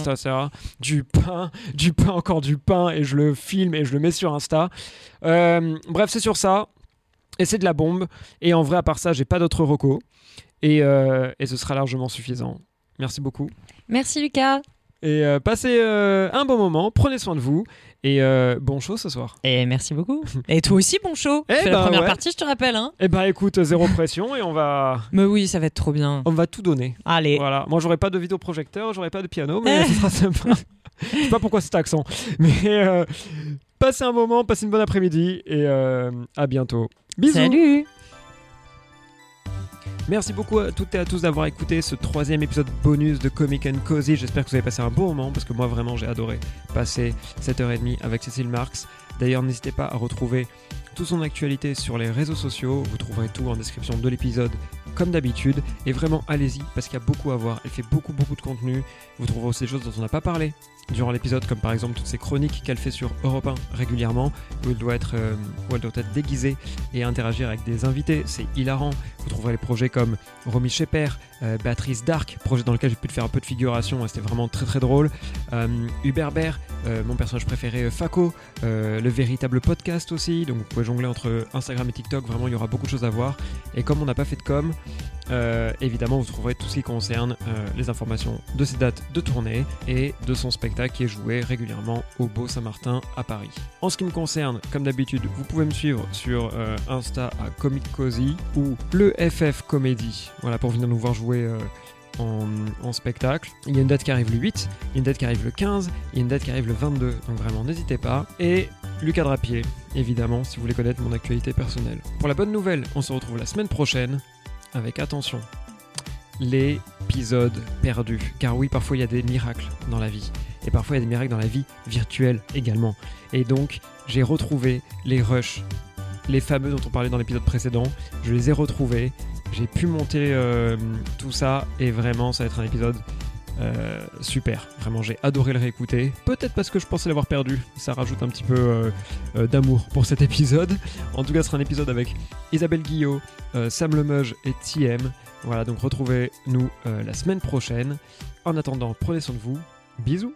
Du pain, du pain, encore du pain, et je le filme et je le mets sur Insta. Euh, bref, c'est sur ça. Et c'est de la bombe. Et en vrai, à part ça, j'ai pas d'autres recos. Et, euh, et ce sera largement suffisant. Merci beaucoup. Merci Lucas. Et euh, passez euh, un bon moment. Prenez soin de vous. Et euh, bon show ce soir. Et merci beaucoup. Et toi aussi, bon show. Eh Tu fais ben la première ouais. partie, je te rappelle. Hein. Eh ben écoute, zéro pression et on va, Mais oui, ça va être trop bien. on va tout donner. Allez. Voilà. Moi, j'aurai pas de vidéoprojecteur, j'aurai pas de piano, mais ce sera sympa. Je sais pas pourquoi cet accent. Mais passez un moment, passez une bonne après-midi et à bientôt. Bisous. Salut. Merci beaucoup à toutes et à tous d'avoir écouté ce troisième épisode bonus de Comic and Cozy. J'espère que vous avez passé un bon moment parce que moi vraiment j'ai adoré passer cette heure et demie avec Cécile Marx. D'ailleurs n'hésitez pas à retrouver toute son actualité sur les réseaux sociaux. Vous trouverez tout en description de l'épisode comme d'habitude. Et vraiment allez-y parce qu'il y a beaucoup à voir. Elle fait beaucoup beaucoup de contenu. Vous trouverez aussi des choses dont on n'a pas parlé durant l'épisode comme par exemple toutes ces chroniques qu'elle fait sur Europe 1 régulièrement où elle doit être, euh, où doit être déguisée et interagir avec des invités. C'est hilarant. Vous trouverez les projets comme Romy Sheper, euh, Béatrice Dark, projet dans lequel j'ai pu faire un peu de figuration c'était vraiment très très drôle. Euh, Hubert Bert, euh, mon personnage préféré Faco, le véritable podcast aussi. Donc vous pouvez jongler entre Instagram et TikTok. Vraiment, il y aura beaucoup de choses à voir. Et comme on n'a pas fait de com, euh, évidemment, vous trouverez tout ce qui concerne euh, les informations de ses dates de tournée et de son spectacle qui est joué régulièrement au Beau Saint-Martin à Paris. En ce qui me concerne, comme d'habitude, vous pouvez me suivre sur euh, Insta à Comic Cozy ou le FF Comedy. Voilà pour venir nous voir jouer. en, en spectacle. Il y a une date qui arrive le 8, il y a une date qui arrive le 15, il y a une date qui arrive le 22, donc vraiment n'hésitez pas. Et Lucas Drapier, évidemment, si vous voulez connaître mon actualité personnelle. Pour la bonne nouvelle, on se retrouve la semaine prochaine avec attention. l'épisode perdu. Car oui, parfois il y a des miracles dans la vie. Et parfois il y a des miracles dans la vie virtuelle également. Et donc, j'ai retrouvé les rushs, les fameux dont on parlait dans l'épisode précédent. Je les ai retrouvés. J'ai pu monter euh, tout ça. Et vraiment, ça va être un épisode euh, super, vraiment j'ai adoré le réécouter. Peut-être parce que je pensais l'avoir perdu, ça rajoute un petit peu euh, euh, d'amour pour cet épisode. En tout cas, ce sera un épisode avec Isabelle Guillot, Sam Lemeuge et TM. Voilà, donc retrouvez-nous la semaine prochaine. En attendant, prenez soin de vous. Bisous